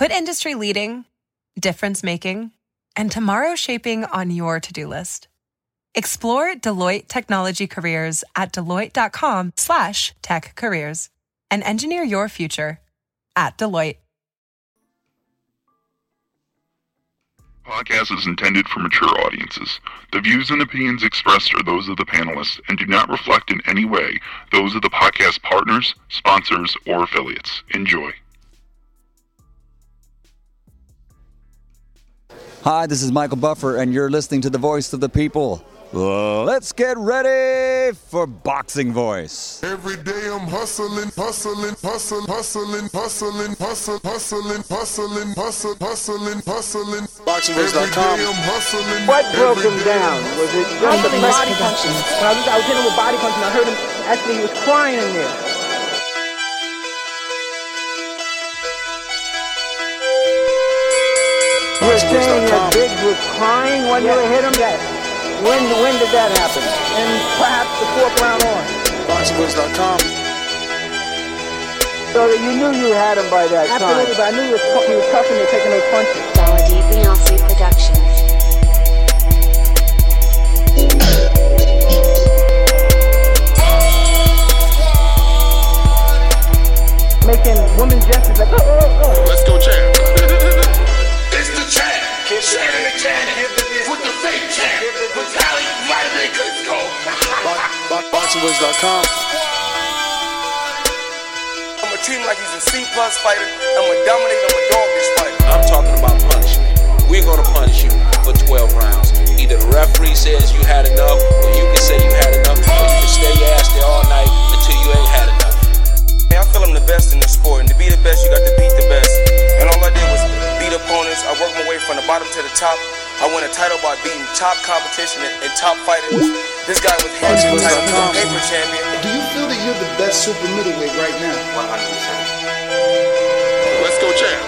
Put industry leading, difference making, and tomorrow shaping on your to-do list. Explore Deloitte Technology Careers at deloitte.com/slash tech careers and engineer your future at Deloitte. podcast is intended for mature audiences. The views and opinions expressed are those of the panelists and do not reflect in any way those of the podcast partners, sponsors, or affiliates. Enjoy. Hi, this is Michael Buffer, and you're listening to the voice of the people. Let's get ready for Boxing Voice. Every day I'm hustling, hustling, hustling, hustling, hustling, hustling, hustling, hustling, hustling, hustling, hustling. BoxingVoice.com. What broke him down? Was it just the body punching? When I was, I was hitting him with body punching, I heard him actually he was crying in there. Were saying that Biggs was crying when you hit him? Yes. When when did that happen? And perhaps the fourth round on. BoxingVoice.com. So that you knew you had him by that time. Absolutely, but I knew he was, he was tough and taking those punches. Dollar Beyonce Productions. Making women gestures like, oh, oh, oh, oh. Let's go, champ. It's the champ. Shannon the champ. With the fake champ. Vitaly Vladimir Klitschko. BoxingVoice.com. I'm gonna treat him like he's a C plus fighter. I'm gonna dominate. I'm gonna dog this fight. I'm talking about punishment. We're gonna punish you for 12 rounds. Either the referee says you had enough, or you can say you had enough, or you can stay your ass there all night until you ain't had enough. Hey, I feel I'm the best in the sport, and to be the best, you got to beat the best. And all I did was beat opponents. I worked my way from the bottom to the top. I won a title by beating top competition and, and top fighters. This guy was hands title, he's paper champion. Do you feel that you're the best super middleweight right now? 100%. Let's go, champ.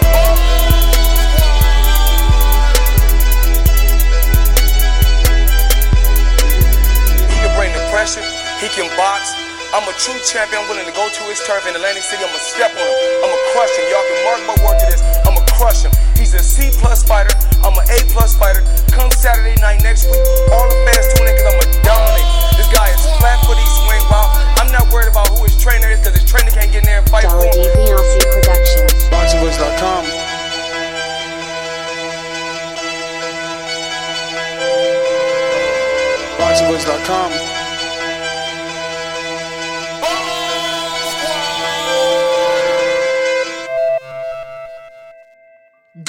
He can bring the pressure. He can box. I'm a true champion. I'm willing to go to his turf in Atlantic City. I'm gonna step on him. I'm gonna crush him. Y'all can mark my word to this. I'm gonna crush him. He's a C plus fighter. I'm an A plus fighter. Come Saturday night next week, all the fans tune in because I'm gonna dominate. This guy is flat footy swing wild. I'm not worried about who his trainer is because his trainer can't get in there and fight for Dollar him. Beyonce Productions. BoxingVoice.com. BoxingVoice.com.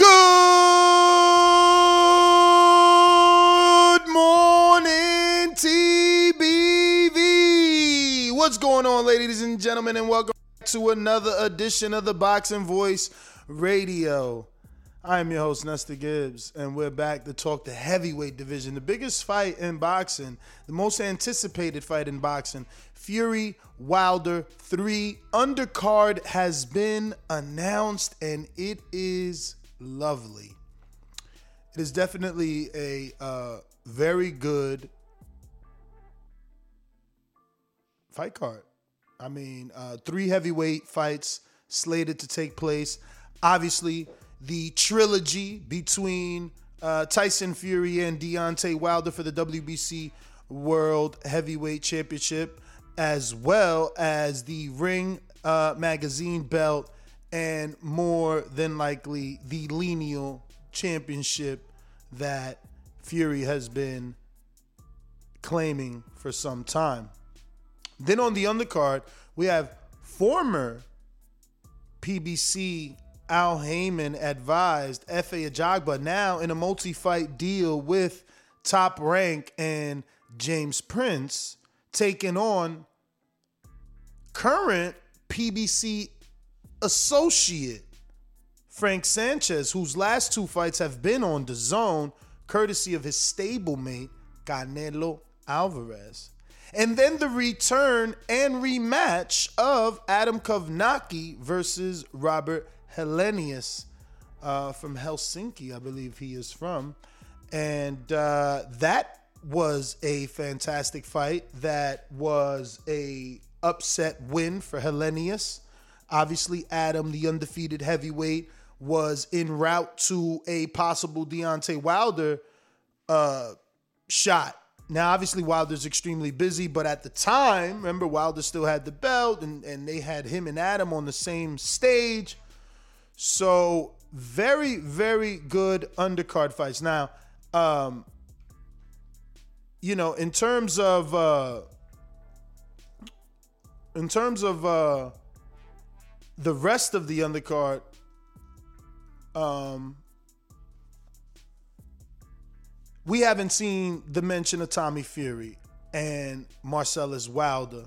Good morning, TBV. What's going on, ladies and gentlemen, and welcome to another edition of the Boxing Voice Radio. I am your host, Nestor Gibbs, and we're back to talk the heavyweight division, the biggest fight in boxing, the most anticipated fight in boxing. Fury Wilder 3 undercard has been announced, and it is lovely. It is definitely a uh, very good fight card. I mean, uh, three heavyweight fights slated to take place. Obviously, the trilogy between uh, Tyson Fury and Deontay Wilder for the WBC World Heavyweight Championship, as well as the Ring uh, Magazine belt, and more than likely the lineal championship that Fury has been claiming for some time. Then on the undercard, we have former PBC Al Haymon advised Efe Ajagba now in a multi-fight deal with Top Rank and James Prince taking on current PBC associate Frank Sanchez, whose last two fights have been on the zone, courtesy of his stablemate, Canelo Alvarez. And then the return and rematch of Adam Kownacki versus Robert Helenius uh, from Helsinki, I believe he is from. And uh, that was a fantastic fight. That was a upset win for Helenius. Obviously, Adam, the undefeated heavyweight, was en route to a possible Deontay Wilder uh, shot. Now, obviously, Wilder's extremely busy, but at the time, remember, Wilder still had the belt and, and they had him and Adam on the same stage. So, very, very good undercard fights. Now, um, you know, in terms of uh, in terms of uh, the rest of the undercard, um, we haven't seen the mention of Tommy Fury and Marcellus Wilder.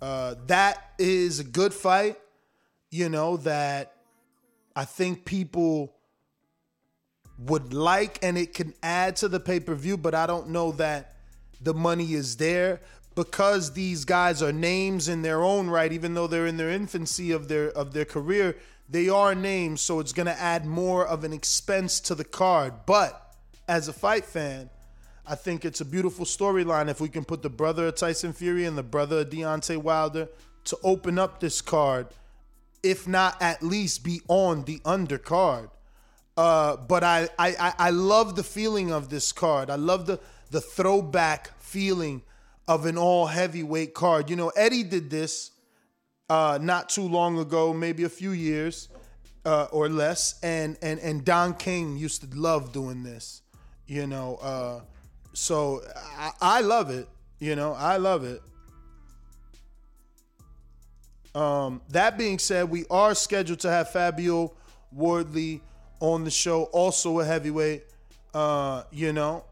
Uh, that is a good fight, you know, that I think people would like and it can add to the pay per view, but I don't know that the money is there because these guys are names in their own right, even though they're in their infancy of their of their career, they are names, so it's gonna add more of an expense to the card. But as a fight fan, I think it's a beautiful storyline if we can put the brother of Tyson Fury and the brother of Deontay Wilder to open up this card, if not at least be on the undercard. Uh, but I, I I love the feeling of this card. I love the the throwback feeling of an all heavyweight card. You know, Eddie did this uh, not too long ago, maybe a few years uh, or less, and and and Don King used to love doing this. You know, uh, so I, I love it. You know, I love it. Um, that being said, we are scheduled to have Fabio Wardley on the show, also a heavyweight. Uh, you know,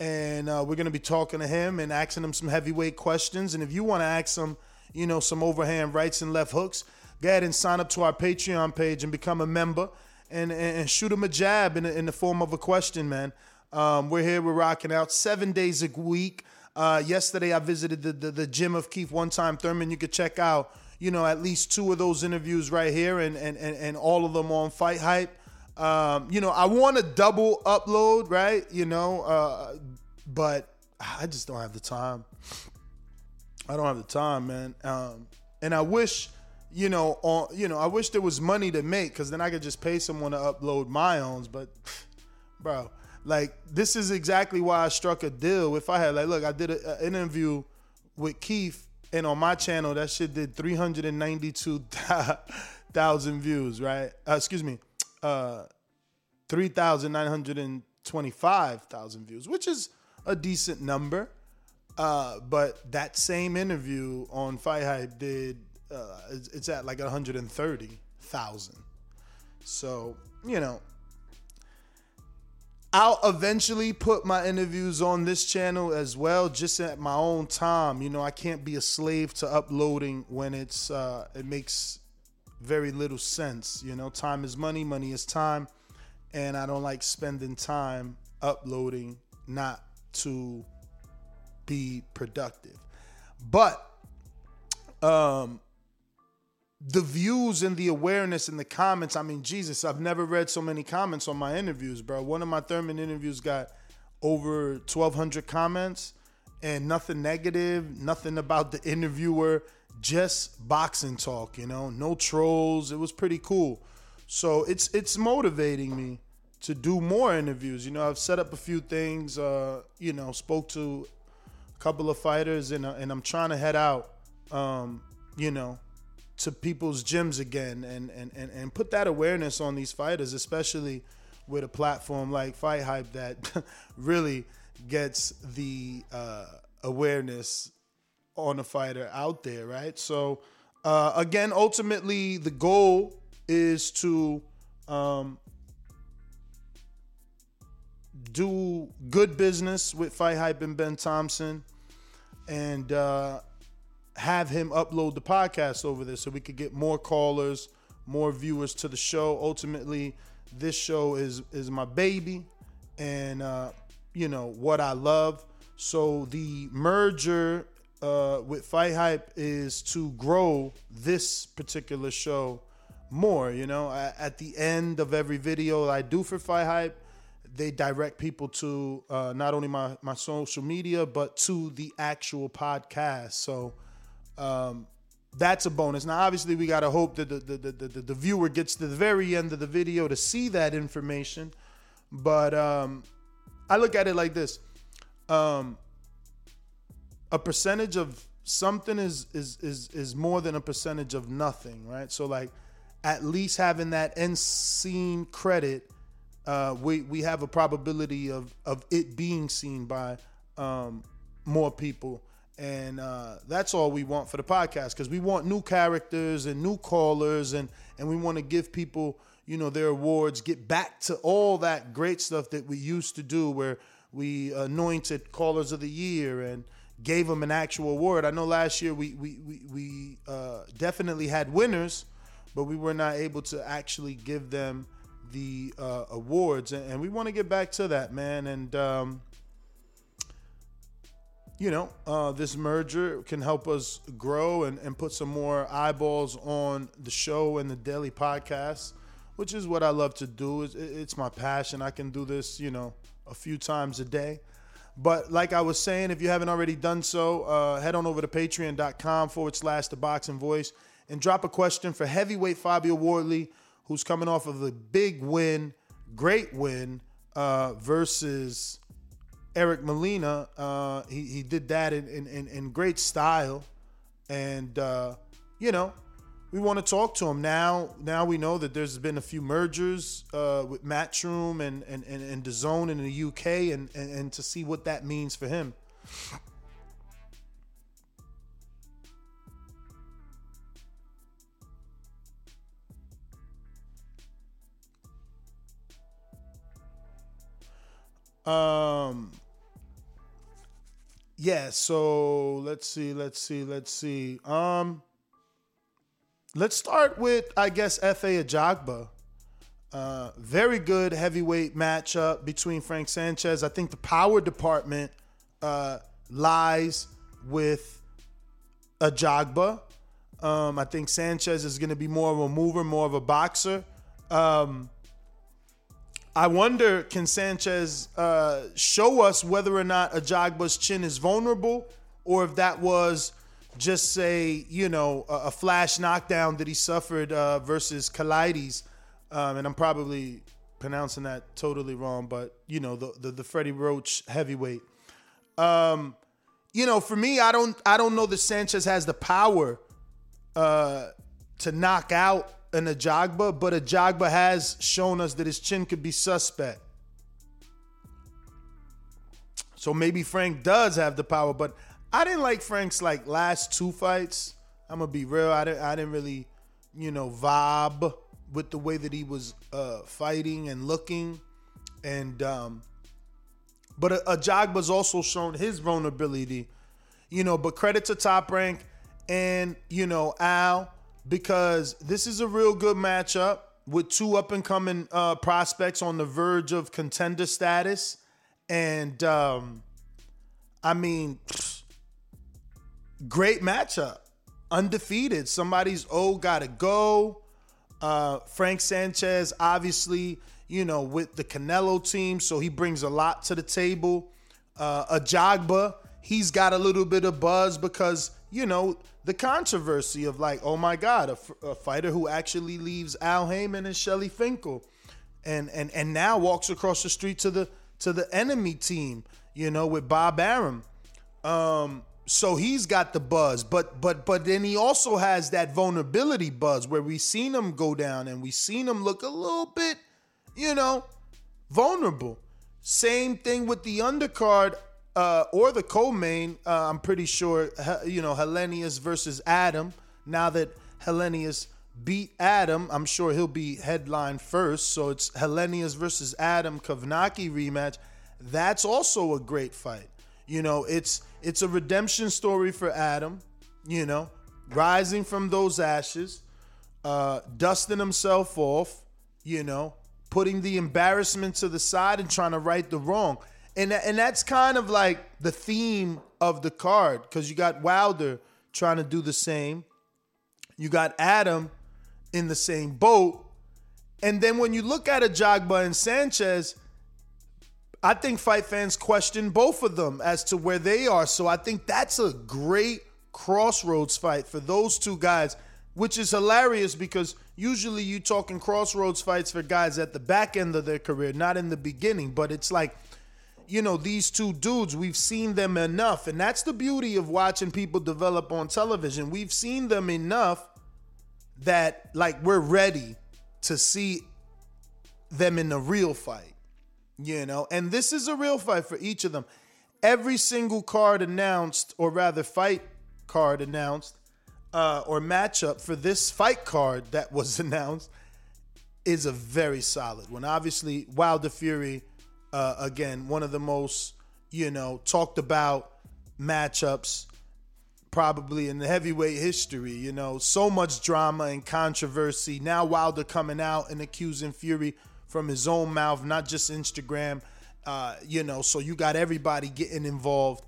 and uh, we're gonna be talking to him and asking him some heavyweight questions. And if you want to ask him, you know, some overhand rights and left hooks, go ahead and sign up to our Patreon page and become a member, and and, and shoot him a jab in, the- in the form of a question, man. Um, we're here, we're rocking out seven days a week. Uh, yesterday, I visited the, the the gym of Keith One Time Thurman. You could check out, you know, at least two of those interviews right here, and and and, and all of them on Fight Hype. Um, you know, I want to double upload, right? You know, uh, but I just don't have the time. I don't have the time, man. Um, and I wish, you know, on you know, I wish there was money to make because then I could just pay someone to upload my own. But, bro, like this is exactly why I struck a deal. If I had like, look, I did an interview with Keith, and on my channel, that shit did three hundred and ninety-two thousand views, right? Uh, excuse me, uh, three thousand nine hundred and twenty-five thousand views, which is a decent number. Uh, but that same interview on Fight Hype did uh, it's at like 130,000. So, you know, I'll eventually put my interviews on this channel as well, just at my own time. You know, I can't be a slave to uploading when it's uh, it makes very little sense. You know, time is money, money is time, and I don't like spending time uploading not to be productive. But um the views and the awareness and the comments, I mean, Jesus, I've never read so many comments on my interviews, bro. One of my Thurman interviews got over 1,200 comments and nothing negative, nothing about the interviewer, just boxing talk, you know, no trolls. It was pretty cool. So it's it's motivating me to do more interviews. You know, I've set up a few things, uh, you know, spoke to a couple of fighters and, uh, and I'm trying to head out, um, you know, to people's gyms again and, and, and, and put that awareness on these fighters, especially with a platform like Fight Hype that really gets the uh, awareness on a fighter out there, right? So, uh, again, ultimately, the goal is to um, do good business with Fight Hype and Ben Thompson and uh, have him upload the podcast over there so we could get more callers, more viewers to the show. Ultimately, this show is is my baby, and uh, you know what I love. So the merger uh, with Fight Hype is to grow this particular show more. You know, at, at the end of every video I do for Fight Hype, they direct people to uh, not only my my social media but to the actual podcast. So um, that's a bonus. Now, obviously, we gotta hope that the the, the the the viewer gets to the very end of the video to see that information. But um, I look at it like this: um, a percentage of something is is is is more than a percentage of nothing, right? So, like, at least having that end scene credit uh, we we have a probability of of it being seen by um, more people, and uh, that's all we want for the podcast because we want new characters and new callers, and and we want to give people you know their awards, get back to all that great stuff that we used to do, where we anointed callers of the year and gave them an actual award. I know last year we we we, we uh, definitely had winners, but we were not able to actually give them the uh, awards, and, and we want to get back to that, man. And um, you know, uh, this merger can help us grow and, and put some more eyeballs on the show and the daily podcast, which is what I love to do. It's, it's my passion. I can do this, you know, a few times a day. But like I was saying, if you haven't already done so, uh, head on over to patreon.com forward slash the boxing voice and drop a question for heavyweight Fabio Wardley who's coming off of a big win, great win uh, versus Eric Molina. Uh, he, he did that in, in, in great style. And, uh, you know, we want to talk to him now. Now we know that there's been a few mergers uh, with Matchroom and and and, and DAZN in the UK, and, and and to see what that means for him. Um. Yeah. So let's see. Let's see. Let's see. Um. Let's start with I guess Efe Ajagba. Uh, very good heavyweight matchup between Frank Sanchez. I think the power department uh, lies with Ajagba. Um, I think Sanchez is going to be more of a mover, more of a boxer. Um, I wonder, can Sanchez uh, show us whether or not Ajagba's chin is vulnerable, or if that was just say, you know, a, a flash knockdown that he suffered uh, versus Kalides, um, and I'm probably pronouncing that totally wrong, but you know, the the, the Freddie Roach heavyweight. Um, you know, for me, I don't I don't know that Sanchez has the power uh, to knock out an Ajagba, but Ajagba has shown us that his chin could be suspect. So maybe Frank does have the power, but I didn't like Frank's like last two fights. I'm gonna be real. I didn't I didn't really, you know, vibe with the way that he was uh, fighting and looking, and um, but Ajagba's also shown his vulnerability, you know. But credit to Top Rank and you know Al because this is a real good matchup with two up and coming uh, prospects on the verge of contender status. And um, I mean, great matchup. Undefeated. Somebody's oh gotta go. Uh, Frank Sanchez, obviously, you know, with the Canelo team, so he brings a lot to the table. Uh, Ajagba, he's got a little bit of buzz because, you know, the controversy of like, oh my God, a, fighter who actually leaves Al Haymon and Shelly Finkel, and and and now walks across the street to the to the enemy team, you know, with Bob Arum. Um, so he's got the buzz, but but but then he also has that vulnerability buzz where we've seen him go down and we've seen him look a little bit, you know, vulnerable. Same thing with the undercard uh, or the co-main. Uh, I'm pretty sure you know Helenius versus Adam. Now that Helenius beat Adam, I'm sure he'll be headline first. So it's Helenius versus Adam Kownacki rematch. That's also a great fight. You know, it's it's a redemption story for Adam. You know, rising from those ashes. uh, dusting himself off, you know, putting the embarrassment to the side and trying to right the wrong. And, and that's kind of like the theme of the card because you got Wilder trying to do the same. You got Adam in the same boat. And then when you look at Ajagba and Sanchez, I think fight fans question both of them as to where they are. So I think that's a great crossroads fight for those two guys, which is hilarious because usually you talking crossroads fights for guys at the back end of their career, not in the beginning. But it's like, you know, these two dudes, we've seen them enough. And that's the beauty of watching people develop on television. We've seen them enough that like we're ready to see them in a real fight you know and this is a real fight for each of them every single card announced or rather fight card announced uh, or matchup for this fight card that was announced is a very solid one obviously wilder fury uh, again one of the most you know talked about matchups probably in the heavyweight history. You know, so much drama and controversy. Now Wilder coming out and accusing Fury from his own mouth, not just Instagram. Uh, you know, so you got everybody getting involved.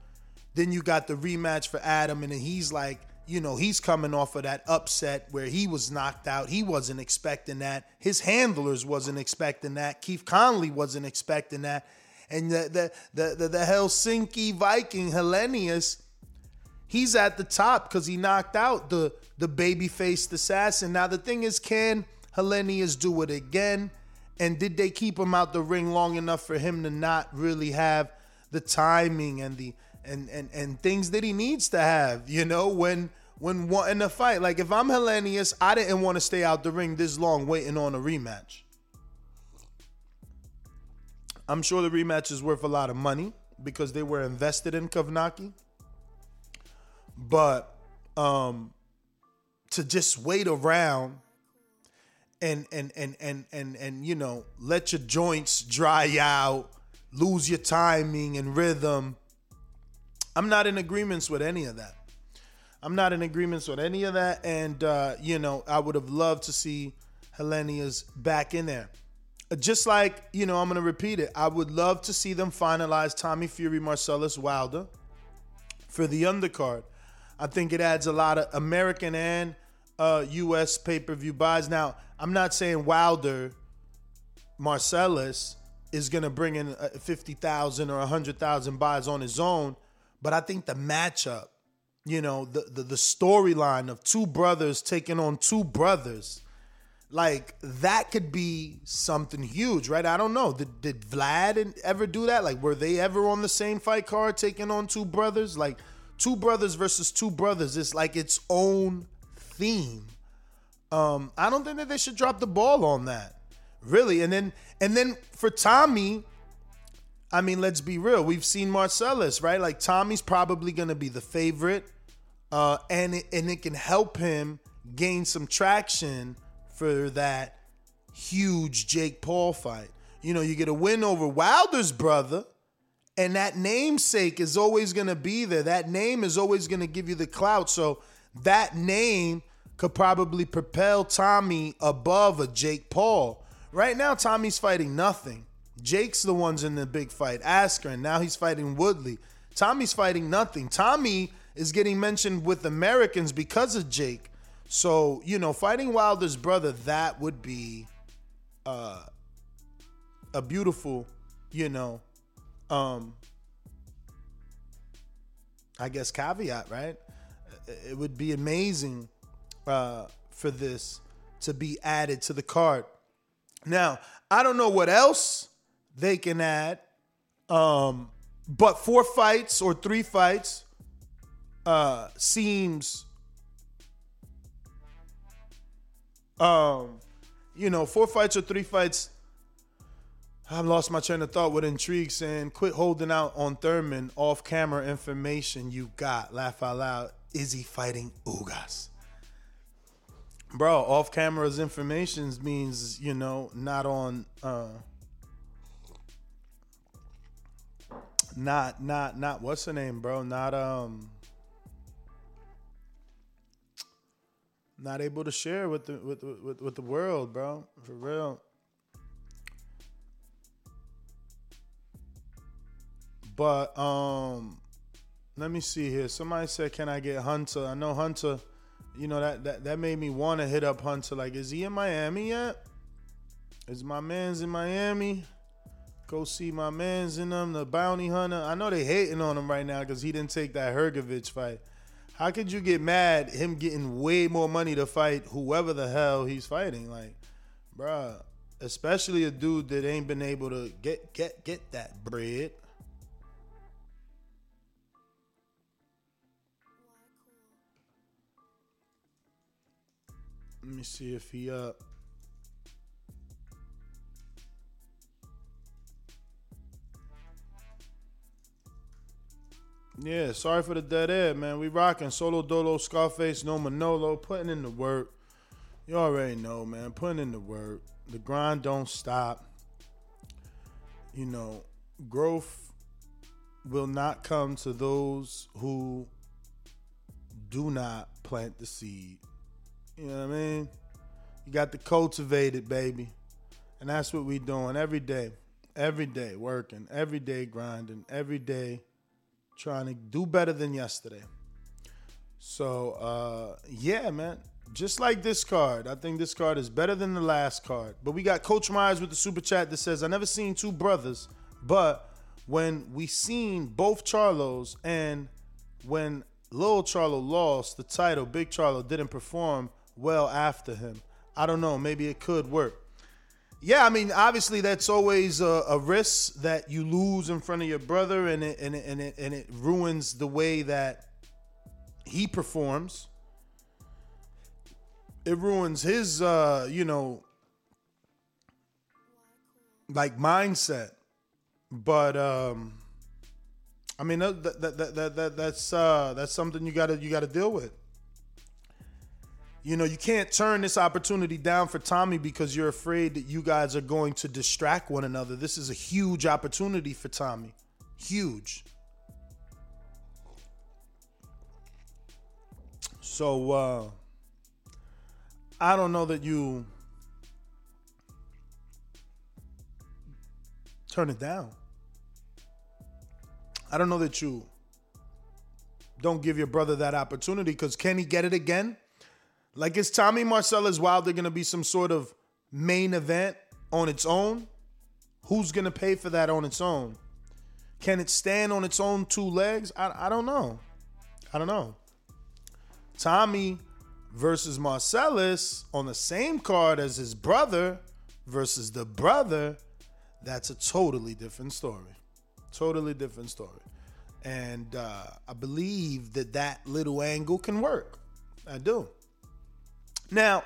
Then you got the rematch for Adam, and then he's like, you know, he's coming off of that upset where he was knocked out. He wasn't expecting that. His handlers wasn't expecting that. Keith Connolly wasn't expecting that. And the the the the, the Helsinki Viking Helenius he's at the top because he knocked out the the baby faced assassin. Now the thing is, can Helenius do it again? And did they keep him out the ring long enough for him to not really have the timing and the and and and things that he needs to have? You know, when when wanting a fight. Like if I'm Helenius, I didn't want to stay out the ring this long waiting on a rematch. I'm sure the rematch is worth a lot of money because they were invested in Kownacki but um to just wait around and and and and and and you know let your joints dry out lose your timing and rhythm. I'm not in agreements with any of that. I'm not in agreements with any of that and uh you know i would have loved to see Helenius back in there. Uh, just like you know i'm gonna repeat it. I would love to see them finalize tommy fury marcellus wilder for the undercard. I think it adds a lot of American and uh, U.S. pay per view buys. Now, I'm not saying Wilder Marcellus is going to bring in uh, 50,000 or 100,000 buys on his own, but I think the matchup, you know, the, the, the storyline of two brothers taking on two brothers, like that could be something huge, right? I don't know. Did, did Vlad ever do that? Like, were they ever on the same fight card taking on two brothers? Like, two brothers versus two brothers is like its own theme. Um, I don't think that they should drop the ball on that, really. And then and then for Tommy, I mean, let's be real. We've seen Marcellus, right? Like Tommy's probably gonna be the favorite, uh, and it, and it can help him gain some traction for that huge Jake Paul fight. You know, you get a win over Wilder's brother. And that namesake is always going to be there. That name is always going to give you the clout. So that name could probably propel Tommy above a Jake Paul. Right now, Tommy's fighting nothing. Jake's the ones in the big fight. Askren. Now he's fighting Woodley. Tommy's fighting nothing. Tommy is getting mentioned with Americans because of Jake. So, you know, fighting Wilder's brother, that would be uh, a beautiful, you know, um I guess caveat, right? It would be amazing uh, for this to be added to the card. Now, I don't know what else they can add, um, but four fights or three fights uh, seems, um, you know, four fights or three fights I've lost my train of thought with intrigue saying, quit holding out on Thurman off camera information you got. Laugh out loud. Is he fighting Ugas? Bro, off camera's information means, you know, not on uh not not not what's the name, bro? Not um not able to share with the with with, with the world, bro. For real. But um let me see here. Somebody said, "Can I get Hunter?" I know Hunter. You know that that that made me want to hit up Hunter. Like, is he in Miami yet? Is my man's in Miami? Go see my man's in them, the bounty hunter. I know they hating on him right now because he didn't take that Hrgovic fight. How could you get mad him getting way more money to fight whoever the hell he's fighting? Like, bruh, especially a dude that ain't been able to get get get that bread. Let me see if he up. Yeah, sorry for the dead air, man. We rocking solo dolo, Scarface, no Manolo, putting in the work. You already know, man. Putting in the work. The grind don't stop. You know, growth will not come to those who do not plant the seed. You know what I mean? You got to cultivate it, baby. And that's what we doing every day. Every day working, every day grinding, every day trying to do better than yesterday. So uh yeah, man. Just like this card, I think this card is better than the last card. But we got Coach Myers with the super chat that says, "I never seen two brothers, but when we seen both Charlos and when Lil Charlo lost the title, Big Charlo didn't perform well after him. I don't know. Maybe it could work. Yeah, I mean, obviously that's always a, a risk that you lose in front of your brother, and it and it, and it and it ruins the way that he performs. It ruins his, uh, you know, like mindset. But um, I mean, that, that, that, that, that that's uh, that's something you gotta you gotta deal with. You know, you can't turn this opportunity down for Tommy because you're afraid that you guys are going to distract one another. This is a huge opportunity for Tommy. Huge. So uh I don't know that you turn it down. I don't know that you don't give your brother that opportunity because can he get it again? Like, is Tommy Marcellus Wilder going to be some sort of main event on its own? Who's going to pay for that on its own? Can it stand on its own two legs? I, I don't know. I don't know. Tommy versus Marcellus on the same card as his brother versus the brother, that's a totally different story. Totally different story. And uh, I believe that that little angle can work. I do. Now,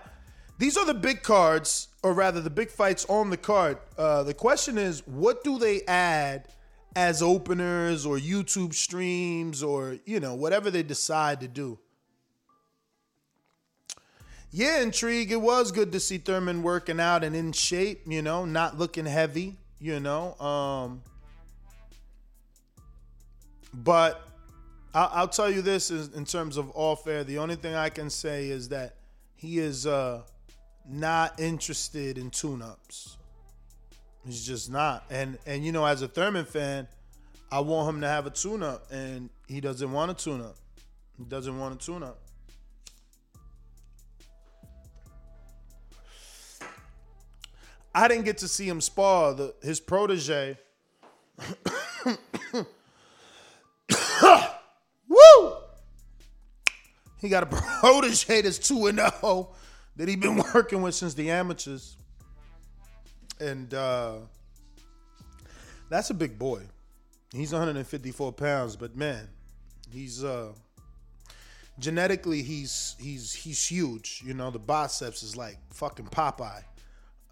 these are the big cards, or rather, the big fights on the card. Uh, the question is, what do they add as openers or YouTube streams or, you know, whatever they decide to do? Yeah, intrigue. It was good to see Thurman working out and in shape, you know, not looking heavy, you know. Um, but I'll, I'll tell you this in terms of all fair. The only thing I can say is that he is uh, not interested in tune-ups. He's just not. And and you know, as a Thurman fan, I want him to have a tune-up, and he doesn't want a tune-up. He doesn't want a tune-up. I didn't get to see him spar. The, his protege. Woo! He got a protege that's 2 and 0 that he's been working with since the amateurs. And uh, that's a big boy. He's 154 pounds, but man, he's uh, genetically he's he's he's huge. You know, the biceps is like fucking Popeye.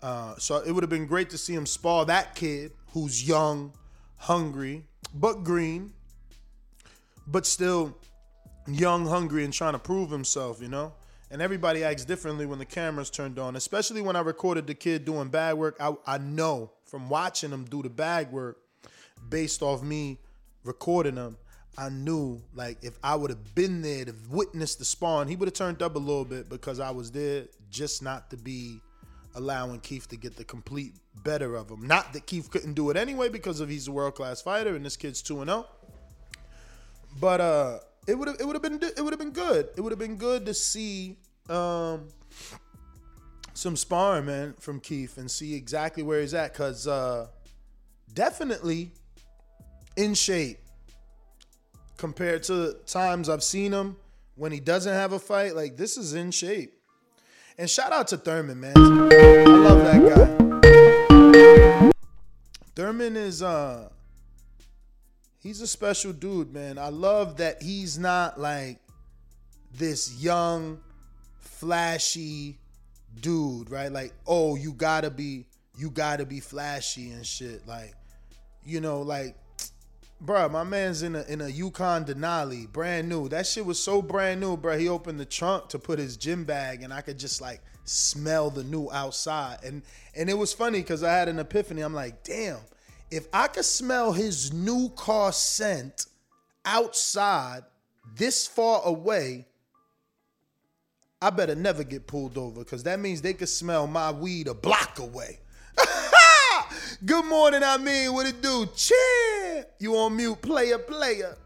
Uh, so it would have been great to see him spar that kid who's young, hungry, but green, but still young, hungry, and trying to prove himself, you know? And everybody acts differently when the camera's turned on, especially when I recorded the kid doing bag work. I, I know from watching him do the bag work based off me recording him, I knew like if I would have been there to witness the spawn, he would have turned up a little bit because I was there just not to be allowing Keith to get the complete better of him. Not that Keith couldn't do it anyway because of he's a world class fighter and this kid's two and zero. But uh, it would have it would have been it would have been good. It would have been good to see um some sparring man from Keith and see exactly where he's at because uh, definitely in shape compared to times I've seen him when he doesn't have a fight. Like this is in shape. And shout out to Thurman, man. I love that guy. Thurman is uh he's a special dude, man. I love that he's not like this young, flashy dude, right? Like, oh, you gotta be, you gotta be flashy and shit. Like, you know, like, bruh, my man's in a in a Yukon Denali, brand new. That shit was so brand new, bruh. He opened the trunk to put his gym bag, and I could just like smell the new outside. And and it was funny because I had an epiphany. I'm like, damn, if I could smell his new car scent outside this far away, I better never get pulled over because that means they could smell my weed a block away. Good morning, I mean, what it do? Cheer! You on mute, player, player.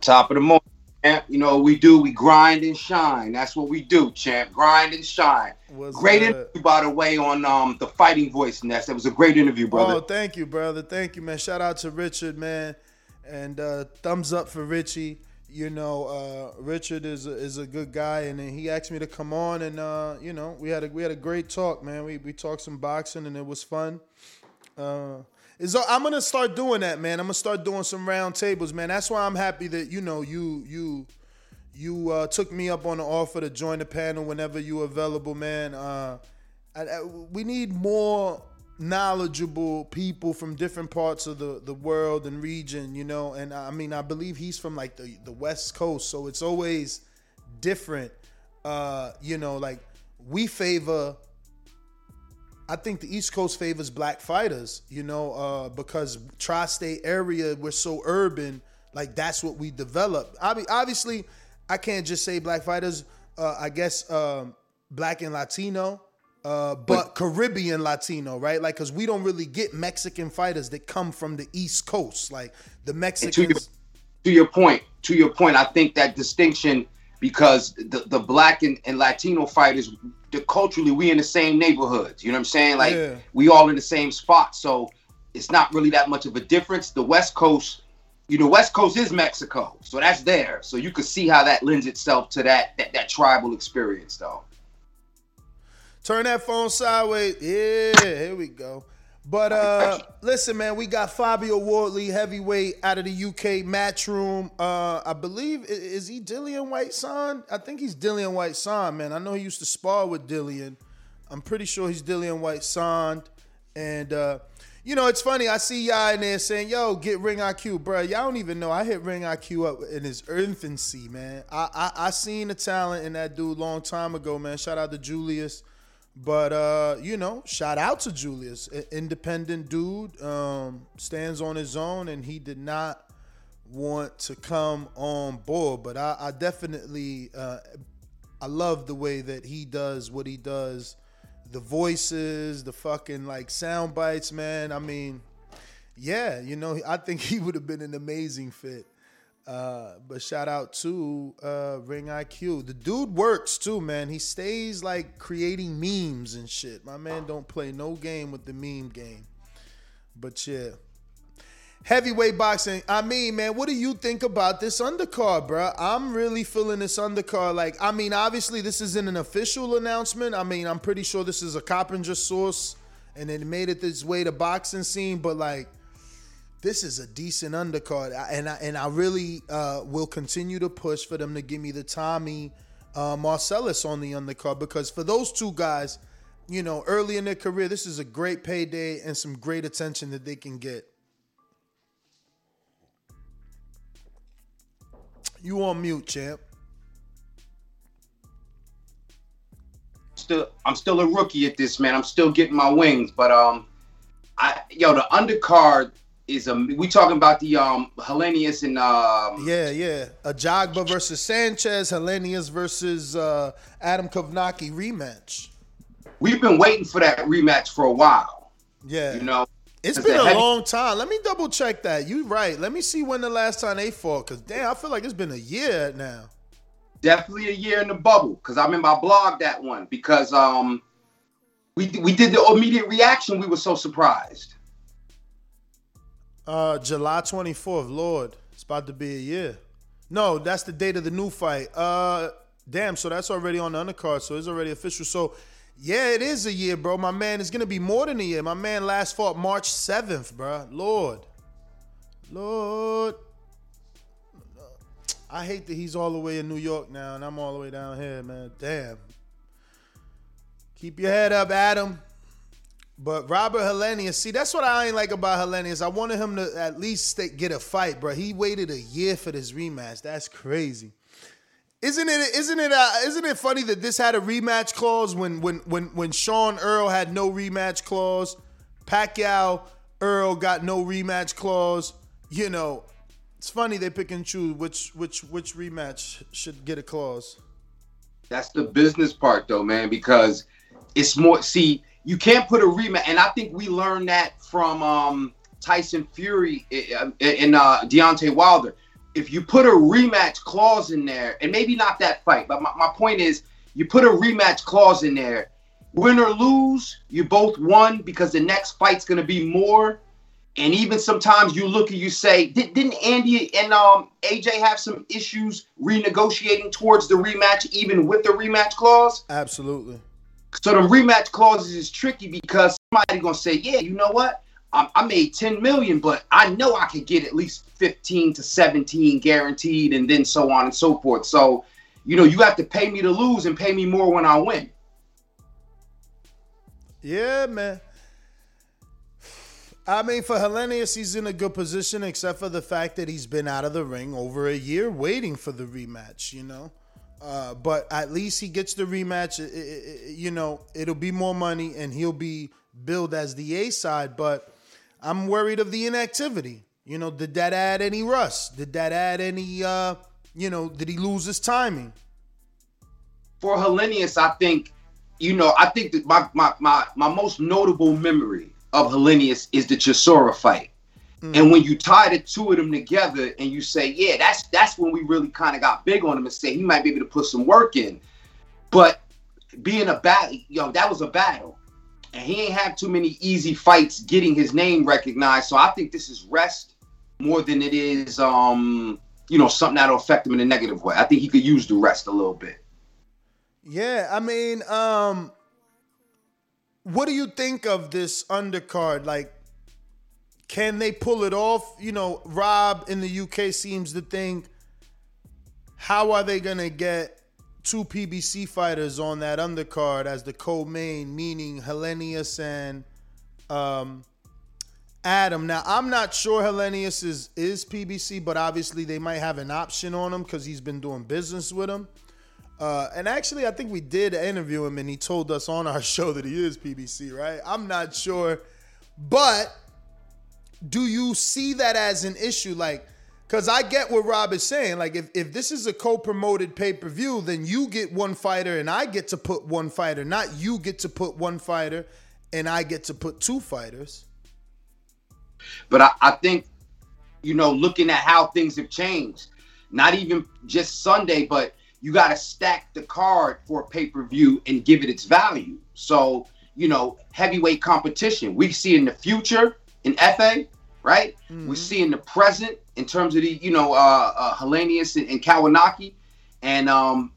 Top of the morning, champ. You know what we do? We grind and shine. That's what we do, champ. Grind and shine. What's great good? interview, by the way, on um the Fighting Voice Nest. That was a great interview, brother. Oh, thank you, brother. Thank you, man. Shout out to Richard, man. And uh, thumbs up for Richie. You know, uh, Richard is a, is a good guy, and he asked me to come on, and uh, you know, we had a we had a great talk, man. We we talked some boxing, and it was fun. Is I'm gonna start doing that, man. I'm gonna start doing some round tables, man. That's why I'm happy that you know you you you uh, took me up on the offer to join the panel whenever you available, man. Uh, I, I, we need more knowledgeable people from different parts of the, the world and region, you know. And I mean, I believe he's from like the, the West Coast, so it's always different. Uh, you know, like we favor. I think the East Coast favors black fighters, you know, uh, because tri-state area we're so urban, like that's what we develop. I mean, obviously, I can't just say black fighters. Uh, I guess um, black and Latino, uh, but Caribbean Latino, right? Like, because we don't really get Mexican fighters that come from the East Coast, like the And to your, Mexicans. to your point, to your point, I think that distinction because the, the black and, and Latino fighters, the culturally we in the same neighborhoods. You know what I'm saying? Like Yeah. we all in the same spot, so it's not really that much of a difference. The West Coast, you know, West Coast is Mexico, so that's there. So you could see how that lends itself to that that, that tribal experience, though. Turn that phone sideways. Yeah, here we go. But uh listen, man, we got Fabio Wardley, heavyweight out of the UK Matchroom. Uh I believe is he Dillian Whyte son? I think he's Dillian Whyte son, man. I know he used to spar with Dillian. I'm pretty sure he's Dillian Whyte son. And uh you know, it's funny. I see y'all in there saying, "Yo, get Ring IQ, bro." Y'all don't even know. I hit Ring IQ up in his infancy, man. I I, I seen the talent in that dude long time ago, man. Shout out to Julius. But uh, you know, shout out to Julius, independent dude, um, stands on his own, and he did not want to come on board. But I, I definitely, uh, I love the way that he does what he does, the voices, the fucking like sound bites, man. I mean, yeah, you know, I think he would have been an amazing fit. Uh, but shout out to uh, Ring IQ. The dude works too, man. He stays like creating memes and shit. My man don't play no game with the meme game. But yeah. Heavyweight boxing. I mean, man, what do you think about this undercard, bro? I'm really feeling this undercard. Like, I mean, obviously, this isn't an official announcement. I mean, I'm pretty sure this is a Coppinger source, and it made it this way to boxing scene. But like, this is a decent undercard, and I, and I really uh, will continue to push for them to give me the Tommy uh, Marcellus on the undercard because for those two guys, you know, early in their career, this is a great payday and some great attention that they can get. You on mute, champ? Still, I'm still a rookie at this, man. I'm still getting my wings, but um, I yo, the undercard is a we talking about the um Helenius and um Yeah, yeah. Ajagba versus Sanchez, Helenius versus uh, Adam Kownacki rematch. we've been waiting for that rematch for a while. Yeah. You know, it's been a heavy- long time. Let me double check that. You right. Let me see when the last time they fought. Cause damn, I feel like it's been a year now. definitely a year in the bubble because I remember I blogged that one because um we we did the immediate reaction. We were so surprised. Uh, July 24th. Lord, it's about to be a year. No, that's the date of the new fight. Uh, damn. So that's already on the undercard. So it's already official. So yeah, it is a year, bro. My man, it's gonna be more than a year. My man last fought March 7th, bro. Lord, Lord. I hate that he's all the way in New York now, and I'm all the way down here, man. Damn. Keep your head up, Adam. But Robert Helenius, see, that's what I ain't like about Helenius. I wanted him to at least get a fight, bro. He waited a year for this rematch. That's crazy. Isn't it? Isn't it? Uh, isn't it funny that this had a rematch clause when when when when Sean Earl had no rematch clause, Pacquiao Earl got no rematch clause. You know, it's funny they pick and choose which which which rematch should get a clause. That's the business part though, man, because it's more see, you can't put a rematch and I think we learned that from um Tyson Fury and uh, Deontay Wilder. If you put a rematch clause in there, and maybe not that fight, but my, my point is you put a rematch clause in there, win or lose, you both won because the next fight's gonna be more. And even sometimes you look and you say, Did, didn't Andy and um, AJ have some issues renegotiating towards the rematch, even with the rematch clause? Absolutely. So the rematch clauses is tricky because somebody gonna say, yeah, you know what? I, I made 10 million, but I know I could get at least 15 to 17 guaranteed, and then so on and so forth. So, you know, you have to pay me to lose and pay me more when I win. Yeah, man. I mean, for Helenius, he's in a good position, except for the fact that he's been out of the ring over a year waiting for the rematch, you know? Uh, but at least he gets the rematch. I- I- I- you know, it'll be more money and he'll be billed as the A side. But I'm worried of the inactivity. You know, did that add any rust? Did that add any, uh, you know, did he lose his timing? For Helenius, I think, you know, I think that my my my, my most notable memory of Helenius is the Chisora fight. And when you tie the two of them together and you say, yeah, that's that's when we really kind of got big on him and say he might be able to put some work in. But being a battle, yo, that was a battle. And he ain't have too many easy fights getting his name recognized. So I think this is rest more than it is um, you know, something that'll affect him in a negative way. I think he could use the rest a little bit. Yeah, I mean, um, what do you think of this undercard? Like, can they pull it off? You know, Rob in the UK seems to think, how are they gonna get two PBC fighters on that undercard as the co-main, meaning Helenius and um, Adam. Now, I'm not sure Helenius is is PBC, but obviously they might have an option on him because he's been doing business with him. Uh, and actually, I think we did interview him, and he told us on our show that he is PBC, right? I'm not sure, but do you see that as an issue? Like, because I get what Rob is saying. Like, if, if this is a co promoted pay per view, then you get one fighter and I get to put one fighter, not you get to put one fighter and I get to put two fighters. But I, I think, you know, looking at how things have changed, not even just Sunday, but you got to stack the card for a pay per view and give it its value. So, you know, heavyweight competition. We see in the future in Efe, right? We see in the present in terms of the, you know, uh, uh Helenius and, and Kownacki. And um,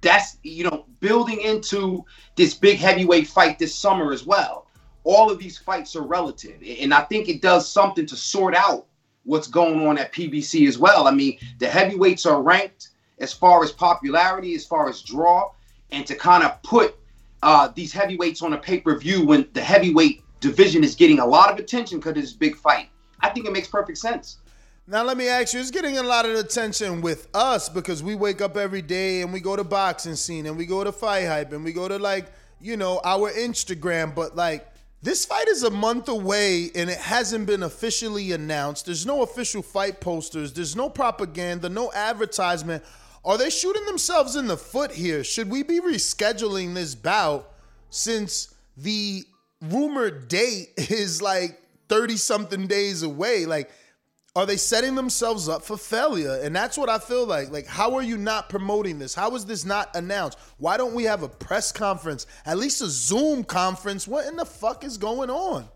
that's, you know, building into this big heavyweight fight this summer as well. All of these fights are relative. And I think it does something to sort out what's going on at PBC as well. I mean, the heavyweights are ranked as far as popularity, as far as draw, and to kind of put uh, these heavyweights on a pay per view when the heavyweight division is getting a lot of attention because it's a big fight. I think it makes perfect sense. Now let me ask you, it's getting a lot of attention with us because we wake up every day and we go to boxing scene and we go to fight hype and we go to like, you know, our Instagram, but like This fight is a month away and it hasn't been officially announced. There's no official fight posters, there's no propaganda, no advertisement. Are they shooting themselves in the foot here? Should we be rescheduling this bout since the rumored date is like 30 something days away? Like, are they setting themselves up for failure? And that's what I feel like. Like, how are you not promoting this? How is this not announced? Why don't we have a press conference, at least a Zoom conference? What in the fuck is going on?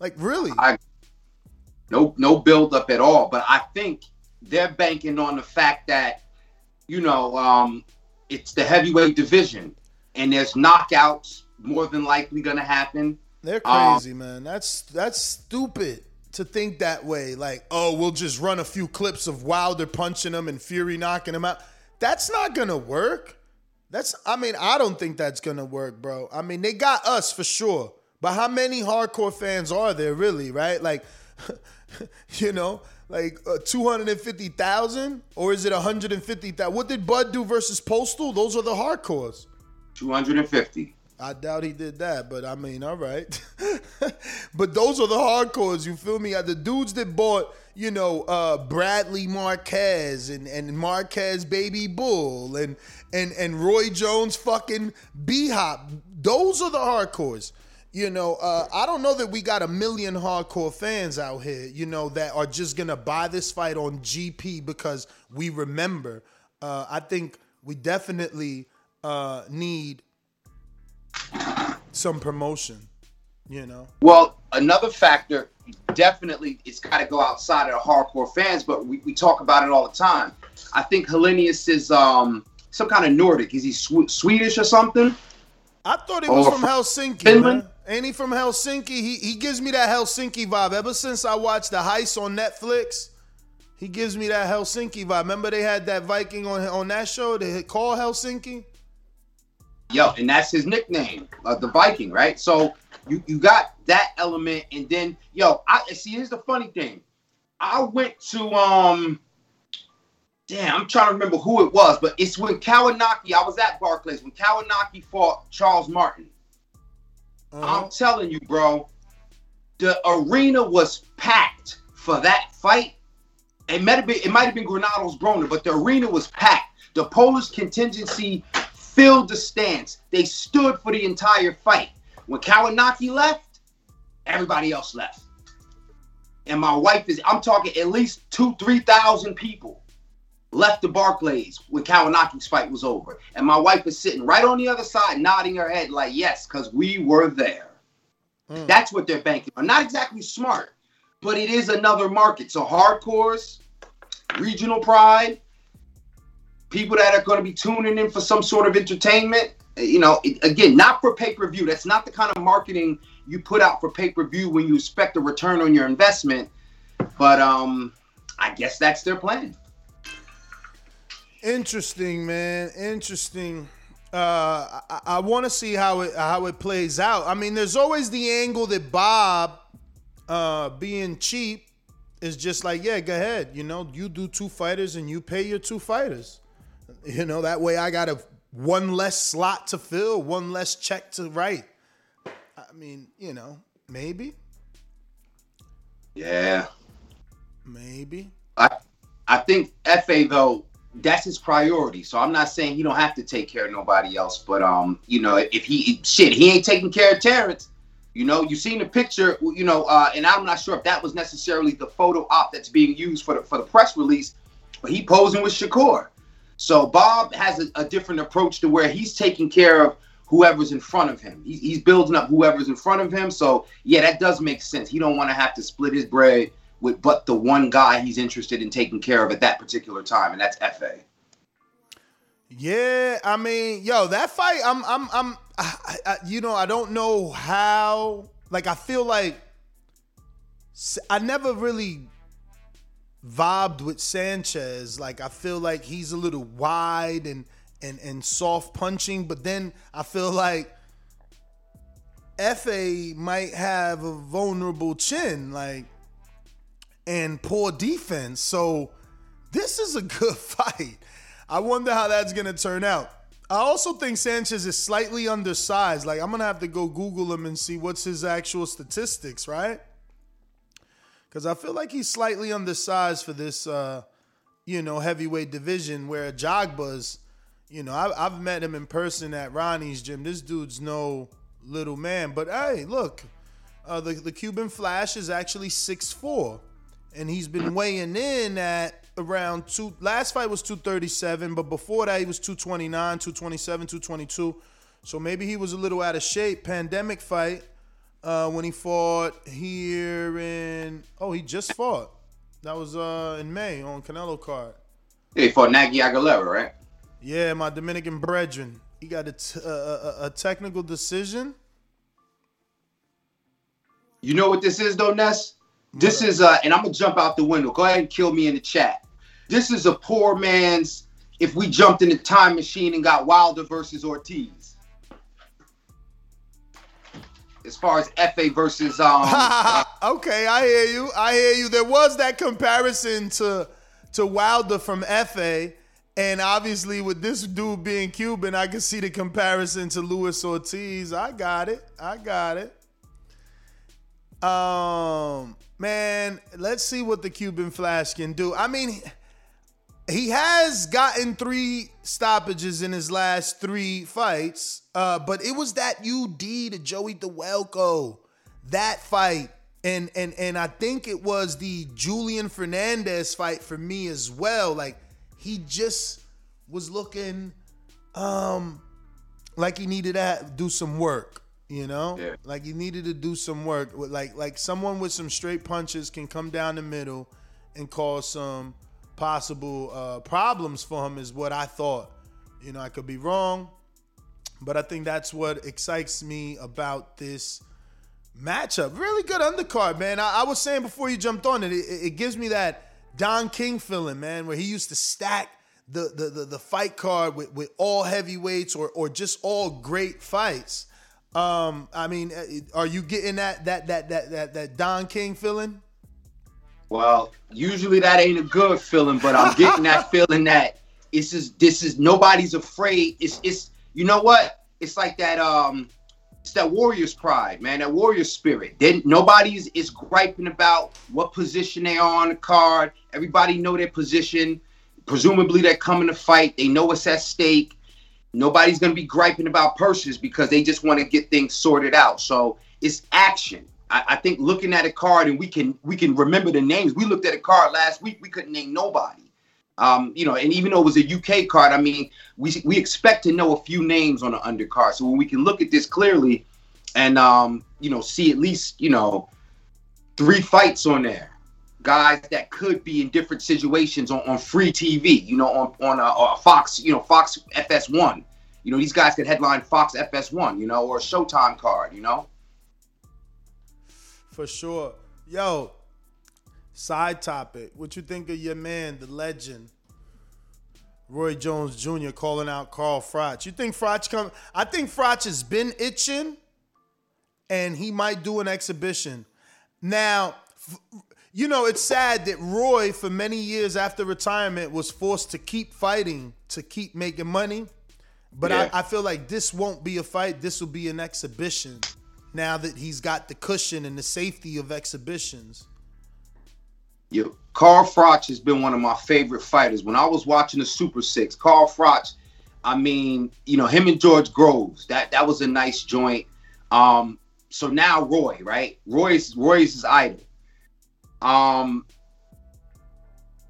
Like, really? I no no build up at all. But I think they're banking on the fact that you know um, it's the heavyweight division, and there's knockouts more than likely going to happen. They're Um, crazy, man. That's that's stupid to think that way. Like, oh, we'll just run a few clips of Wilder punching him and Fury knocking him out. That's not gonna work. That's I mean, I don't think that's gonna work, bro. I mean, they got us for sure. But how many hardcore fans are there really, right? Like, you know, like uh, 250,000 or is it 150,000? What did Bud do versus Postol? Those are the hardcores. 250. I doubt he did that, but I mean, all right. but those are the hardcores, you feel me? Uh, The dudes that bought, you know, uh, Bradley Marquez and, and Marquez Baby Bull and and and Roy Jones fucking B Hop. Those are the hardcores. You know, uh, I don't know that we got a million hardcore fans out here, you know, that are just gonna buy this fight on GP because we remember. Uh, I think we definitely uh, need some promotion, you know. Well, another factor, definitely, it's got to go outside of the hardcore fans, but we, we talk about it all the time. I think Helenius is um some kind of Nordic. Is he Sw- Swedish or something? I thought he was Or from Helsinki, Finland? man. Ain't he from Helsinki? He he gives me that Helsinki vibe. Ever since I watched The Heist on Netflix, he gives me that Helsinki vibe. Remember they had that Viking on on that show? They call Helsinki. Yo, and that's his nickname, uh, the Viking, right? So you you got that element, and then yo, I see. Here's the funny thing. I went to um, damn, I'm trying to remember who it was, but it's when Kownacki. I was at Barclays when Kownacki fought Charles Martin. I'm telling you, bro, the arena was packed for that fight. It might have been it might have been Granado's Broner, but the arena was packed. The Polish contingency filled the stands. They stood for the entire fight. When Kownacki left, everybody else left. And my wife is, I'm talking at least two, 3,000 people left the Barclays when Kownacki's fight was over. And my wife is sitting right on the other side, nodding her head like, yes, because we were there. Hmm. That's what they're banking on. Not exactly smart, but it is another market. So hardcores, regional pride, people that are going to be tuning in for some sort of entertainment. You know, again, not for pay per view. That's not the kind of marketing you put out for pay per view when you expect a return on your investment. But um, I guess that's their plan. Interesting, man. Interesting. Uh, I, I want to see how it how it plays out. I mean, there's always the angle that Bob, uh, being cheap, is just like, yeah, go ahead. You know, you do two fighters and you pay your two fighters. You know, that way I got a one less slot to fill, one less check to write. I mean, you know, maybe, Yeah. maybe. I I think Efe though that's his priority. So I'm not saying he don't have to take care of nobody else, but um, you know, if he shit, he ain't taking care of Terrence. You know, you seen the picture, you know, uh, and I'm not sure if that was necessarily the photo op that's being used for the for the press release, but he posing with Shakur. So Bob has a, a different approach to where he's taking care of whoever's in front of him. He's, building up whoever's in front of him. So yeah, that does make sense. He don't want to have to split his bread with but the one guy he's interested in taking care of at that particular time, and that's Efe. Yeah, I mean, yo, that fight, I'm, I'm, I'm, I, I, you know, I don't know how. Like, I feel like I never really vibed with Sanchez. Like, I feel like he's a little wide and and and soft punching, but then I feel like Efe might have a vulnerable chin, like, and poor defense. So this is a good fight. I wonder how that's gonna turn out. I also think Sanchez is slightly undersized. Like I'm gonna have to go Google him and see what's his actual statistics, right? Because I feel like he's slightly undersized for this, uh, you know, heavyweight division. Where Jogba's, you know, I, I've met him in person at Ronnie's gym. This dude's no little man. But hey, look, uh, the the Cuban Flash is actually six four, and he's been weighing in at around two. Last fight was 237, but before that he was 229, 227, 222. So maybe he was a little out of shape. Pandemic fight uh, when he fought here in. Oh, he just fought. That was uh, in May on Canelo card. He fought Nagy Aguilera, right? Yeah, my Dominican brethren. He got a, t- a, a, a technical decision. You know what this is though, Ness? This is uh, and I'm gonna jump out the window. Go ahead and kill me in the chat. This is a poor man's. If we jumped in the time machine and got Wilder versus Ortiz, as far as Efe versus um. okay, I hear you. I hear you. There was that comparison to to Wilder from Efe, and obviously with this dude being Cuban, I can see the comparison to Luis Ortiz. I got it. I got it. Um, man, let's see what the Cuban Flash can do. I mean, he has gotten three stoppages in his last three fights, uh, but it was that UD to Joey Dawejko, that fight, and and and I think it was the Julian Fernandez fight for me as well. Like he just was looking, um, like he needed to do some work. You know, Yeah. like he needed to do some work. With like like someone with some straight punches can come down the middle and cause some possible uh, problems for him. Is what I thought. You know, I could be wrong, but I think that's what excites me about this matchup. Really good undercard, man. I, I was saying before you jumped on it, it, it gives me that Don King feeling, man, where he used to stack the the the, the fight card with, with all heavyweights or or just all great fights. Um, I mean, uh, are you getting that that that that that that Don King feeling? Well, usually that ain't a good feeling, but I'm getting that feeling that it's just this is nobody's afraid. It's it's you know what? It's like that um it's that warrior's pride, man, that warrior spirit. Then nobody's is griping about what position they are on the card. Everybody know their position. Presumably they're coming to fight. They know what's at stake. Nobody's gonna be griping about purses because they just want to get things sorted out. So it's action. I, I think looking at a card and we can we can remember the names. We looked at a card last week. We couldn't name nobody. Um, you know, and even though it was a UK card, I mean, we we expect to know a few names on the undercard. So when we can look at this clearly, and um, you know, see at least you know three fights on there, guys that could be in different situations on, on free TV. You know, on on uh, uh, Fox, you know, Fox FS1. You know, these guys could headline Fox FS1. You know, or a Showtime card. You know. For sure. Yo, side topic. What you think of your man, the legend, Roy Jones Jr. calling out Carl Froch? You think Froch come? I think Froch has been itching, and he might do an exhibition. Now, you know, it's sad that Roy, for many years after retirement, was forced to keep fighting to keep making money. But Yeah. I, I feel like this won't be a fight. This will be an exhibition. Now that he's got the cushion and the safety of exhibitions. Yo, Carl Froch has been one of my favorite fighters. When I was watching the Super Six, Carl Froch, I mean, you know, him and George Groves, that that was a nice joint. Um, so now Roy, right? Roy's Roy's his idol. Um,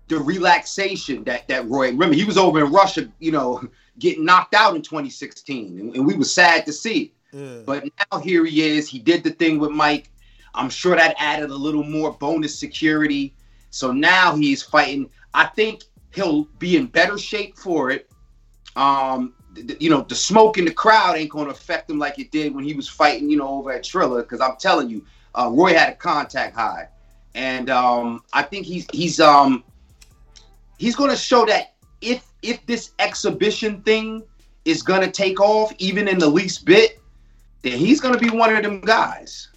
the relaxation that that Roy, remember, he was over in Russia, you know, getting knocked out in 2016, and, and we were sad to see it. But now here he is. He did the thing with Mike. I'm sure that added a little more bonus security. So now he's fighting. I think he'll be in better shape for it. Um, th- you know, the smoke in the crowd ain't going to affect him like it did when he was fighting, you know, over at Triller. Because I'm telling you, uh, Roy had a contact high, and um, I think he's he's um he's going to show that if if this exhibition thing is going to take off, even in the least bit, then he's going to be one of them guys.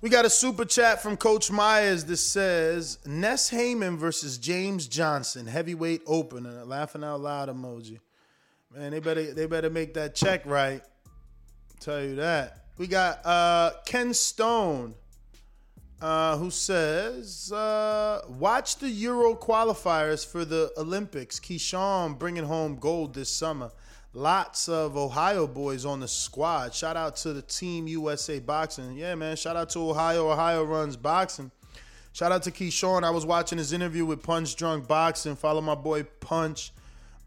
We got a super chat from Coach Myers that says Ness Heyman versus James Johnson, heavyweight open, and a laughing out loud emoji. Man, they better they better make that check right. Tell you that. We got uh Ken Stone, uh, who says, uh, watch the Euro qualifiers for the Olympics. Keyshawn bringing home gold this summer. Lots of Ohio boys on the squad. Shout out to the Team USA Boxing. Yeah, man. Shout out to Ohio. Ohio runs boxing. Shout out to Keyshawn. I was watching his interview with Punch Drunk Boxing. Follow my boy Punch.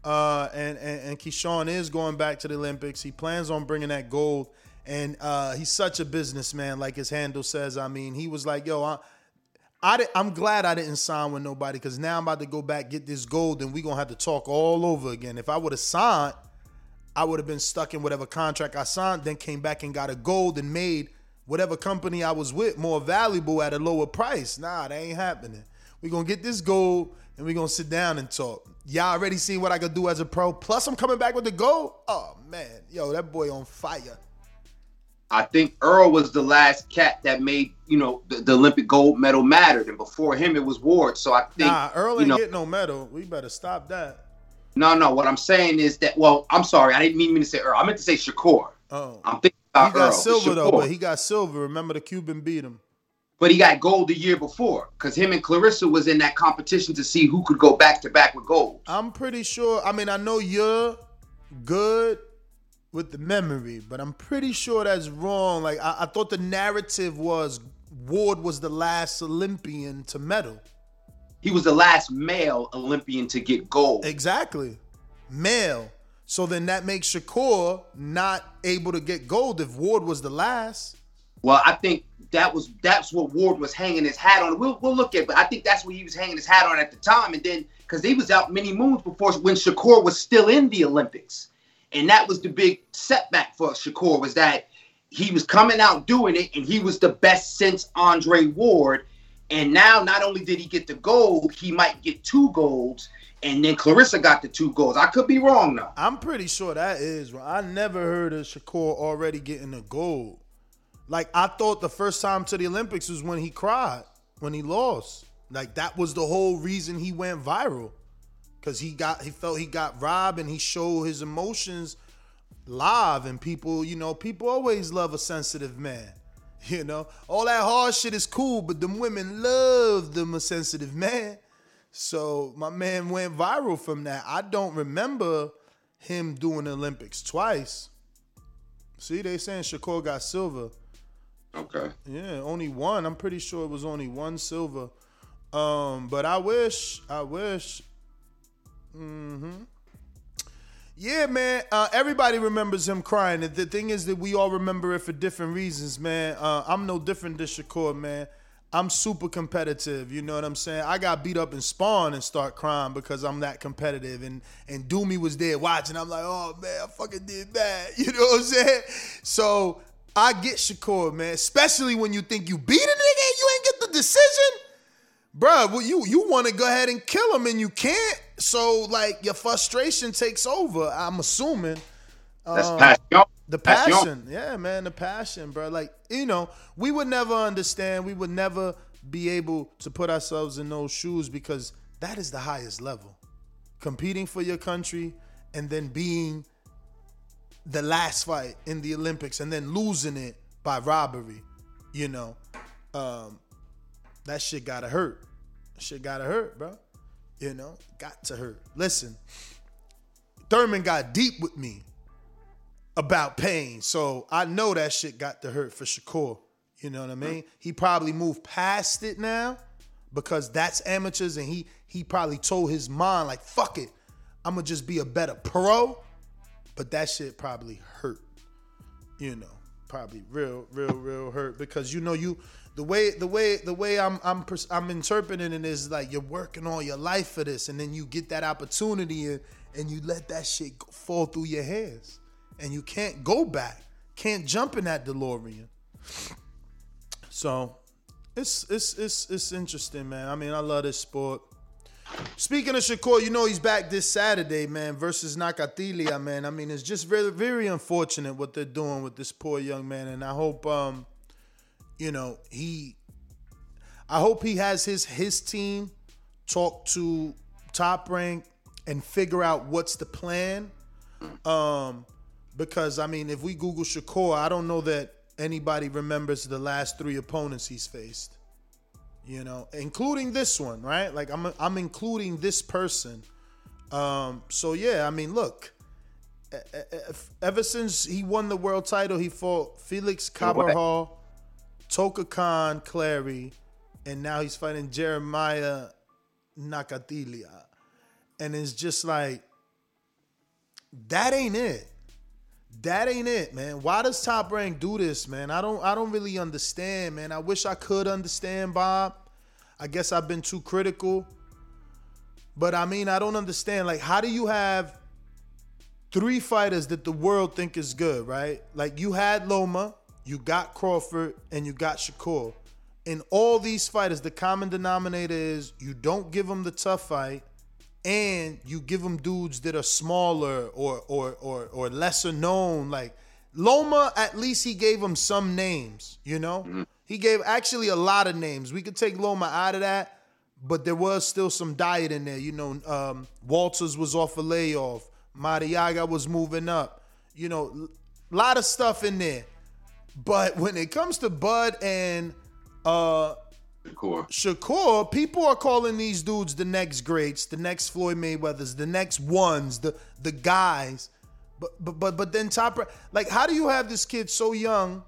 Uh, and, and and Keyshawn is going back to the Olympics. He plans on bringing that gold, and uh, he's such a businessman, like his handle says. I mean, he was like, "Yo, I, I I'm glad I didn't sign with nobody because now I'm about to go back get this gold, and we're gonna have to talk all over again. If I would have signed, I would have been stuck in whatever contract I signed, then came back and got a gold and made whatever company I was with more valuable at a lower price. Nah, that ain't happening. we gonna get this gold and we gonna sit down and talk. Y'all already seen what I could do as a pro. Plus, I'm coming back with the gold. Oh man, yo, that boy on fire. I think Earl was the last cat that made you know the, the Olympic gold medal mattered, and before him it was Ward. So I think Nah, Earl you ain't know, get no medal. We better stop that. No, no. What I'm saying is that well, I'm sorry, I didn't mean to say Earl. I meant to say Shakur. Oh, I'm thinking he got Earl, silver though, but he got silver. Remember the Cuban beat him. but he got gold the year before because him and Claressa was in that competition to see who could go back to back with gold. I'm pretty sure. I mean, I know you're good with the memory, but I'm pretty sure that's wrong. Like I, I thought the narrative was Ward was the last Olympian to medal. He was the last male Olympian to get gold. Exactly, male. So then that makes Shakur not able to get gold if Ward was the last. Well, I think that was that's what Ward was hanging his hat on. We'll we'll look at, it, but I think that's what he was hanging his hat on at the time. And then because he was out many moons before when Shakur was still in the Olympics, and that was the big setback for Shakur was that he was coming out doing it, and he was the best since Andre Ward. And now, not only did he get the gold, he might get two golds, and then Claressa got the two golds. I could be wrong though. I'm pretty sure that is. I never heard of Shakur already getting a gold. Like I thought the first time to the Olympics was when he cried, when he lost. Like that was the whole reason he went viral. Cause he got he felt he got robbed and he showed his emotions live and people, you know, people always love a sensitive man. You know, all that hard shit is cool, but them women love them a sensitive man. So my man went viral from that. I don't remember him doing the Olympics twice. See, they saying Shakur got silver. Okay. Yeah, only one. I'm pretty sure it was only one silver. Um, but I wish, I wish. hmm Yeah, man. Uh, everybody remembers him crying. The thing is that we all remember it for different reasons, man. Uh, I'm no different than Shakur, man. I'm super competitive. You know what I'm saying? I got beat up in Spawn and start crying because I'm that competitive. And and Doomy was there watching. I'm like, oh man, I fucking did bad. You know what I'm saying? So I get Shakur, man. Especially when you think you beat a nigga and you ain't get the decision. Bruh, well, you you want to go ahead and kill him and you can't. So like your frustration takes over. I'm assuming. That's Um, passion. The Passion. passion, yeah, man, the passion, bro. Like you know, we would never understand. We would never be able to put ourselves in those shoes because that is the highest level. Competing for your country and then being the last fight in the Olympics and then losing it by robbery, you know, um, that shit gotta hurt. Shit gotta hurt, bro. You know, got to hurt. Listen, Thurman got deep with me about pain, so I know that shit got to hurt for Shakur. You know what I mean? He probably moved past it now because that's amateurs, and he he probably told his mind like, "Fuck it, I'm gonna just be a better pro." But that shit probably hurt. You know, probably real, real, real hurt because you know you the way the way the way I'm I'm I'm interpreting it is like you're working all your life for this, and then you get that opportunity and and you let that shit fall through your hands, and you can't go back, can't jump in that DeLorean. So it's it's it's it's interesting, man. I mean, I love this sport. Speaking of Shakur, you know he's back this Saturday, man, versus Nakathila, man. I mean, it's just very, very unfortunate what they're doing with this poor young man, and I hope, um, you know, he, I hope he has his his team talk to Top Rank and figure out what's the plan. Um, because I mean, if we Google Shakur, I don't know that anybody remembers the last three opponents he's faced. You know, including this one, right? Like I'm I'm including this person. Um, so yeah, I mean, look. Ever since he won the world title, he fought Felix Cabral, Toka Kahn Clary, and now he's fighting Jeremiah Nakathila. And it's just like, that ain't it. That ain't it, man. Why does Top Rank do this, man? I don't I don't really understand, man. I wish I could understand, Bob. I guess I've been too critical. But I mean, I don't understand. Like, how do you have three fighters that the world think is good, right? Like you had Loma, you got Crawford, and you got Shakur. In all these fighters, the common denominator is you don't give them the tough fight, and you give them dudes that are smaller or or or or lesser known. Like Loma, at least he gave him some names. You know, he gave actually a lot of names. We could take Loma out of that, but there was still some diet in there. You know, um, Walters was off a layoff. Marriaga was moving up. You know, a lot of stuff in there. But when it comes to Bud and uh Shakur. Shakur, people are calling these dudes the next greats, the next Floyd Mayweathers, the next ones, the the guys. But but but but then top like how do you have this kid so young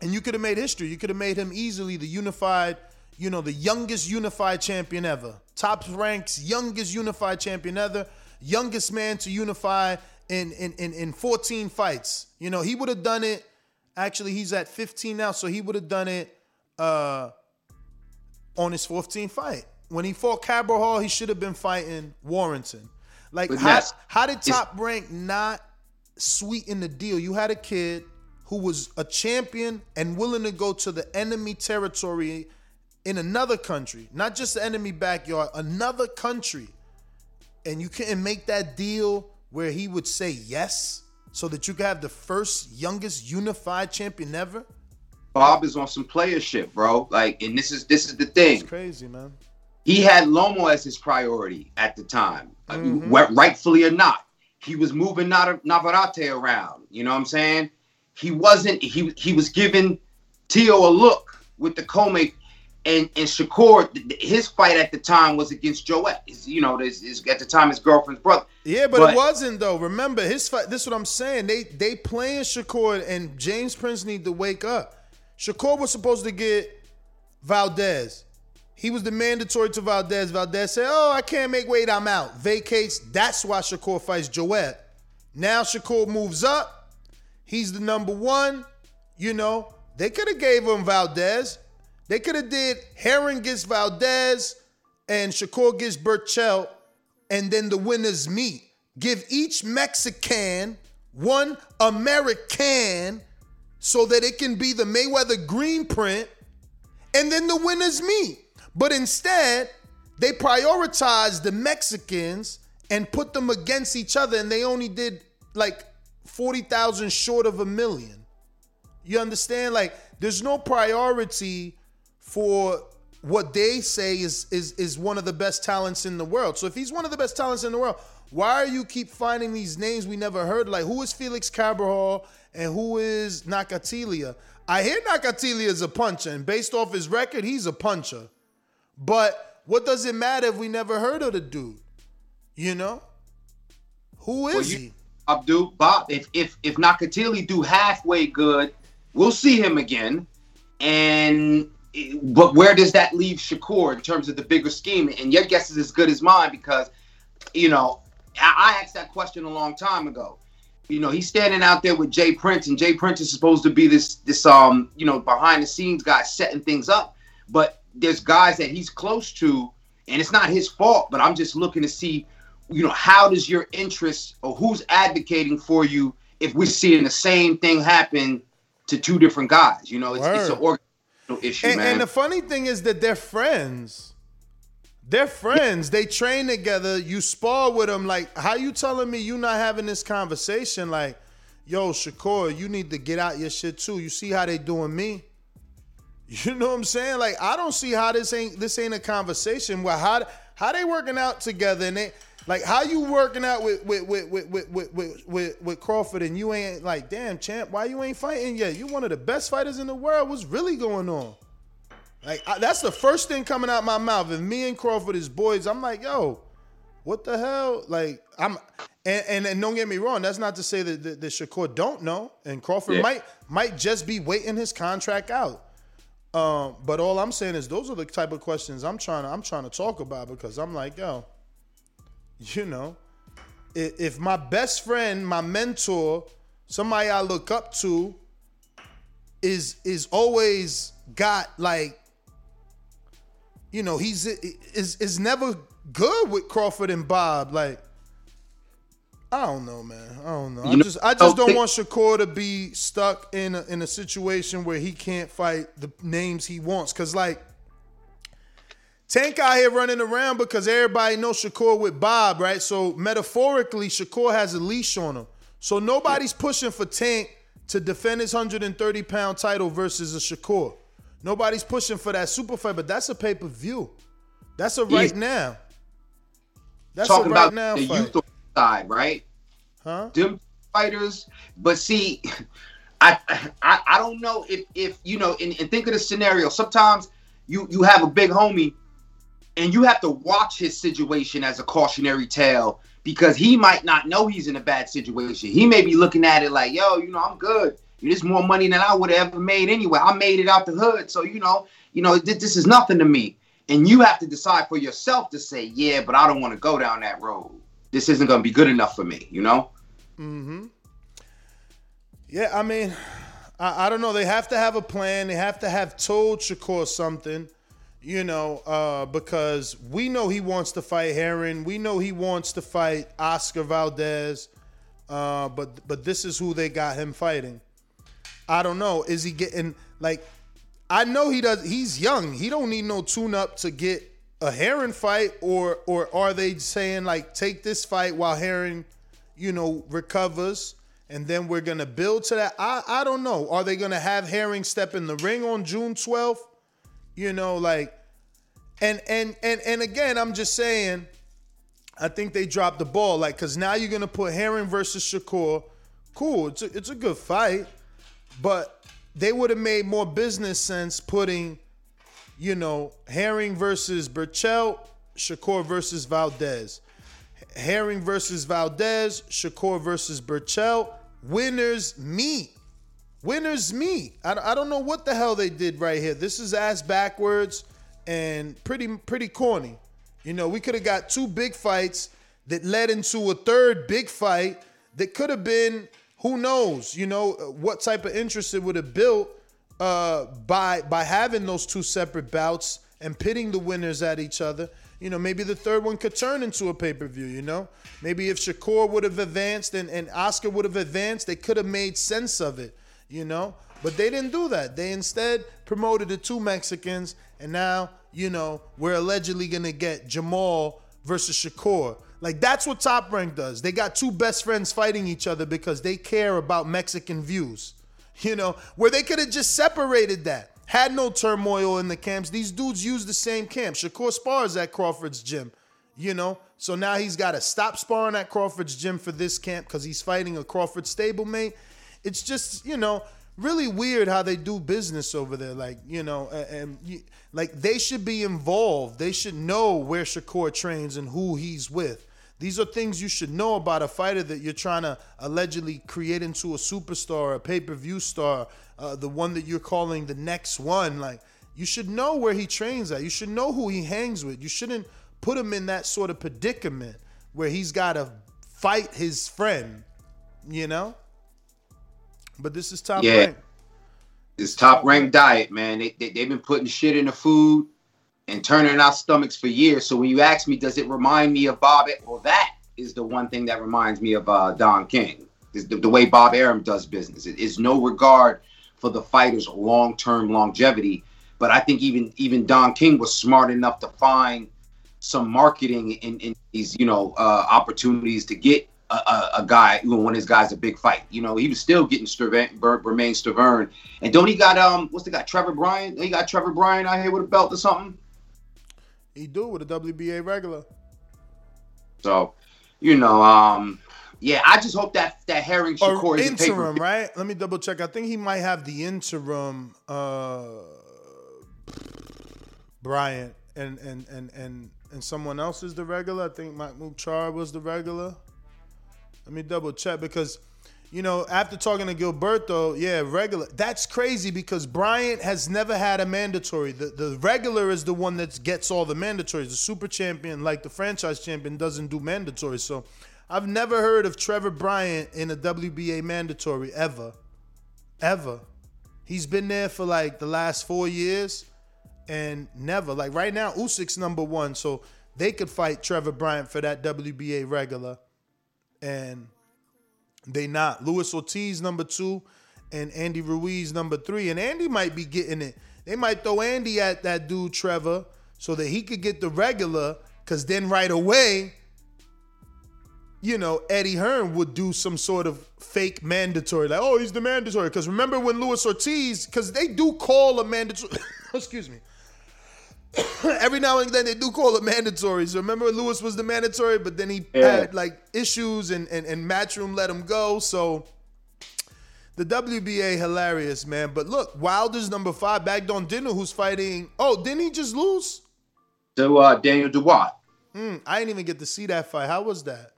and you could have made history. You could have made him easily the unified, you know, the youngest unified champion ever. Top ranks youngest unified champion ever, youngest man to unify in in in, in 14 fights. You know, he would have done it actually he's at 15 now, so he would have done it uh on his 14th fight. When he fought Cabral, Hall, he should have been fighting Warrington. Like But how, Ness, how did Top Rank not sweeten the deal? You had a kid who was a champion and willing to go to the enemy territory in another country, not just the enemy backyard, another country. And you couldn't make that deal where he would say yes so that you could have the first youngest unified champion ever? Bob is on some playership, bro. Like, and this is this is the thing. It's crazy, man. He had Loma as his priority at the time, mm-hmm. wh- rightfully or not. He was moving Navarrete around. You know what I'm saying? He wasn't. He he was giving Tio a look with the Commey, and and Shakur. His fight at the time was against Joet. You know, his, his, at the time his girlfriend's brother. Yeah, but, But- it wasn't though. Remember his fight. This is what I'm saying. They they playing Shakur and James Prince need to wake up. Shakur was supposed to get Valdez. He was the mandatory to Valdez. Valdez said, "Oh, I can't make weight. I'm out." Vacates. That's why Shakur fights Joet. Now Shakur moves up. He's the number one. You know they could have gave him Valdez. They could have did Herring gets Valdez and Shakur gets Berchelt and then the winners meet. Give each Mexican one American so that it can be the Mayweather green print, and then the winners meet. But instead, they prioritized the Mexicans and put them against each other, and they only did like 40,000 short of a million. You understand? Like, there's no priority for what they say is is is one of the best talents in the world. So if he's one of the best talents in the world, why are you keep finding these names we never heard? Like who is Felix Cabral and who is Nakathila? I hear Nakathila is a puncher, and based off his record, he's a puncher. But what does it matter if we never heard of the dude? You know? Who is Well, you- he? Abdul Bob, if if if Nakatili do halfway good, we'll see him again. And but where does that leave Shakur in terms of the bigger scheme? And your guess is as good as mine because, you know, I, I asked that question a long time ago. You know, he's standing out there with Jay Prince, and Jay Prince is supposed to be this this um you know behind the scenes guy setting things up. But there's guys that he's close to, and it's not his fault. But I'm just looking to see you know, how does your interest or who's advocating for you if we're seeing the same thing happen to two different guys? You know, it's, it's an Word. Issue, And, man. and the funny thing is that they're friends. They're friends. They train together. You spar with them. Like, how you telling me you not having this conversation? Like, yo, Shakur, you need to get out your shit too. You see how they doing me? You know what I'm saying? Like, I don't see how this ain't this ain't a conversation. Well, how how they working out together? And they Like how you working out with with with with with with, with, with, Crawford and you ain't like, damn champ, why you ain't fighting yet? You one of the best fighters in the world. What's really going on? Like I, that's the first thing coming out my mouth. If me and Crawford is boys, I'm like, yo, what the hell? Like I'm, and and, and don't get me wrong. That's not to say that that, that Shakur don't know, and Crawford Yeah. might might just be waiting his contract out. Um, but all I'm saying is those are the type of questions I'm trying to I'm trying to talk about because I'm like, yo, you know, if, my best friend, my mentor, somebody I look up to, is is always got like, you know, he's is is never good with Crawford and Bob. Like, I don't know, man. I don't know. I You know- just I just don't think- want Shakur to be stuck in a, in a situation where he can't fight the names he wants. Cause like Tank out here running around because everybody knows Shakur with Bob, right? So metaphorically, Shakur has a leash on him. So nobody's pushing for Tank to defend his 130 pound title versus a Shakur. Nobody's pushing for that super fight, but that's a pay per view. That's a right He's- now. That's talking a right about now the fight. youth side, right? Huh? Them fighters, but see, I I, I don't know if if you know, and, and think of the scenario. Sometimes you you have a big homie, and you have to watch his situation as a cautionary tale because he might not know he's in a bad situation. He may be looking at it like, yo, you know, I'm good. There's more money than I would have ever made anyway. I made it out the hood, so you know, you know, th- this is nothing to me. And you have to decide for yourself to say, yeah, but I don't want to go down that road. This isn't going to be good enough for me, you know? Mm-hmm. Yeah, I mean, I, I don't know. They have to have a plan. They have to have told Shakur something, you know, uh, because we know he wants to fight Herring. We know he wants to fight Oscar Valdez. Uh, but but this is who they got him fighting. I don't know. Is he getting like? I know he does. He's young. He don't need no tune up to get a Herring fight, or or are they saying like take this fight while Herring, you know, recovers, and then we're gonna build to that? I I don't know. Are they gonna have Herring step in the ring on June twelfth? You know, like, and and and and again, I'm just saying. I think they dropped the ball, like, cause now you're gonna put Herring versus Shakur. Cool, it's a, it's a good fight, but they would have made more business sense putting, you know, Herring versus Berchelt, Shakur versus Valdez. Herring versus Valdez, Shakur versus Berchelt. Winners meet. Winners meet. I, I don't know what the hell they did right here. This is ass backwards and pretty pretty corny. You know, we could have got two big fights that led into a third big fight that could have been who knows, you know, what type of interest it would have built uh, by by having those two separate bouts and pitting the winners at each other. You know, maybe the third one could turn into a pay per view. You know, maybe if Shakur would have advanced and, and Oscar would have advanced, they could have made sense of it. You know, but they didn't do that. They instead promoted the two Mexicans, and now you know we're allegedly gonna get Jamal versus Shakur. Like that's what Top Rank does. They got two best friends fighting each other because they care about Mexican views. You know, where they could have just separated that. Had no turmoil in the camps. These dudes use the same camp. Shakur spars at Crawford's gym. You know, so now he's got to stop sparring at Crawford's gym for this camp because he's fighting a Crawford stablemate. It's just, you know, really weird how they do business over there. Like, you know, a- and like they should be involved. They should know where Shakur trains and who he's with. These are things you should know about a fighter that you're trying to allegedly create into a superstar, a pay per view star, uh, the one that you're calling the next one. Like, you should know where he trains at. You should know who he hangs with. You shouldn't put him in that sort of predicament where he's got to fight his friend, you know? But this is top Yeah. rank. It's top ranked diet, man. They, they, they've been putting shit in the food and turning our stomachs for years. So when you ask me, does it remind me of Bob? Well, that is the one thing that reminds me of uh, Don King. The, the way Bob Arum does business. It is no regard for the fighter's long term longevity. But I think even even Don King was smart enough to find some marketing in, in these you know uh, opportunities to get a, a, a guy, you know, one of his guys a big fight. You know, he was still getting Ber- Bermane Stiverne. And don't he got um what's the guy Trevor Bryan? He got Trevor Bryan out here with a belt or something. He do with a WBA regular. So, you know, um, yeah, I just hope that that Herring Or Shakur is a paper. interim, right? Let me double check. I think he might have the interim uh Bryant and and and and and someone else is the regular. I think Mahmoud Charr was the regular. Let me double check because you know, after talking to Gilberto, yeah, regular. That's crazy because Bryant has never had a mandatory. The the regular is the one that gets all the mandatories. The super champion, like the franchise champion, doesn't do mandatory. So I've never heard of Trevor Bryant in a WBA mandatory ever. Ever. He's been there for like the last four years and never. Like right now, Usyk's number one. So they could fight Trevor Bryant for that WBA regular. And they not. Luis Ortiz number two and Andy Ruiz number three. And Andy might be getting it. They might throw Andy at that dude Trevor so that he could get the regular. Cause then right away, you know, Eddie Hearn would do some sort of fake mandatory, like, oh, he's the mandatory. Because remember when Luis Ortiz, because they do call a mandatory, excuse me. Every now and then they do call it mandatory. So remember Lewis was the mandatory, but then he Yeah. had like issues and, and, and Matchroom let him go. So the WBA hilarious, man. But look, Wilder's number five, Bogdan Dinu, who's fighting. Oh, didn't he just lose? To uh, Daniel Dubois. Hmm, I didn't even get to see that fight. How was that?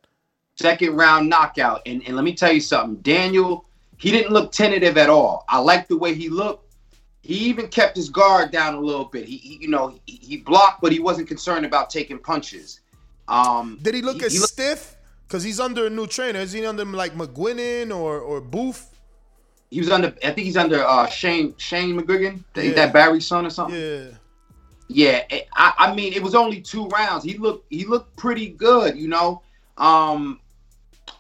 second round knockout. And, and let me tell you something, Daniel, he didn't look tentative at all. I like the way he looked. He even kept his guard down a little bit. He, he you know, he, he blocked, but he wasn't concerned about taking punches. Um, Did he look as he looked- stiff? Because he's under a new trainer. Is he under like McGuinness or or Booth? he was under. I think he's under uh, Shane Shane McGuigan, that, Yeah. that Barry's son or something. Yeah. Yeah, it- I, I mean, it was only two rounds. He looked he looked pretty good, you know. Um,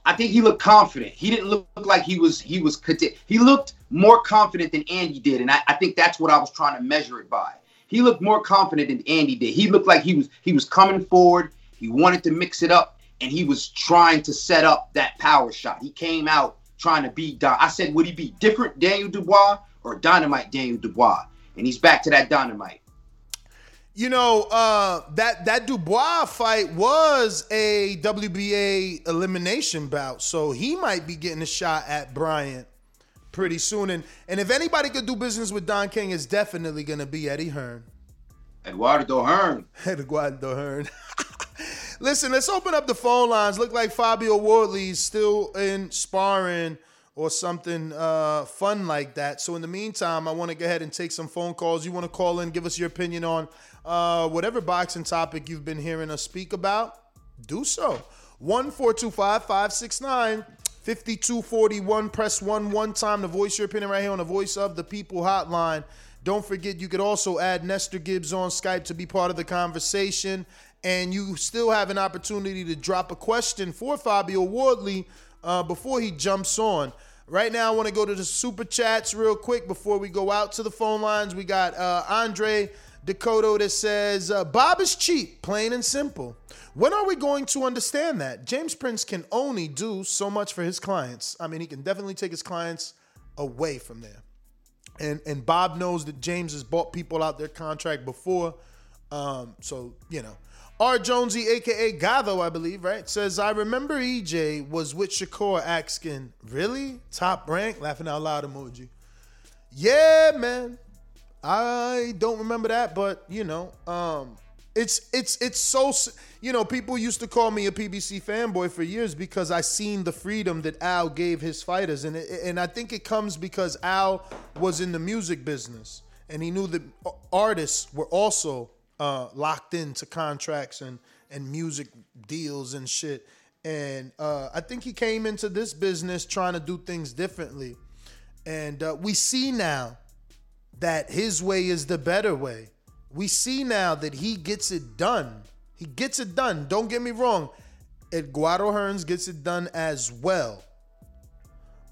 I think he looked confident. He didn't look like he was he was content. He looked more confident than Andy did, and I, I think that's what I was trying to measure it by. He looked more confident than Andy did. He looked like he was he was coming forward. He wanted to mix it up, and he was trying to set up that power shot. He came out trying to be Don. I said, would he be different Daniel Dubois or Dynamite Daniel Dubois? And he's back to that Dynamite. You know, uh, that that Dubois fight was a WBA elimination bout, so he might be getting a shot at Bryan pretty soon. And and if anybody could do business with Don King, it's definitely gonna be Eddie Hearn. Eduardo Hearn. Eduardo Hearn. Listen, let's open up the phone lines. Look like Fabio Wardley's still in sparring or something uh, fun like that. So in the meantime, I want to go ahead and take some phone calls. You want to call in, give us your opinion on uh, whatever boxing topic you've been hearing us speak about. Do so. One four two five five six nine. 5241 press 1 one time to voice your opinion right here on the voice of the people hotline. Don't forget you could also add nestor gibbs on skype to be part of the conversation. And you still have an opportunity to drop a question for fabio wardley uh, before he jumps on. Right now i want to go to the super chats real quick before we go out to the phone lines. We got uh, andre Dakota that says uh, Bob is cheap, plain and simple. When are we going to understand that? James Prince can only do so much for his clients. I mean, he can definitely take his clients away from there. And and Bob knows that James has bought people out their contract before. Um, so, you know. R. Jonesy, aka Gavo, I believe, right? Says, I remember EJ was with Shakur asking, really? Top rank? Laughing out loud emoji. Yeah, man. I don't remember that, but you know, um, it's it's it's so you know people used to call me a PBC fanboy for years because I seen the freedom that Al gave his fighters, and it, and I think it comes because Al was in the music business and he knew that artists were also uh, locked into contracts and and music deals and shit, and uh, I think he came into this business trying to do things differently, and uh, we see now that his way is the better way. We see now that he gets it done. He gets it done. Don't get me wrong. Eduardo Hearns gets it done as well.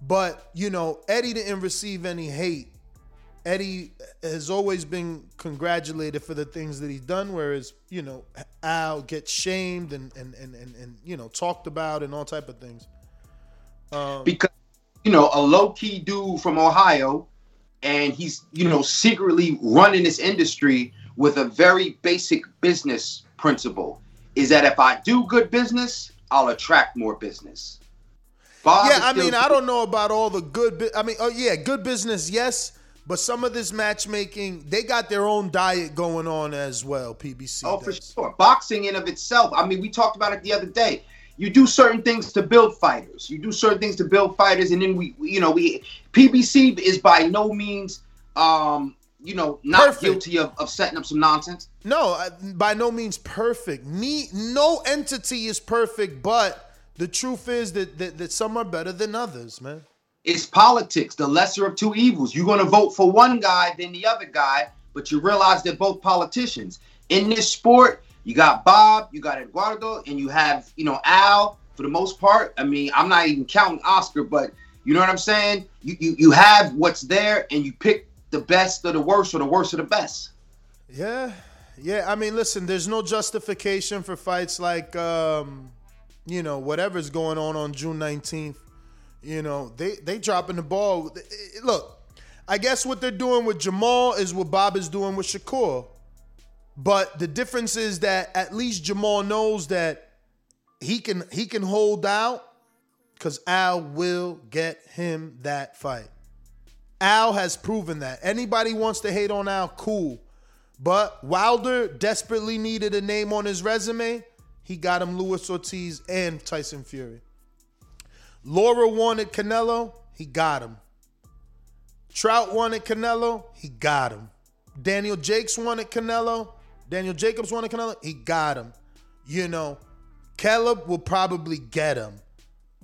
But, you know, Eddie didn't receive any hate. Eddie has always been congratulated for the things that he's done, whereas, you know, Al gets shamed and and and and, and you know, talked about and all type of things. Um, because you know a low key dude from Ohio, and he's you know secretly running this industry with a very basic business principle. is that if I do good business, I'll attract more business. Bob yeah, I mean, I don't know about all the good. Bu- I mean, oh yeah, good business, yes, but some of this matchmaking, they got their own diet going on as well. PBC. Oh, for sure. Boxing in of itself. I mean, we talked about it the other day. You do certain things to build fighters. You do certain things to build fighters, and then we, you know, we PBC is by no means, um, you know, not Perfect. guilty of, of setting up some nonsense. No, uh, by no means perfect. Me, no entity is perfect, but the truth is that, that that some are better than others, man. It's politics, the lesser of two evils. You're gonna vote for one guy than the other guy, but you realize they're both politicians. In this sport, you got Bob, you got Eduardo, and you have, you know, Al for the most part. I mean, I'm not even counting Oscar, but you know what I'm saying? You you, you have what's there and you pick the best of the worst or the worst of the best. Yeah, yeah. I mean, listen, there's no justification for fights like, um, you know, whatever's going on on June 19th. You know, they they dropping the ball. Look, I guess what they're doing with Jamal is what Bob is doing with Shakur. But the difference is that at least Jamal knows that he can he can hold out because Al will get him that fight. Al has proven that. Anybody wants to hate on Al, cool. But Wilder desperately needed a name on his resume. He got him Luis Ortiz and Tyson Fury. Lara wanted Canelo. He got him. Trout wanted Canelo. He got him. Daniel Jakes wanted Canelo. Daniel Jacobs wanted Canelo. He got him. You know, Caleb will probably get him.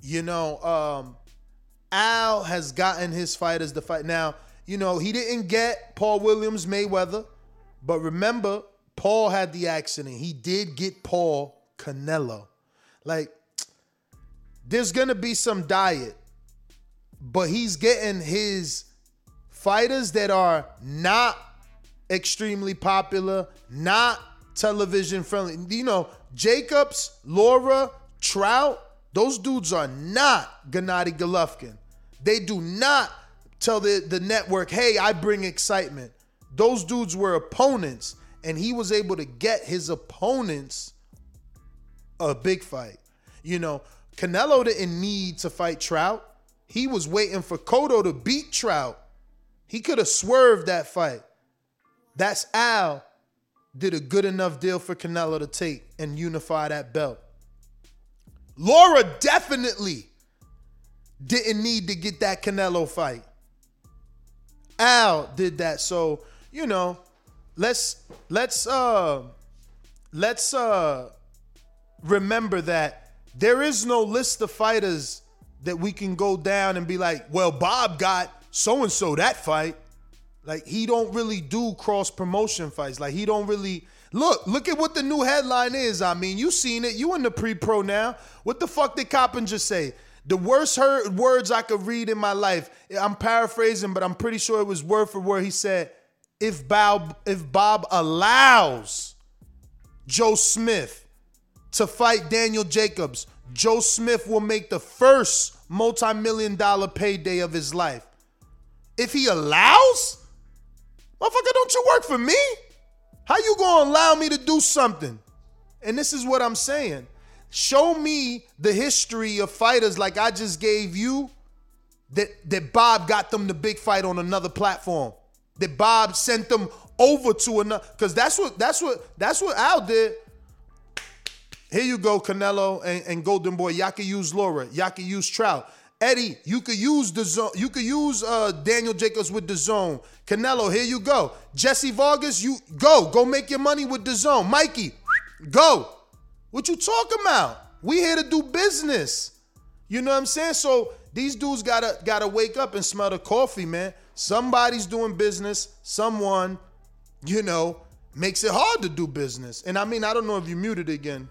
You know, um, Al has gotten his fighters the fight. Now, you know, he didn't get Paul Williams Mayweather, but remember, Paul had the accident. He did get Paul Canelo. Like, there's gonna be some diet, but he's getting his fighters that are not extremely popular, not television friendly. You know, Jacobs, Lara, Trout, those dudes are not Gennady Golovkin. They do not tell the, the network, hey, I bring excitement. Those dudes were opponents, and he was able to get his opponents a big fight. You know, Canelo didn't need to fight Trout. He was waiting for Cotto to beat Trout. He could have swerved that fight. That's Al did a good enough deal for Canelo to take and unify that belt. Lara definitely didn't need to get that Canelo fight. Al did that. So, you know, let's let's uh let's uh remember that there is no list of fighters that we can go down and be like, well, Bob got so and so that fight. Like he don't really do cross promotion fights. Like he don't really look. Look at what the new headline is. I mean, you seen it. You in the pre pro now. What the fuck did Coppinger say? The worst heard words I could read in my life. I'm paraphrasing, but I'm pretty sure it was word for word. He said, "If Bob, if Bob allows Joe Smith to fight Daniel Jacobs, Joe Smith will make the first multi-million dollar payday of his life. If he allows, motherfucker, don't you work for me? How you gonna allow me to do something? And this is what I'm saying. Show me the history of fighters like I just gave you that that Bob got them the big fight on another platform. That Bob sent them over to another because that's what that's what that's what Al did. Here you go, Canelo and, and Golden Boy. Y'all can use Lara. Y'all can use Trout. Eddie, you could use DAZN. You could use uh, Daniel Jacobs with DAZN. Canelo, here you go. Jesse Vargas, you go. Go make your money with DAZN. Mikey, go. What you talking about? We here to do business. You know what I'm saying? So these dudes gotta gotta wake up and smell the coffee, man. Somebody's doing business. Someone, you know, makes it hard to do business. And I mean, I don't know if you muted again,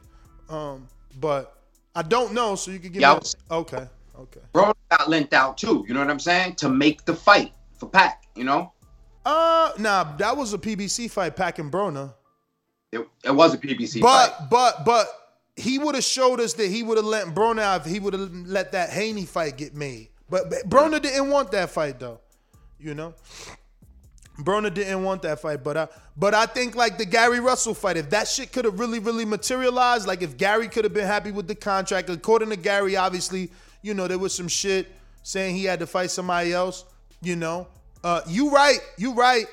um, but I don't know. So you could give Yeah, me. okay, okay. Bro got lent out too. You know what I'm saying? To make the fight for Pac. You know, Uh, nah, that was a PBC fight, Pac and Broner. it, it was a PBC But fight. but but but he would have showed us that he would have let Broner out if he would have let that Haney fight get made. But, but Broner didn't want that fight though, you know. Broner didn't want that fight, but I, but I think like the Gary Russell fight, if that shit could have really, really materialized, like if Gary could have been happy with the contract, according to Gary, obviously, you know, there was some shit saying he had to fight somebody else. You know, uh, you right, you right.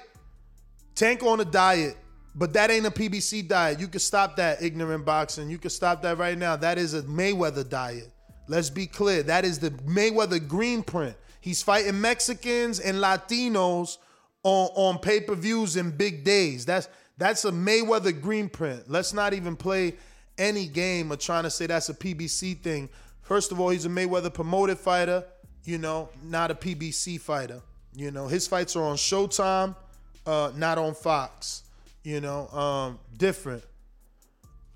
Tank on a diet, but that ain't a PBC diet. You can stop that ignorant boxing. You can stop that right now. That is a Mayweather diet. Let's be clear. That is the Mayweather green print. He's fighting Mexicans and Latinos on, on pay-per-views and big days. That's that's a Mayweather green print. Let's not even play any game of trying to say that's a PBC thing. First of all, he's a Mayweather promoted fighter, you know, not a PBC fighter. You know, his fights are on Showtime, uh, not on Fox. You know, um, different.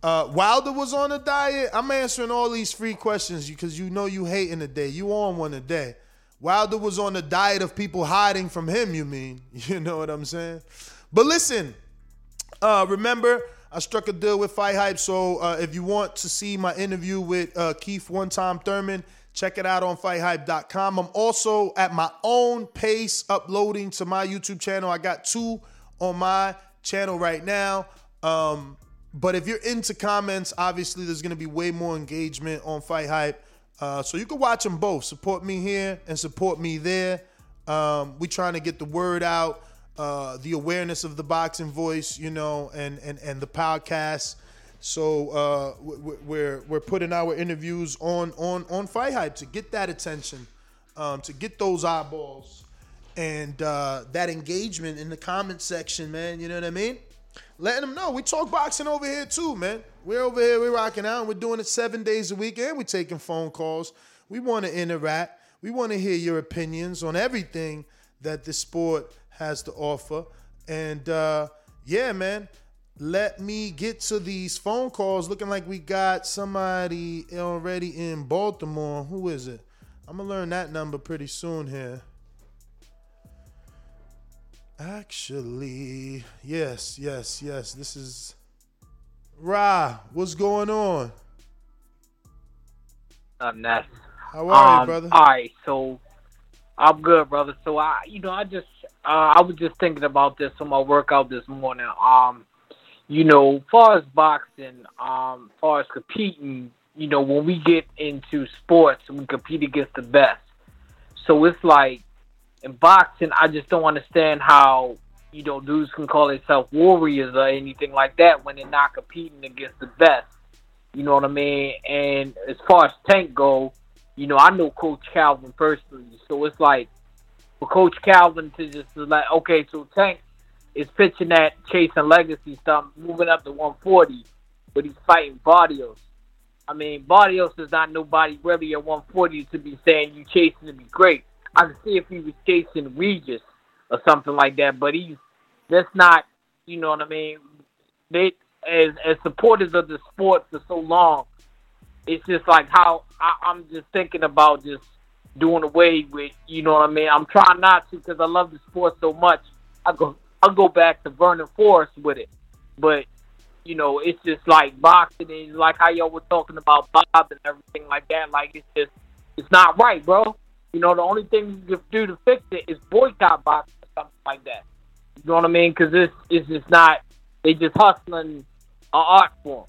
Uh, Wilder was on a diet. I'm answering all these free questions because you know you hate in a day. You on one a day. Wilder was on a diet of people hiding from him, you mean? You know what I'm saying? But listen, uh, remember, I struck a deal with Fight Hype. So uh, if you want to see my interview with uh, Keith One Time Thurman, check it out on FightHype.com. I'm also at my own pace uploading to my YouTube channel. I got two on my channel right now. Um, but if you're into comments, obviously there's going to be way more engagement on Fight Hype. Uh, so you can watch them both. Support me here and support me there. Um, we trying to get the word out, uh, the awareness of the boxing voice, you know, and and and the podcast. So uh, we're we're putting our interviews on on on Fight Hype to get that attention, um, to get those eyeballs, and uh, that engagement in the comment section, man. You know what I mean? letting them know we talk boxing over here too, man. We're over here, we're rocking out, and we're doing it seven days a week, and we're taking phone calls. We want to interact. We want to hear your opinions on everything that the sport has to offer. And uh, yeah, man, let me get to these phone calls. Looking like we got somebody already in Baltimore. Who is it? I'm gonna learn that number pretty soon here. Actually, yes, yes, yes. This is Ra. What's going on? Nothing. How are um, you, brother? All right, so I'm good, brother. So I, you know, I just, uh, I was just thinking about this on my workout this morning. Um, you know, far as boxing, um, far as competing, you know, when we get into sports, we compete against the best. So it's like in boxing, I just don't understand how you know dudes can call themselves warriors or anything like that when they're not competing against the best. You know what I mean? And as far as Tank go, you know I know Coach Calvin personally, so it's like for Coach Calvin to just like, okay, so Tank is pitching that chasing legacy stuff, moving up to 140, but he's fighting Barrios. I mean, Barrios is not nobody really at 140 to be saying you chasing to be great. I could see if he was chasing Regis or something like that, but he's that's not, you know what I mean. They as as supporters of the sport for so long, it's just like how I, I'm just thinking about just doing away with, you know what I mean. I'm trying not to because I love the sport so much. I go I'll go back to Vernon Forrest with it, but you know it's just like boxing and like how y'all were talking about Bob and everything like that. Like it's just it's not right, bro. You know, the only thing you can do to fix it is boycott boxing or something like that. You know what I mean? Because this is just not. They just hustling an art form.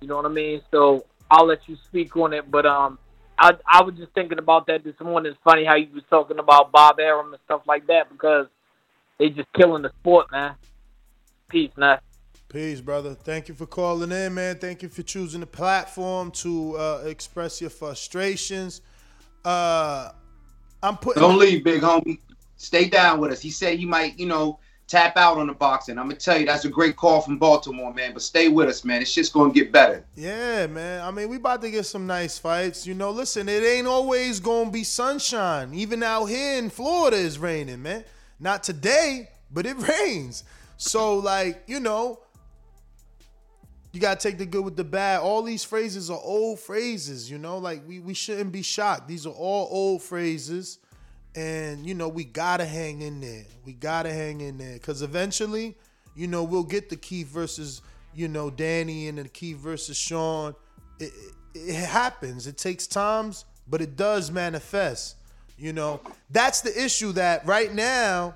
You know what I mean? So I'll let you speak on it. But um, I I was just thinking about that this morning. It's funny how you was talking about Bob Arum and stuff like that because they just killing the sport, man. Peace, man. Peace, brother. Thank you for calling in, man. Thank you for choosing the platform to uh, express your frustrations. Uh, I'm putting. Don't leave, big homie. Stay down with us. He said he might, you know, tap out on the boxing. I'm gonna tell you that's a great call from Baltimore, man. But stay with us, man. It's just gonna get better. Yeah, man. I mean, we about to get some nice fights. You know, listen, it ain't always gonna be sunshine. Even out here in Florida is raining, man. Not today, but it rains. So, like, you know, you gotta take the good with the bad. All these phrases are old phrases, you know. Like we we shouldn't be shocked. These are all old phrases, and you know we gotta hang in there. We gotta hang in there because eventually, you know, we'll get the Keith versus you know Danny and the Keith versus Shawn. It, it, it happens. It takes times, but it does manifest. You know, that's the issue that right now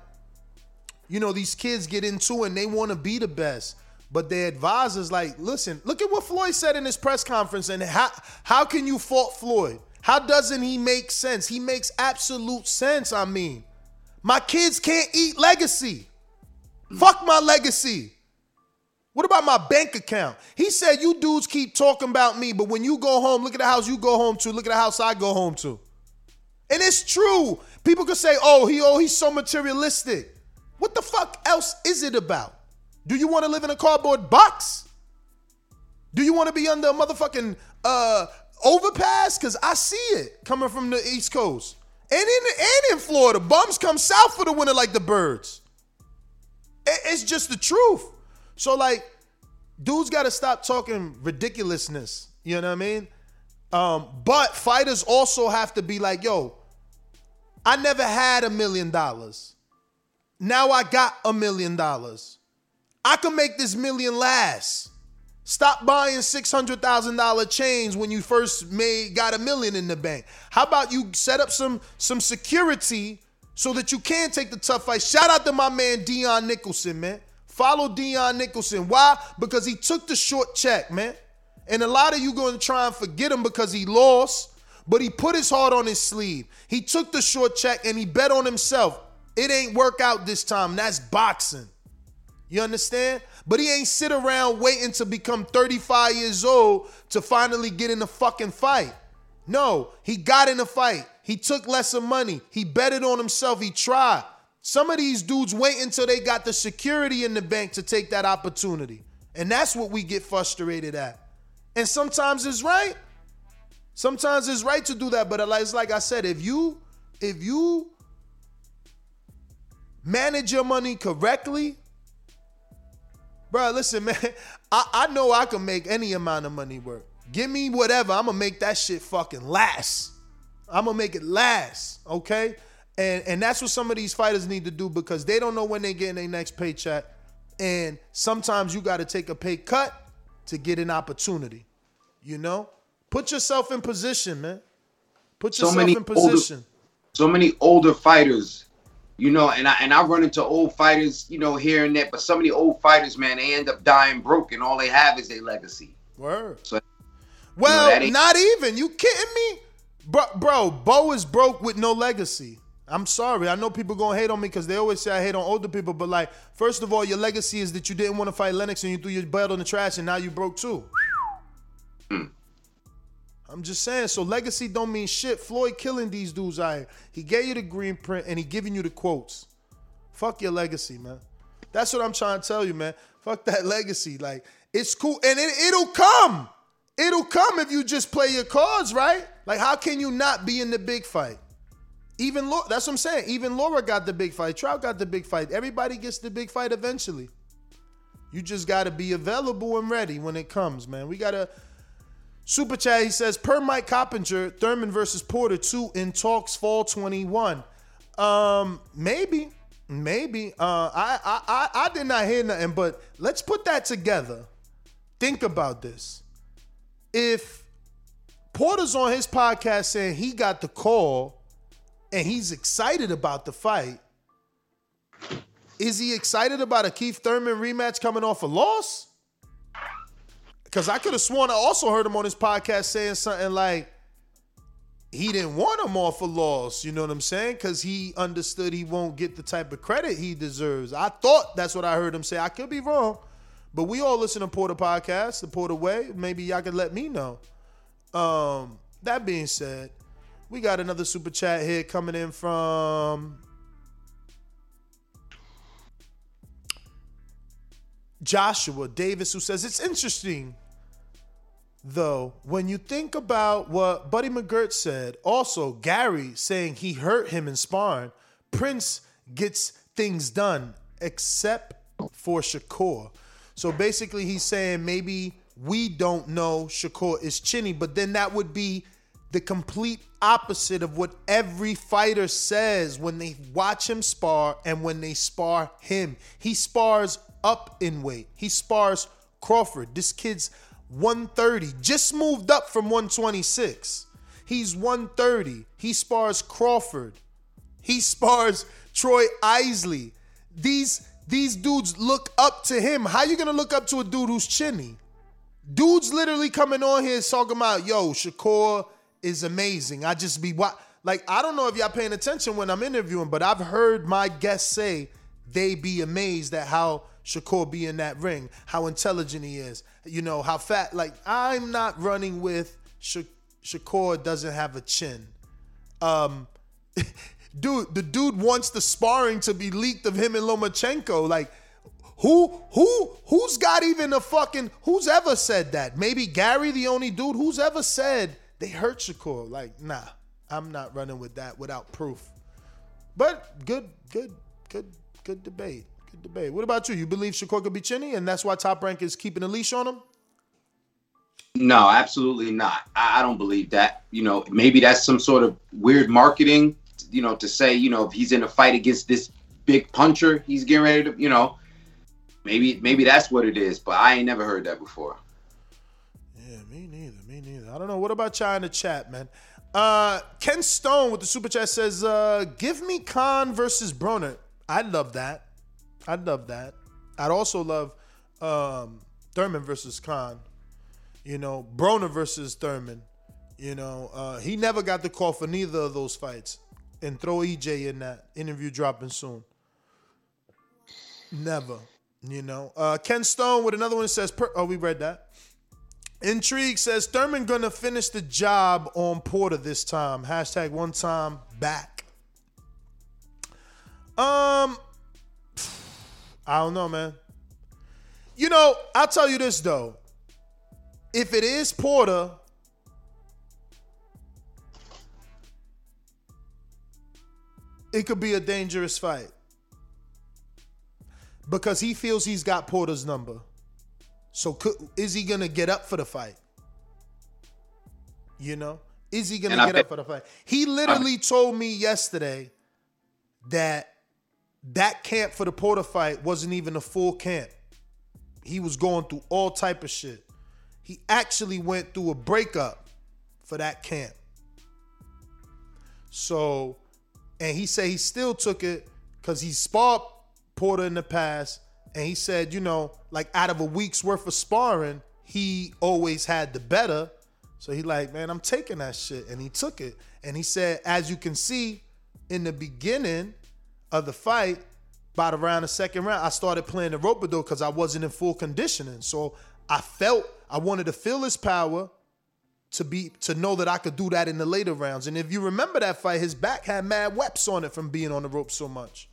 you know, these kids get into and they want to be the best. But their advisors like, listen, look at what Floyd said in his press conference and how how can you fault Floyd? How doesn't he make sense? He makes absolute sense, I mean. My kids can't eat legacy. Fuck my legacy. What about my bank account? He said, You dudes keep talking about me, but when you go home, look at the house you go home to, look at the house I go home to. And it's true. People could say, Oh, he oh, he's so materialistic. What the fuck else is it about? Do you want to live in a cardboard box? Do you want to be under a motherfucking uh, overpass? Cause I see it coming from the East Coast. And in and in Florida, bums come south for the winter like the birds. It- It's just the truth. So like, dudes got to stop talking ridiculousness. You know what I mean? Um, but fighters also have to be like, yo, I never had a million dollars. Now I got a million dollars. I can make this million last. Stop buying six hundred thousand dollar chains when you first made got a million in the bank. How about you set up some some security so that you can take the tough fight? Shout out to my man Dion Nicholson, man. Follow Dion Nicholson. Why? Because he took the short check, man. And a lot of you going to try and forget him because he lost, but he put his heart on his sleeve. He took the short check and he bet on himself. It ain't work out this time. That's boxing. You understand? But he ain't sit around waiting to become 35 years old to finally get in a fucking fight. No, he got in a fight. He took lesser money. He betted on himself. He tried. Some of these dudes wait until they got the security in the bank to take that opportunity. And that's what we get frustrated at. And sometimes it's right. Sometimes it's right to do that, but it's like I said, if you if you manage your money correctly, bro, listen, man, I, I know I can make any amount of money work. Give me whatever, I'm gonna make that shit fucking last. I'm gonna make it last, okay? And and that's what some of these fighters need to do because they don't know when they getting their next paycheck. And sometimes you gotta take a pay cut to get an opportunity. You know? Put yourself in position, man. Put So yourself many in position. older, so many older fighters, you know, and I and I run into old fighters, you know, here and there. But some of the old fighters, man, they end up dying broke, and all they have is their legacy. Word. So, Well, that ain't- not even. You kidding me? Bro, bro, Bowe is broke with no legacy. I'm sorry. I know people gonna hate on me because they always say I hate on older people, but like, first of all, your legacy is that you didn't want to fight Lennox and you threw your belt in the trash and now you broke too. Hmm. I'm just saying. So legacy don't mean shit. Floyd killing these dudes here. He gave you the green print and he giving you the quotes. Fuck your legacy, man. That's what I'm trying to tell you, man. Fuck that legacy. Like, it's cool. And it, it'll come. It'll come if you just play your cards right. Like, how can you not be in the big fight? Even Lara, that's what I'm saying. Even Lara got the big fight. Trout got the big fight. Everybody gets the big fight eventually. You just got to be available and ready when it comes, man. We got to. Super chat, he says, per Mike Coppinger, Thurman versus Porter 2 in talks fall 21. Um, maybe. Maybe. Uh I I I, I did not hear nothing, but let's put that together. Think about this. If Porter's on his podcast saying he got the call and he's excited about the fight, is he excited about a Keith Thurman rematch coming off a loss? Because I could have sworn I also heard him on his podcast saying something like he didn't want him off a loss. You know what I'm saying? Because he understood he won't get the type of credit he deserves. I thought that's what I heard him say. I could be wrong. But we all listen to Porter podcast, the Porter Way. Maybe y'all could let me know. Um, that being said, we got another super chat here coming in from Joshua Davis, who says it's interesting, though, when you think about what Buddy McGirt said, also Gary saying he hurt him in sparring, Prince gets things done except for Shakur. So basically, he's saying maybe we don't know Shakur is chinny, but then that would be the complete opposite of what every fighter says when they watch him spar and when they spar him. He spars up in weight. He spars Crawford. This kid's 130, just moved up from 126. He's 130. He spars Crawford. He spars Troy Isley. these these dudes look up to him. How you gonna look up to a dude who's chinny? Dudes literally coming on here talking about, yo, Shakur is amazing. I just be what like I don't know if y'all paying attention when I'm interviewing, but I've heard my guests say they be amazed at how Shakur be in that ring, how intelligent he is, you know, how fat. Like I'm not running with Sha- Shakur doesn't have a chin. Um, dude, the dude wants the sparring to be leaked of him and Lomachenko. Like, who, who, who's got even a fucking? Who's ever said that? Maybe Gary, the only dude. Who's ever said they hurt Shakur? Like, nah, I'm not running with that without proof. But good, good, good, good debate. Good debate. What about you? You believe Shakur could be chinny, and that's why Top Rank is keeping a leash on him? No, absolutely not. I, I don't believe that. You know, maybe that's some sort of weird marketing. You know, to say you know if he's in a fight against this big puncher, he's getting ready to. You know, maybe maybe that's what it is. But I ain't never heard that before. Yeah, me neither. Me neither. I don't know. What about y'all in the chat, man? Uh, Ken Stone with the super chat says, uh, "Give me Khan versus Broner." I'd love that. I'd love that. I'd also love um, Thurman versus Khan. You know, Broner versus Thurman. You know, uh, he never got the call for neither of those fights. And throw EJ in that interview dropping soon. Never. You know, uh, Ken Stone with another one says, per- "Oh, we read that." Intrigue says Thurman gonna finish the job on Porter this time. Hashtag one time back. Um, I don't know, man. You know, I'll tell you this though. If it is Porter, it could be a dangerous fight because he feels he's got Porter's number. So could, is he gonna get up for the fight? You know, is he gonna And get up for the fight? He literally told me yesterday that that camp for the Porter fight wasn't even a full camp. He was going through all type of shit. He actually went through a breakup for that camp. So, and he said he still took it because he sparred Porter in the past, and he said, you know, like out of a week's worth of sparring, he always had the better. So he like, man, I'm taking that shit, and he took it. And he said, as you can see, in the beginning of the fight, by the round the second round, I started playing the rope though because I wasn't in full conditioning. So I felt I wanted to feel his power to be to know that I could do that in the later rounds. And if you remember that fight, his back had mad webs on it from being on the rope so much.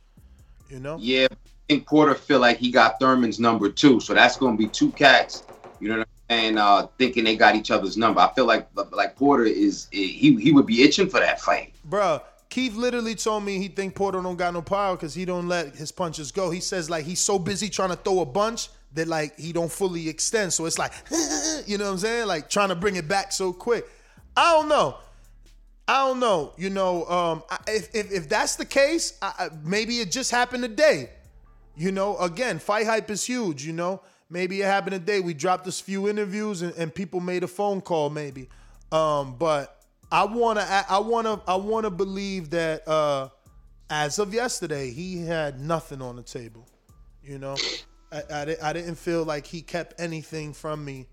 You know? Yeah, I think Porter feel like he got Thurman's number too, so that's gonna be two cats. You know what I'm saying? Uh, thinking they got each other's number. I feel like like Porter is he he would be itching for that fight. Bruh, Keith literally told me he think Porter don't got no power because he don't let his punches go. He says like he's so busy trying to throw a bunch that like he don't fully extend. So it's like, you know what I'm saying? Like trying to bring it back so quick. I don't know. I don't know. You know, um, if, if if that's the case, I, maybe it just happened today. You know, again, fight hype is huge. You know, maybe it happened today. We dropped this few interviews and, and people made a phone call, maybe. Um, but I wanna, I wanna, I wanna believe that uh, as of yesterday, he had nothing on the table. You know, I, I, I didn't feel like he kept anything from me.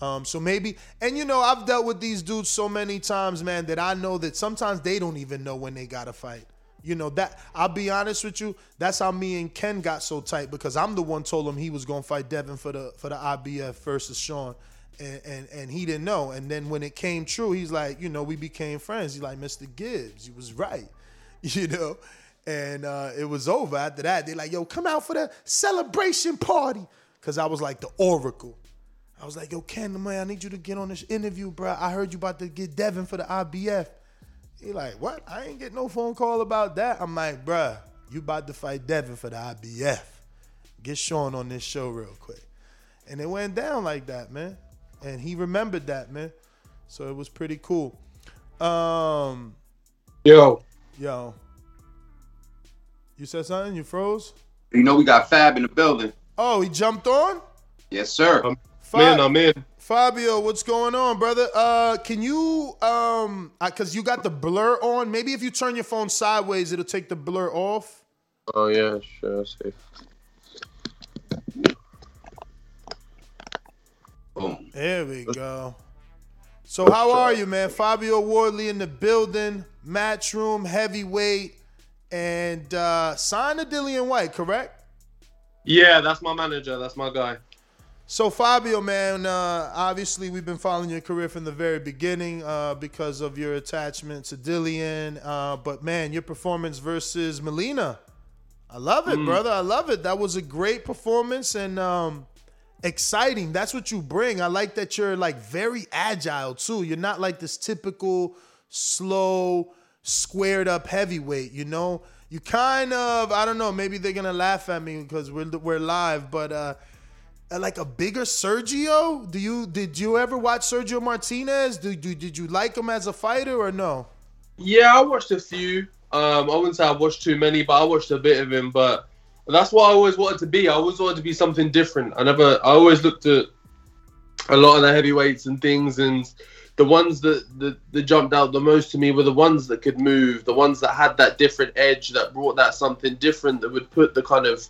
Um, so maybe, and you know, I've dealt with these dudes so many times, man, that I know that sometimes they don't even know when they gotta fight. You know that I'll be honest with you. That's how me and Ken got so tight because I'm the one told him he was gonna fight Devon for the for the IBF versus Shawn, and and and he didn't know. And then when it came true, he's like, you know, we became friends. He's like, Mr. Gibbs, you was right, you know. And uh, it was over after that. They're like, yo, come out for the celebration party. Cause I was like the oracle. I was like, yo, Ken, man, I need you to get on this interview, bro. I heard you about to get Devon for the IBF. He like, what? I ain't get no phone call about that. I'm like, bruh, you about to fight Devon for the IBF. Get Shawn on this show real quick. And it went down like that, man. And he remembered that, man. So it was pretty cool. Um, Yo, yo. You said something? You froze? You know we got Fab in the building. Oh, he jumped on? Yes, sir. man, I'm in. Fabio, what's going on, brother? Uh, can you um, cause you got the blur on. Maybe if you turn your phone sideways, it'll take the blur off. Oh yeah, sure. I see. Boom. There we go. So how are you, man? Fabio Wardley in the building, Matchroom, heavyweight, and uh signed to Dillian Whyte, correct? Yeah, that's my manager. That's my guy. So Fabio, man, uh, obviously we've been following your career from the very beginning uh, because of your attachment to Dillian. Uh, but man, your performance versus Molina, I love it, Mm. brother. I love it. That was a great performance and um, exciting. That's what you bring. I like that you're like very agile too. You're not like this typical slow, squared up heavyweight. You know, you kind of I don't know. Maybe they're gonna laugh at me because we're we're live, but. uh uh, like a bigger Sergio? Do you did you ever watch Sergio Martinez? Do, do did you like him as a fighter or no? Yeah, I watched a few. Um, I wouldn't say I watched too many, but I watched a bit of him. But that's what I always wanted to be. I always wanted to be something different. I never. I always looked at a lot of the heavyweights and things, and the ones that, that that jumped out the most to me were the ones that could move, the ones that had that different edge, that brought that something different, that would put the kind of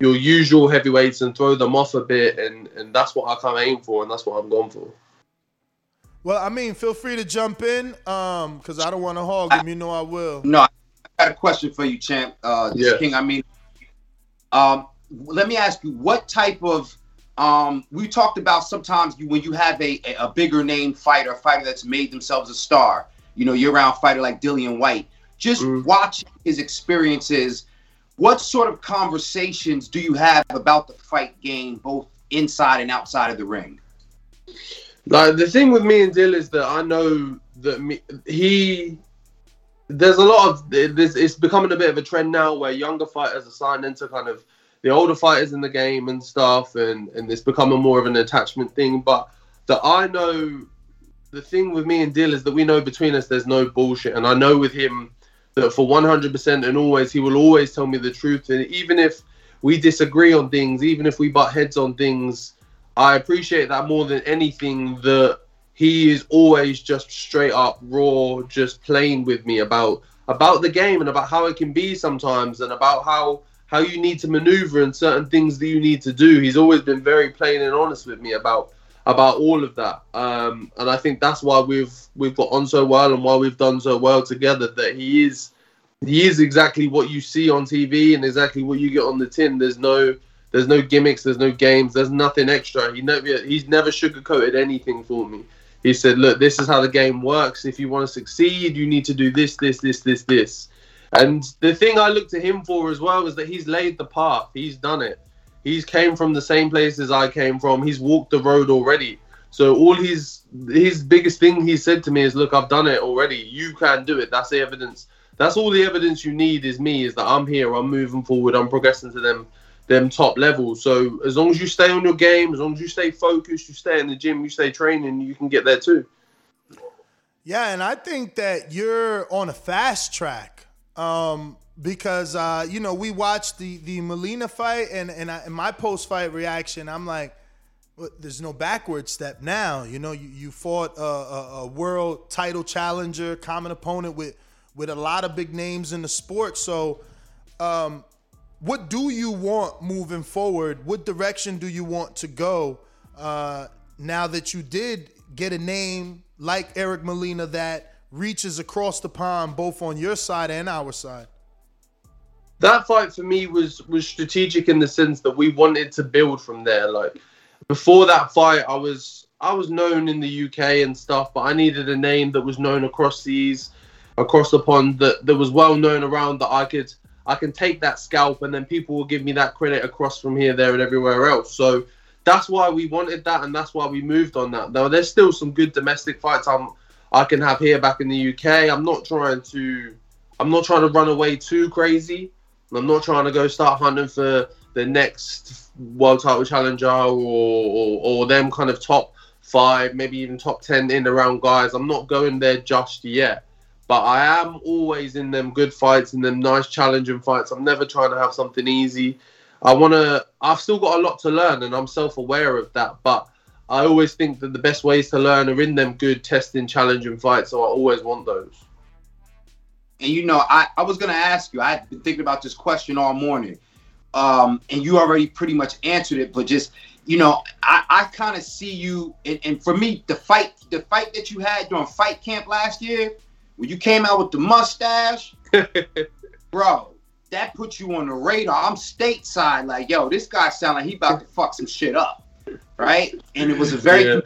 your usual heavyweights and throw them off a bit, and and that's what I kind of aim for, and that's what I'm going for. Well, I mean, feel free to jump in, um, because I don't want to hog him. You know I will. No, I got a question for you, champ. Uh, Yeah. King. I mean, um, let me ask you, what type of um, we talked about sometimes you when you have a a bigger name fighter, a fighter that's made themselves a star. You know, you're around fighter like Dillian Whyte. Just watching his experiences, what sort of conversations do you have about the fight game, both inside and outside of the ring? Like the thing with me and Dill is that I know that me, he. There's a lot of this. It's becoming a bit of a trend now where younger fighters are signed into kind of the older fighters in the game and stuff, and and it's becoming more of an attachment thing. But that I know, the thing with me and Dill is that we know between us there's no bullshit, and I know with him that for 100% and always he will always tell me the truth, and even if we disagree on things, even if we butt heads on things, I appreciate that more than anything that he is always just straight up raw, just playing with me about about the game and about how it can be sometimes and about how how you need to maneuver and certain things that you need to do. He's always been very plain and honest with me about about all of that. Um, and I think that's why we've we've got on so well and why we've done so well together. That he is he is exactly what you see on TV and exactly what you get on the tin. There's no there's no gimmicks, there's no games, there's nothing extra. He never he's never sugarcoated anything for me. He said, "Look, this is how the game works. If you want to succeed, you need to do this, this, this, this, this." And the thing I look to him for as well is that he's laid the path. He's done it. He's came from the same places I came from. He's walked the road already. So all his his biggest thing he said to me is, "Look, I've done it already. You can do it. That's the evidence. That's all the evidence you need is me. Is that I'm here. I'm moving forward. I'm progressing to them them top levels. So as long as you stay on your game, as long as you stay focused, you stay in the gym, you stay training, you can get there too. Yeah, and I think that you're on a fast track um, because uh, you know we watched the the Molina fight, and and I, in my post fight reaction, I'm like, "Well, there's no backward step now. You know, you, you fought a, a, a world title challenger, common opponent with with a lot of big names in the sport. So, um, what do you want moving forward? What direction do you want to go uh, now that you did get a name like Eric Molina that reaches across the pond, both on your side and our side? That fight for me was was strategic in the sense that we wanted to build from there. Like before that fight, I was I was known in the UK and stuff, but I needed a name that was known across seas, across the pond, that, that was well known around that I could I can take that scalp and then people will give me that credit across from here, there, and everywhere else. So that's why we wanted that, and that's why we moved on that. Now, there's still some good domestic fights I'm I can have here back in the UK. I'm not trying to I'm not trying to run away too crazy. I'm not trying to go start hunting for the next world title challenger or, or, or them kind of top five, maybe even top ten in around guys. I'm not going there just yet. But I am always in them good fights and them nice challenging fights. I'm never trying to have something easy. I want to. I've still got a lot to learn, and I'm self-aware of that. But I always think that the best ways to learn are in them good testing, challenging fights. So I always want those. and you know, I, I was gonna ask you. I've been thinking about this question all morning, um, and you already pretty much answered it. But just you know, I, I kind of see you, and, and for me, the fight the fight that you had during fight camp last year, when you came out with the mustache, bro, that put you on the radar. I'm stateside, like, yo, this guy sound like he about to fuck some shit up, right? And it was a very Yeah.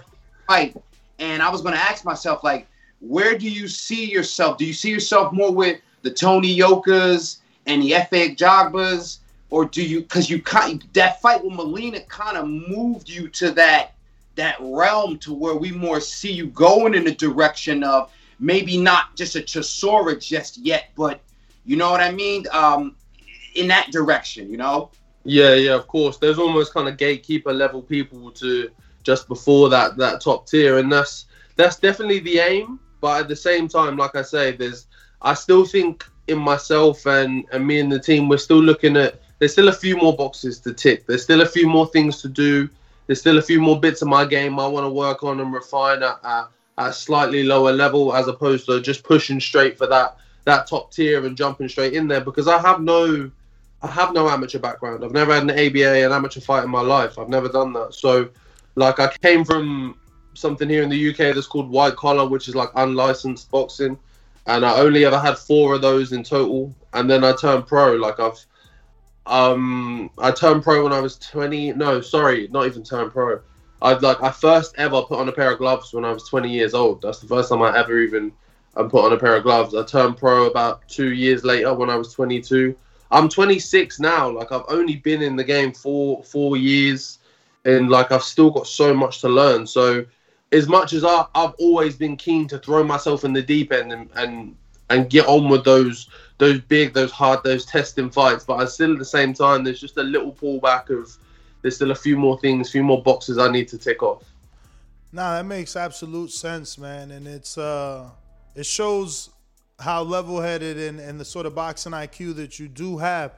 fight. And I was gonna ask myself, like, where do you see yourself? Do you see yourself more with the Tony Yokas and the Efe Ajagbas? Or do you because you kind that fight with Molina kind of moved you to that that realm to where we more see you going in the direction of maybe not just a Chisora just yet, but you know what I mean? Um, in that direction, you know? Yeah, yeah, of course. There's almost kind of gatekeeper level people to just before that that top tier, and that's that's definitely the aim. But at the same time, like I say, there's I still think in myself and and me and the team, we're still looking at. There's still a few more boxes to tick. There's still a few more things to do. There's still a few more bits of my game I want to work on and refine at, at, at a slightly lower level, as opposed to just pushing straight for that that top tier and jumping straight in there. Because I have no I have no amateur background. I've never had an ABA, an amateur fight in my life. I've never done that. So, like, I came from something here in the UK that's called white collar, which is like unlicensed boxing, and I only ever had four of those in total. And then I turned pro. Like, I've um I turned pro when I was 20. No, sorry, not even turned pro. I've like I first ever put on a pair of gloves when I was 20 years old. That's the first time I ever even um, put on a pair of gloves. I turned pro about two years later when I was 22. I'm 26 now. Like I've only been in the game for four years, and like I've still got so much to learn. So, as much as I, I've always been keen to throw myself in the deep end and and, and get on with those those big, those hard, those testing fights, but I still at the same time there's just a little pullback of there's still a few more things, few more boxes I need to tick off. Nah, that makes absolute sense, man, and it's uh, it shows how level-headed and, and the sort of boxing IQ that you do have.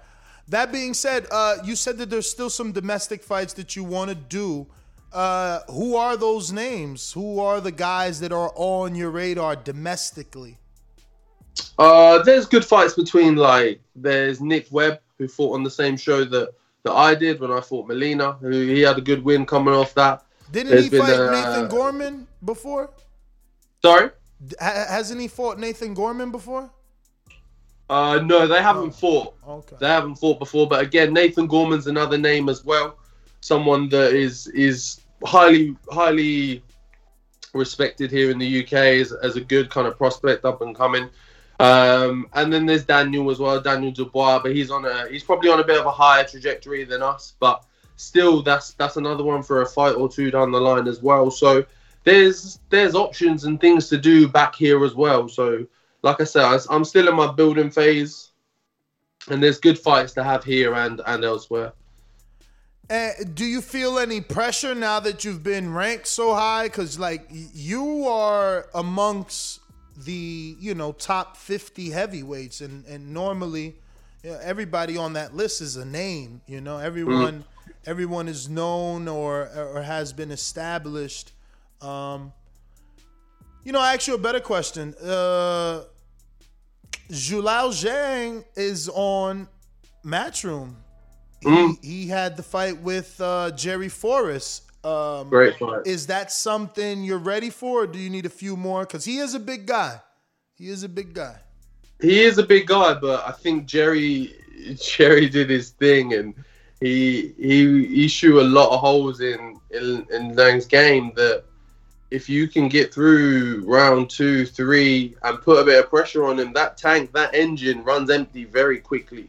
That being said, uh, you said that there's still some domestic fights that you want to do. Uh, who are those names? Who are the guys that are on your radar domestically? Uh, there's good fights between like there's Nick Webb who fought on the same show that that I did when I fought Molina. Who he had a good win coming off that. Didn't There's he been, fight uh, Nathan Gorman before? Sorry. Ha- hasn't he fought Nathan Gorman before? Uh, no, they haven't fought. Okay. They haven't fought before, but again, Nathan Gorman's another name as well. Someone that is is highly highly respected here in the UK as, as a good kind of prospect up and coming. Um, and then there's Daniel as well, Daniel Dubois, but he's on a he's probably on a bit of a higher trajectory than us, but still that's that's another one for a fight or two down the line as well. So there's there's options and things to do back here as well. So like I said, I'm still in my building phase, and there's good fights to have here and and elsewhere. Uh, do you feel any pressure now that you've been ranked so high? Because like you are amongst the you know top 50 heavyweights, and and normally you know, everybody on that list is a name. You know, everyone everyone is known or or has been established. Um, you know, I ask you a better question. Uh, Zhilei Zhang is on Matchroom. He, he had the fight with uh, Jerry Forrest. Um, Great fight. Is that something you're ready for, or do you need a few more? Because he is a big guy. He is a big guy. he is a big guy, but I think Jerry Jerry did his thing and he he he shoot a lot of holes in in, in Zhang's game that if you can get through round two, three, and put a bit of pressure on him, that tank, that engine runs empty very quickly.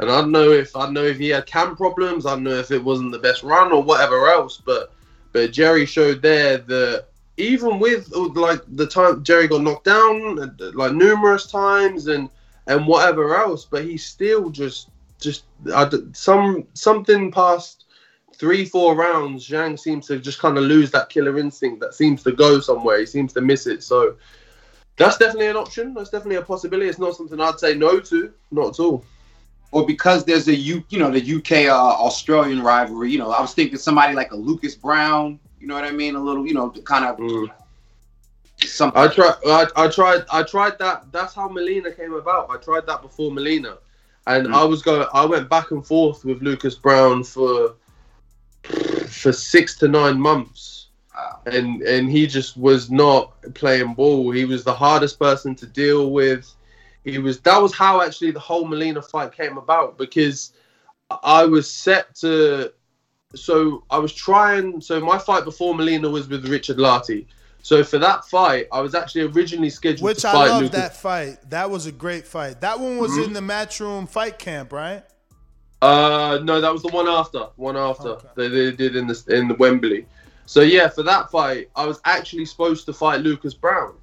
And I don't know if I know if he had cam problems. I don't know if it wasn't the best run or whatever else. But but Jerry showed there that even with like the time Jerry got knocked down like numerous times and and whatever else, but he still just just I some something past three four rounds. Zhang seems to just kind of lose that killer instinct that seems to go somewhere. He seems to miss it. So that's definitely an option. That's definitely a possibility. It's not something I'd say no to. Not at all. Or because there's a U, you know, the UK uh, Australian rivalry. You know, I was thinking somebody like a Lucas Browne. You know what I mean? A little, you know, kind of. something. I tried. I, I tried. I tried that. That's how Molina came about. I tried that before Molina, and Mm. I was going. I went back and forth with Lucas Browne for for six to nine months, and and he just was not playing ball. He was the hardest person to deal with. He was. That was how actually the whole Molina fight came about because I was set to. So I was trying. So my fight before Molina was with Richard Lartey. So for that fight, I was actually originally scheduled Which to I love Lucas. that fight. That was a great fight. That one was Mhm. in the Matchroom fight camp, right? Uh, no, that was the one after. One after they, they did in the in the Wembley. So yeah, for that fight, I was actually supposed to fight Lucas Browne,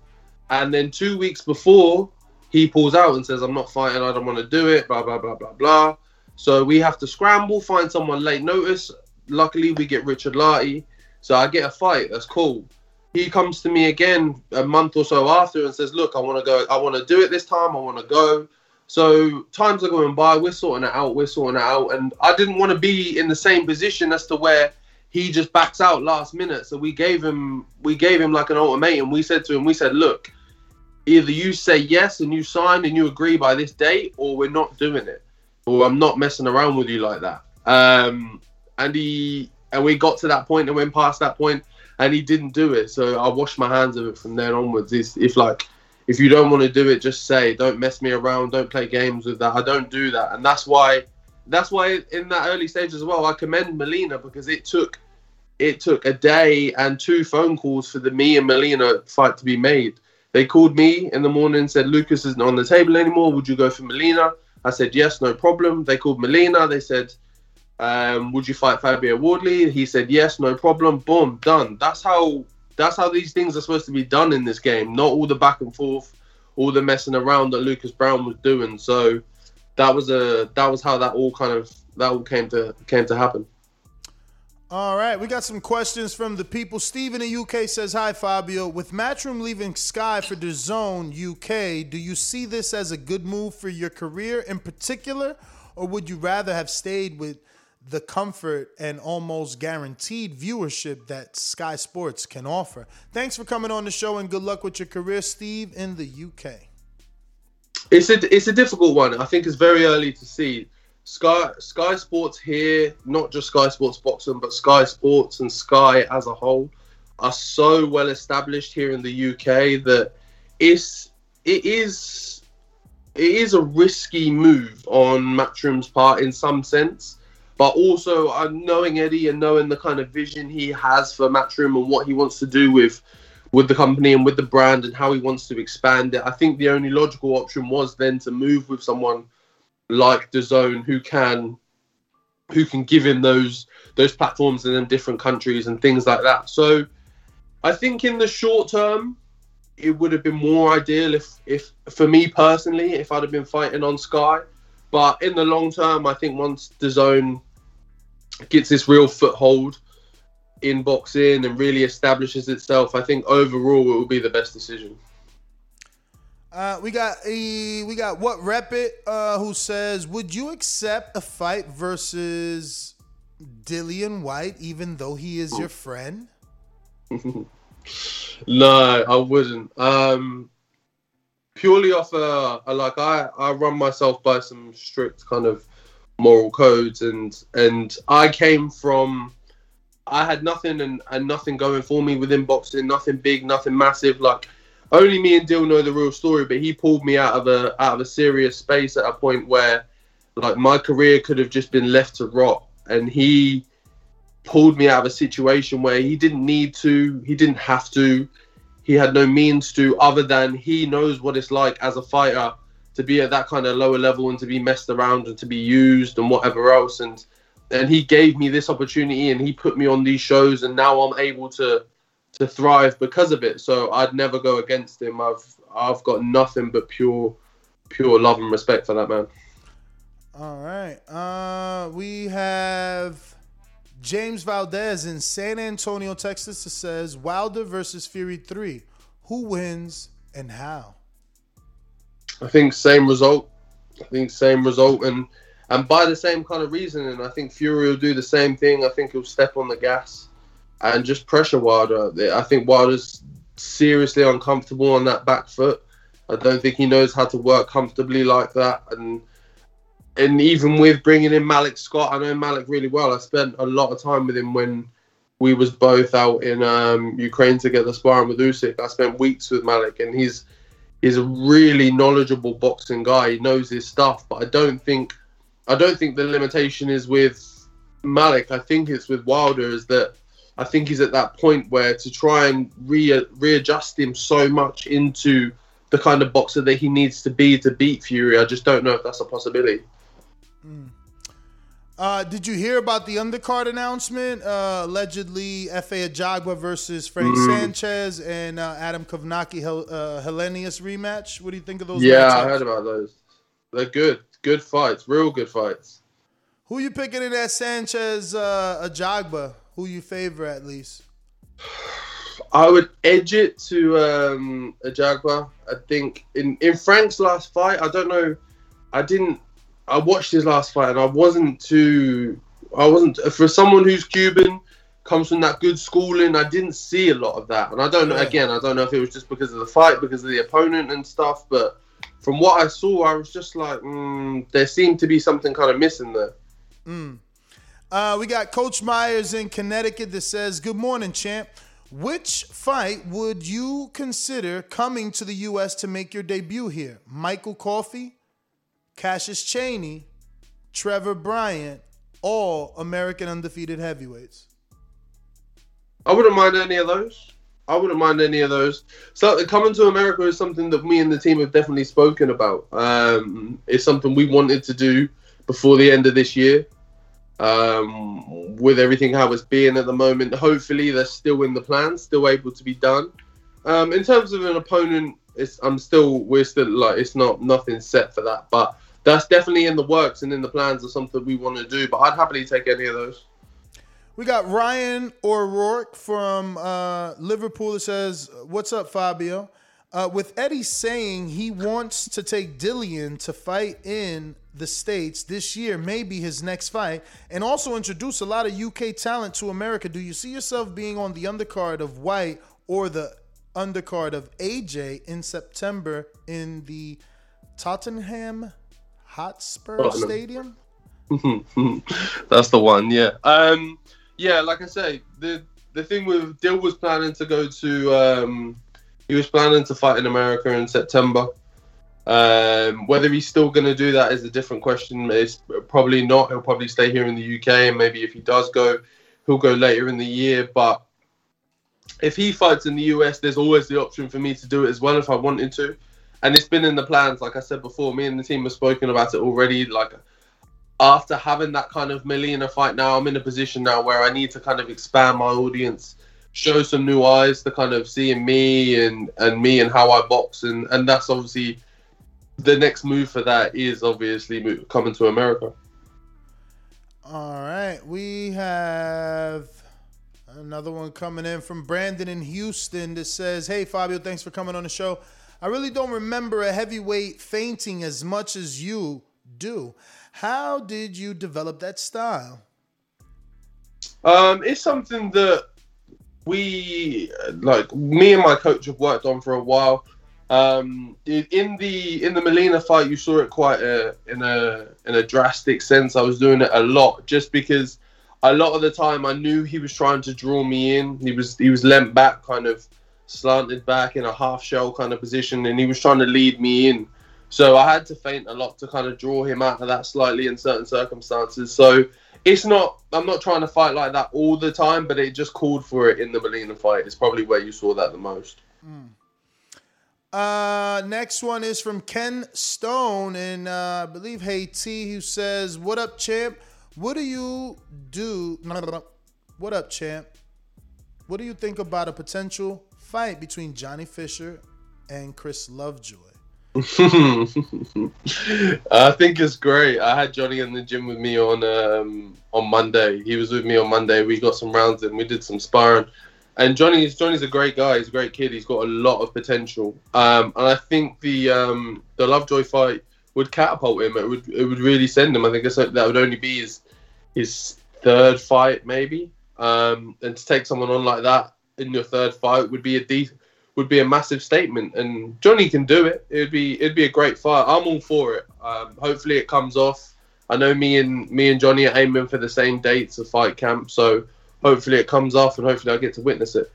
and then two weeks before, he pulls out and says, "I'm not fighting. I don't want to do it." Blah blah blah blah blah. So we have to scramble, find someone late notice. Luckily, we get Richard Lartey, so I get a fight. That's cool. He comes to me again a month or so after and says, "Look, I want to go. I want to do it this time. I want to go." So times are going by. We're sorting it out. We're sorting it out, and I didn't want to be in the same position as to where he just backs out last minute. So we gave him we gave him like an ultimatum. We said to him, we said, "Look, either you say yes and you sign and you agree by this date, or we're not doing it, or I'm not messing around with you like that." Um, and he and we got to that point and went past that point, and he didn't do it. So I washed my hands of it from then onwards. If, if like if you don't want to do it, just say. Don't mess me around. Don't play games with that. I don't do that, and that's why. That's why in that early stage as well, I commend Molina because it took, it took a day and two phone calls for the me and Molina fight to be made. They called me in the morning and said Lucas isn't on the table anymore. Would you go for Molina? I said yes, no problem. They called Molina. They said, um, would you fight Fabio Wardley? He said yes, no problem. Boom, done. That's how that's how these things are supposed to be done in this game. Not all the back and forth, all the messing around that Lucas Browne was doing. So that was a that was how that all kind of that all came to came to happen. All right, we got some questions from the people. Steve in the UK says, Hi, Fabio. With Matchroom leaving Sky for DAZN UK, do you see this as a good move for your career in particular, or would you rather have stayed with the comfort and almost guaranteed viewership that Sky Sports can offer? Thanks for coming on the show and good luck with your career, Steve in the UK. It's a it's a difficult one. I think it's very early to see. Sky Sky Sports here, not just Sky Sports Boxing, but Sky Sports and Sky as a whole, are so well established here in the UK that it's it is it is a risky move on Matchroom's part in some sense. But also, uh, knowing Eddie and knowing the kind of vision he has for Matchroom and what he wants to do with with the company and with the brand and how he wants to expand it. I think the only logical option was then to move with someone like DAZN who can who can give him those those platforms in them different countries and things like that. So I think in the short term it would have been more ideal if if for me personally if I'd have been fighting on Sky. But in the long term I think once DAZN gets this real foothold in boxing and really establishes itself, I think overall it will be the best decision. Uh, we got a we got what rep it uh, who says, would you accept a fight versus Dillian Whyte even though he is your friend? no, I wouldn't. Um, purely off a, a like I I run myself by some strict kind of moral codes and and I came from I had nothing and, and nothing going for me within boxing, nothing big, nothing massive. Like only me and Dill know the real story, but he pulled me out of a out of a serious space at a point where like my career could have just been left to rot and he pulled me out of a situation where he didn't need to, he didn't have to, he had no means to, other than he knows what it's like as a fighter to be at that kind of lower level and to be messed around and to be used and whatever else. And and he gave me this opportunity and he put me on these shows and now I'm able to to thrive because of it. So I'd never go against him. I've I've got nothing but pure pure love and respect for that man. All right. Uh, we have James Valdez in San Antonio, Texas. Says Wilder versus Fury three. Who wins and how? I think same result. I think same result, and and by the same kind of reasoning, I think Fury will do the same thing. I think he'll step on the gas and just pressure Wilder. I think Wilder's seriously uncomfortable on that back foot. I don't think he knows how to work comfortably like that. And and even with bringing in Malik Scott, I know Malik really well. I spent a lot of time with him when we was both out in um, Ukraine together sparring with Usyk. I spent weeks with Malik, and he's he's a really knowledgeable boxing guy. He knows his stuff, but I don't think I don't think the limitation is with Malik. I think it's with Wilder. Is that I think he's at that point where to try and re- readjust him so much into the kind of boxer that he needs to be to beat Fury. I just don't know if that's a possibility. Uh, did you hear about the undercard announcement? Uh, allegedly, Efe Ajagba versus Frank Mhm. Sanchez and uh, Adam Kownacki Hel- uh, Helenius rematch. What do you think of those? Yeah, I heard about those. They're good, good fights, real good fights. Who you picking in that Sanchez uh, Ajagba? Who you favor at least? I would edge it to um, Ajagba. I think in in Frank's last fight, I don't know. I didn't. I watched his last fight and I wasn't too. I wasn't for someone who's Cuban, comes from that good schooling. I didn't see a lot of that, and I don't know. Again, I don't know if it was just because of the fight, because of the opponent and stuff. But from what I saw, I was just like, mm, there seemed to be something kind of missing there. Mm. Uh, we got Coach Myers in Connecticut that says, Good morning, champ. Which fight would you consider coming to the U.S. to make your debut here? Michael Coffie, Cassius Chaney, Trevor Bryant, all American undefeated heavyweights. I wouldn't mind any of those. I wouldn't mind any of those. So coming to America is something that me and the team have definitely spoken about. Um, it's something we wanted to do before the end of this year. Um, with everything how it's being at the moment, hopefully they're still in the plan, still able to be done. Um, in terms of an opponent, it's I'm still we're still like it's not nothing set for that, but that's definitely in the works and in the plans of something we want to do. But I'd happily take any of those. We got Ryan O'Rourke from uh, Liverpool that says, What's up, Fabio? Uh, with Eddie saying he wants to take Dillian to fight in the States this year, maybe his next fight, and also introduce a lot of UK talent to America, do you see yourself being on the undercard of Whyte or the undercard of AJ in September in the Tottenham Hotspur Tottenham. Stadium? That's the one, yeah. Um, yeah, like I say, the the thing with Dill was planning to go to, um, he was planning to fight in America in September. Um, whether he's still going to do that is a different question. It's probably not. He'll probably stay here in the UK, and maybe if he does go, he'll go later in the year. But if he fights in the US, there's always the option for me to do it as well if I wanted to. And it's been in the plans, like I said before. Me and the team have spoken about it already. Like after having that kind of millionaire fight now, I'm in a position now where I need to kind of expand my audience, show some new eyes to kind of seeing me and and me and how I box, and and that's obviously the next move for that is obviously coming to America. All right, we have another one coming in from Brandon in Houston that says, "Hey Fabio, thanks for coming on the show. I really don't remember a heavyweight feinting as much as you do. How did you develop that style?" Um, it's something that we like. Me and my coach have worked on for a while. Um, in the in the Molina fight, you saw it quite a, in a in a drastic sense. I was doing it a lot just because a lot of the time I knew he was trying to draw me in. He was he was leant back, kind of slanted back in a half shell kind of position, and he was trying to lead me in. So I had to feint a lot to kind of draw him out of that slightly in certain circumstances. So it's not I'm not trying to fight like that all the time, but it just called for it in the Molina fight. It's probably where you saw that the most. Mm. Uh, next one is from Ken Stone in uh, I believe Haiti, who says, "What up, champ? What do you do? What up, champ? What do you think about a potential fight between Johnny Fisher and Chris Lovejoy?" I think it's great. I had Johnny in the gym with me on um, on Monday. He was with me on Monday. We got some rounds and We did some sparring. And Johnny's Johnny's a great guy. He's a great kid. He's got a lot of potential. Um, and I think the um, the Lovejoy fight would catapult him. It would it would really send him. I think that would only be his his third fight maybe. Um, and to take someone on like that in your third fight would be a de- would be a massive statement. And Johnny can do it. It'd be it'd be a great fight. I'm all for it. Um, hopefully it comes off. I know me and me and Johnny are aiming for the same dates of fight camp, so hopefully it comes off and hopefully I get to witness it.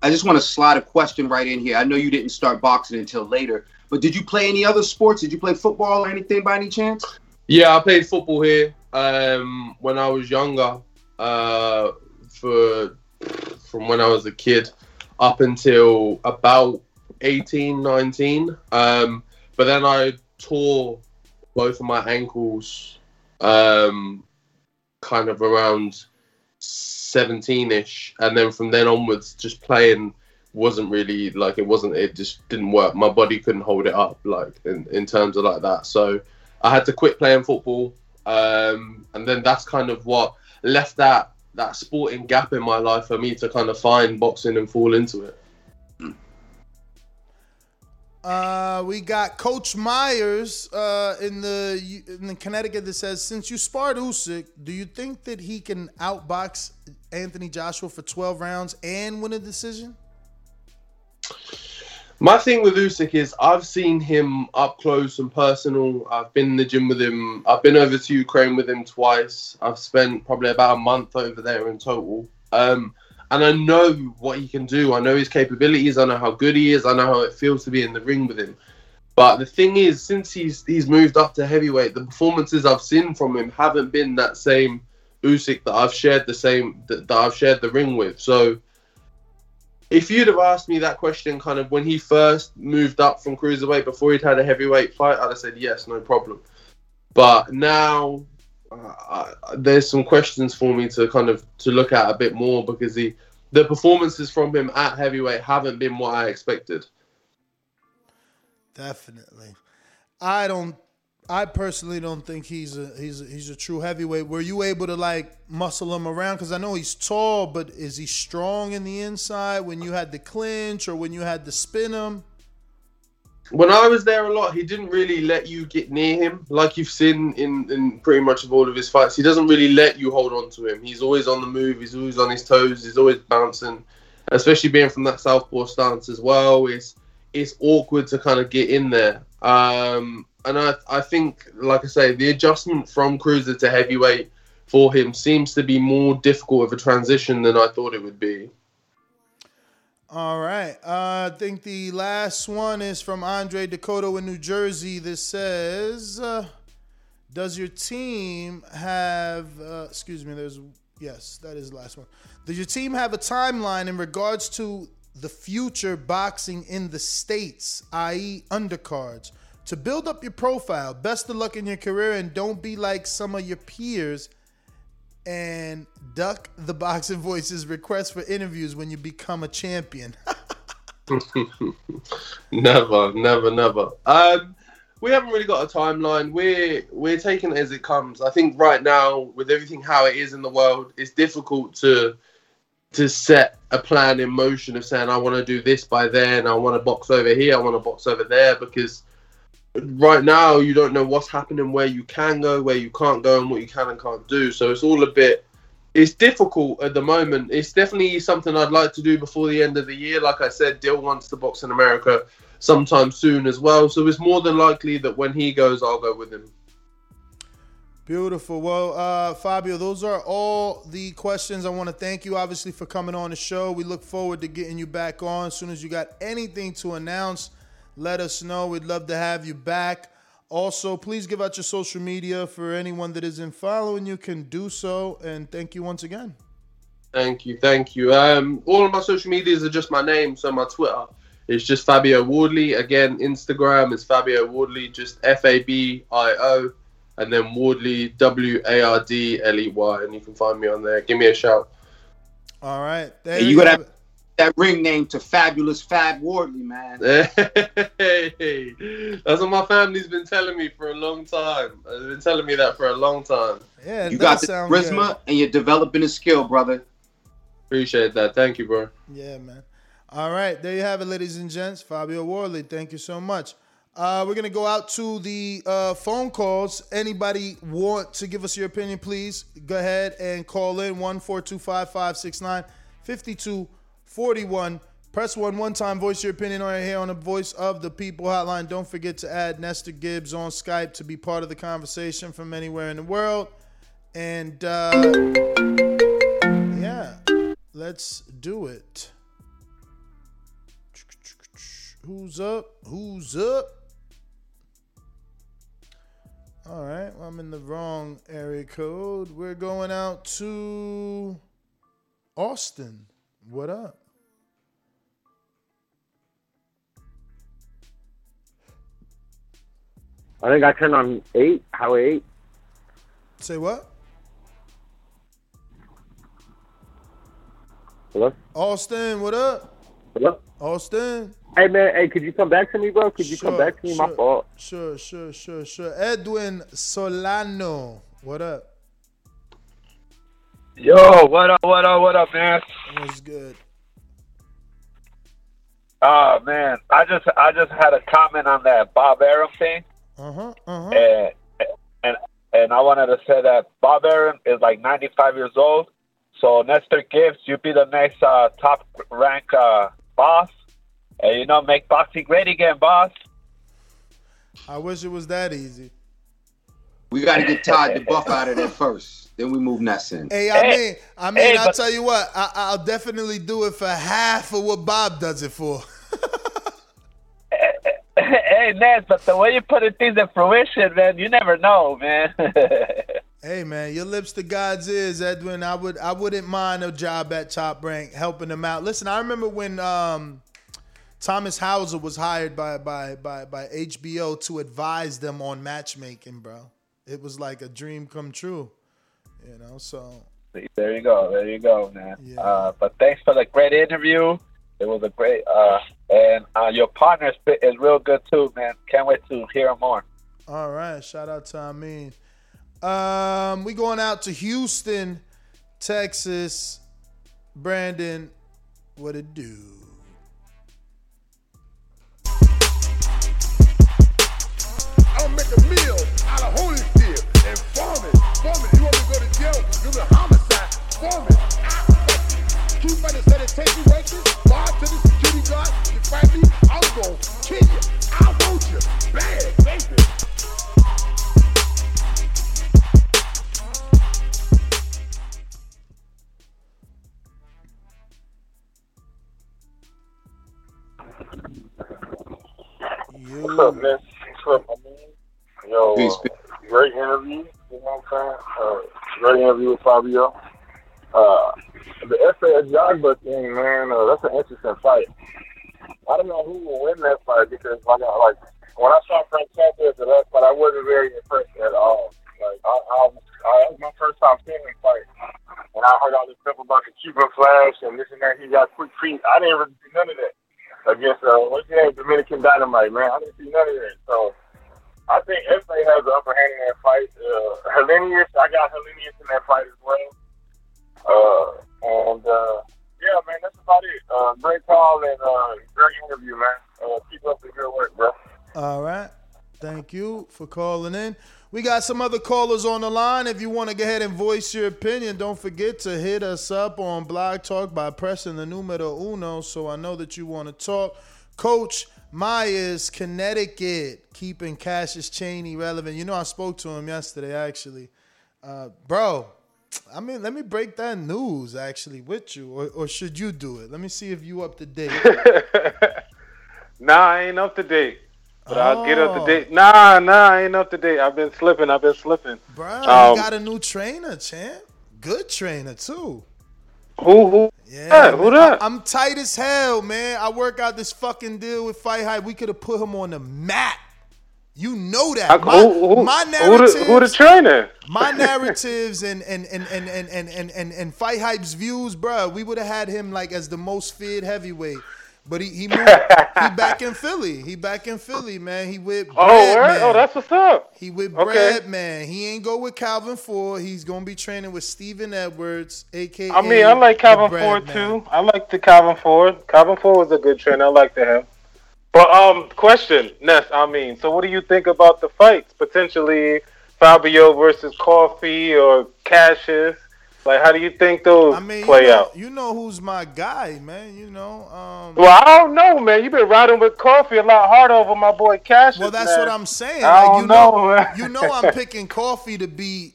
I just want to slide a question right in here. I know you didn't start boxing until later, but did you play any other sports? Did you play football or anything by any chance? Yeah, I played football here um, when I was younger. Uh, for from when I was a kid up until about 18, 19. Um, but then I tore both of my ankles um, kind of around 17 ish. And then from then onwards, just playing wasn't really like it wasn't, it just didn't work. My body couldn't hold it up, like in, in terms of like that. So I had to quit playing football. Um, and then that's kind of what left that that sporting gap in my life for me to kind of find boxing and fall into it. Uh, we got Coach Myers uh, in the in the Connecticut that says, since you sparred Usyk, do you think that he can outbox Anthony Joshua for 12 rounds and win a decision? My thing with Usyk is I've seen him up close and personal. I've been in the gym with him. I've been over to Ukraine with him twice. I've spent probably about a month over there in total. Um, and I know what he can do. I know his capabilities. I know how good he is. I know how it feels to be in the ring with him. But the thing is, since he's he's moved up to heavyweight, the performances I've seen from him haven't been that same Usyk that I've shared the same that, that I've shared the ring with. So if you'd have asked me that question kind of when he first moved up from cruiserweight before he'd had a heavyweight fight, I'd have said yes, no problem. But now uh, there's some questions for me to kind of to look at a bit more because the the performances from him at heavyweight haven't been what I expected. Definitely, I don't. I personally don't think he's a he's a, he's a true heavyweight. Were you able to like muscle him around? Because I know he's tall, but is he strong in the inside? When you had the clinch or when you had to spin him? when I was there a lot, he didn't really let you get near him, like you've seen in, in pretty much of all of his fights. He doesn't really let you hold on to him. He's always on the move. He's always on his toes. He's always bouncing, especially being from that southpaw stance as well. It's it's awkward to kind of get in there. Um, and I I think, like I say, the adjustment from cruiser to heavyweight for him seems to be more difficult of a transition than I thought it would be. All right. Uh, I think the last one is from Andre Dakota in New Jersey. This says, uh, "Does your team have?" Uh, excuse me. There's yes, that is the last one. Does your team have a timeline in regards to the future boxing in the states, i.e., undercards, to build up your profile? Best of luck in your career, and don't be like some of your peers and duck the boxing voices request for interviews when you become a champion. never, never, never. Um, we haven't really got a timeline. We're we're taking it as it comes. I think right now, with everything how it is in the world, it's difficult to to set a plan in motion of saying I want to do this by then. I want to box over here. I want to box over there because right now you don't know what's happening, where you can go, where you can't go, and what you can and can't do. So it's all a bit. It's difficult at the moment. It's definitely something I'd like to do before the end of the year. Like I said, Dill wants to box in America sometime soon as well. So it's more than likely that when he goes, I'll go with him. Beautiful. Well, uh, Fabio, those are all the questions. I want to thank you, obviously, for coming on the show. We look forward to getting you back on as soon as you got anything to announce let us know. We'd love to have you back. Also, please give out your social media for anyone that isn't following you can do so. And thank you once again. Thank you, thank you. Um, all of my social medias are just my name, so my Twitter is just Fabio Wardley. Again, Instagram is Fabio Wardley, just F A B I O, and then Wardley W A R D L E Y, and you can find me on there. Give me a shout. All right, there you, you got that ring name to Fabulous Fab Wardley, man. Hey, that's what my family's been telling me for a long time. They've been telling me that for a long time. Yeah, you got the charisma good. and you're developing a skill, brother. Appreciate that. Thank you, bro. Yeah, man. All right, there you have it, ladies and gents. Fabio Wardley, thank you so much. Uh, we're gonna go out to the uh, phone calls. Anybody want to give us your opinion? Please go ahead and call in one four two five five six nine fifty two. 41. Press one one time, voice your opinion on here on the Voice of the People hotline. Don't forget to add Nestor Gibbs on Skype to be part of the conversation from anywhere in the world. And uh, yeah, let's do it. Who's up? Who's up? All right, well, I'm in the wrong area code. We're going out to Austin. What up? I think I turned on eight, highway eight. Say what? Hello? Austin, what up? Hello? Austin? Hey man, hey, could you come back to me, bro? Could you come back to me? My sure, fault. Sure, sure, sure, sure. Edwin Solano, what up? Yo, what up, what up, what up, man? What's good? Oh man, I just I just had a comment on that Bob Arum thing, Uh huh. Uh huh. and and and I wanted to say that Bob Arum is like 95 years old, so Nestor Gibbs, you be the next uh, top rank uh, boss, and you know make boxing great again, boss. I wish it was that easy. We got to get Todd duBoef out of there first. Then we move Ness in. Hey, I mean, I mean, hey, I'll but- tell you what, I, I'll definitely do it for half of what Bob does it for. hey, Ned, but the way you putting things in fruition, man, you never know, man. Hey man, your lips to God's ears, Edwin. I would I wouldn't mind a job at Top Rank helping them out. Listen, I remember when um, Thomas Hauser was hired by by by by HBO to advise them on matchmaking, bro. It was like a dream come true. You know, so There you go. There you go, man. Uh, but thanks for the great interview. It was a great, uh, and uh, your partner is, is real good too, man. Can't wait to hear more. all right, shout out to Amin. Um, we going out to Houston, Texas. Brandon, what it do? I'll make a meal out of Holyfield and farm it. Farm it. You want me to go to jail for doing homicide? Farm it. I fuck you. Keep on the sanitation workers. Bar to the security guard. You fight me, I'm gonna kill you. I want you. Bad, baby. What's up, man? What's up, my man? Yo, uh, great interview. You know what I'm saying? Uh, great interview with Fabio. Uh, the Efe Ajagba thing, man, uh, that's an interesting fight. I don't know who will win that fight because, like, I, like when I saw Frank Sanchez at that fight, I wasn't very impressed at all. Like, I, I, I, that was my first time seeing him fight. And I heard all this stuff about the Cuban flash and this and that. He got quick feet. I didn't really see none of that against uh, what's his name, Dominican Dynamite, man. I didn't see none of that. So I think FA has the upper hand in that fight. Uh, Helenius, I got Helenius in that fight as well. Uh, and uh, yeah, man, that's about it. Uh, great call and uh, great interview, man. Uh, keep up the good work, bro. All right. Thank you for calling in. We got some other callers on the line. If you want to go ahead and voice your opinion, don't forget to hit us up on Blog Talk by pressing the numero uno so I know that you want to talk. Coach Myers, Connecticut, keeping Cassius Chaney relevant. You know, I spoke to him yesterday, actually. Uh, bro, I mean, let me break that news, actually, with you. Or, or should you do it? Let me see if you up to date. Nah, I ain't up to date. But I'll get up to Oh. date. Nah, nah, I ain't up to date. I've been slipping. I've been slipping. Bro, Um, you got a new trainer, champ. Good trainer too. Who? Who? Yeah, who that? I, am tight as hell, man. I work out this fucking deal with Fight Hype. We could have put him on the map. You know that. I- my, who- who- my who the- narratives, who the trainer? my narratives and and and and and and and, and, and Fight Hype's views, bro. We would have had him like as the most feared heavyweight. But he he moved. he back in Philly. He back in Philly, man. He with Oh, Brad. Oh, that's what's up. He with Okay. Brad, man. He ain't go with Calvin Ford. He's gonna be training with Steven Edwards, aka. I mean, I like Calvin Ford man. too. I like the Calvin Ford. Calvin Ford was a good trainer. I liked him. But um, question, Ness. I mean, so what do you think about the fights? Potentially Fabio versus Coffie or Cassius. Like, how do you think those I mean, play you know, out? you know who's my guy, man. You know. Um, Well, I don't know, man. You've been riding with Coffie a lot harder over my boy Cassius. Well, that's man. what I'm saying. I Like, don't you know, know, man. you know, I'm picking Coffie to be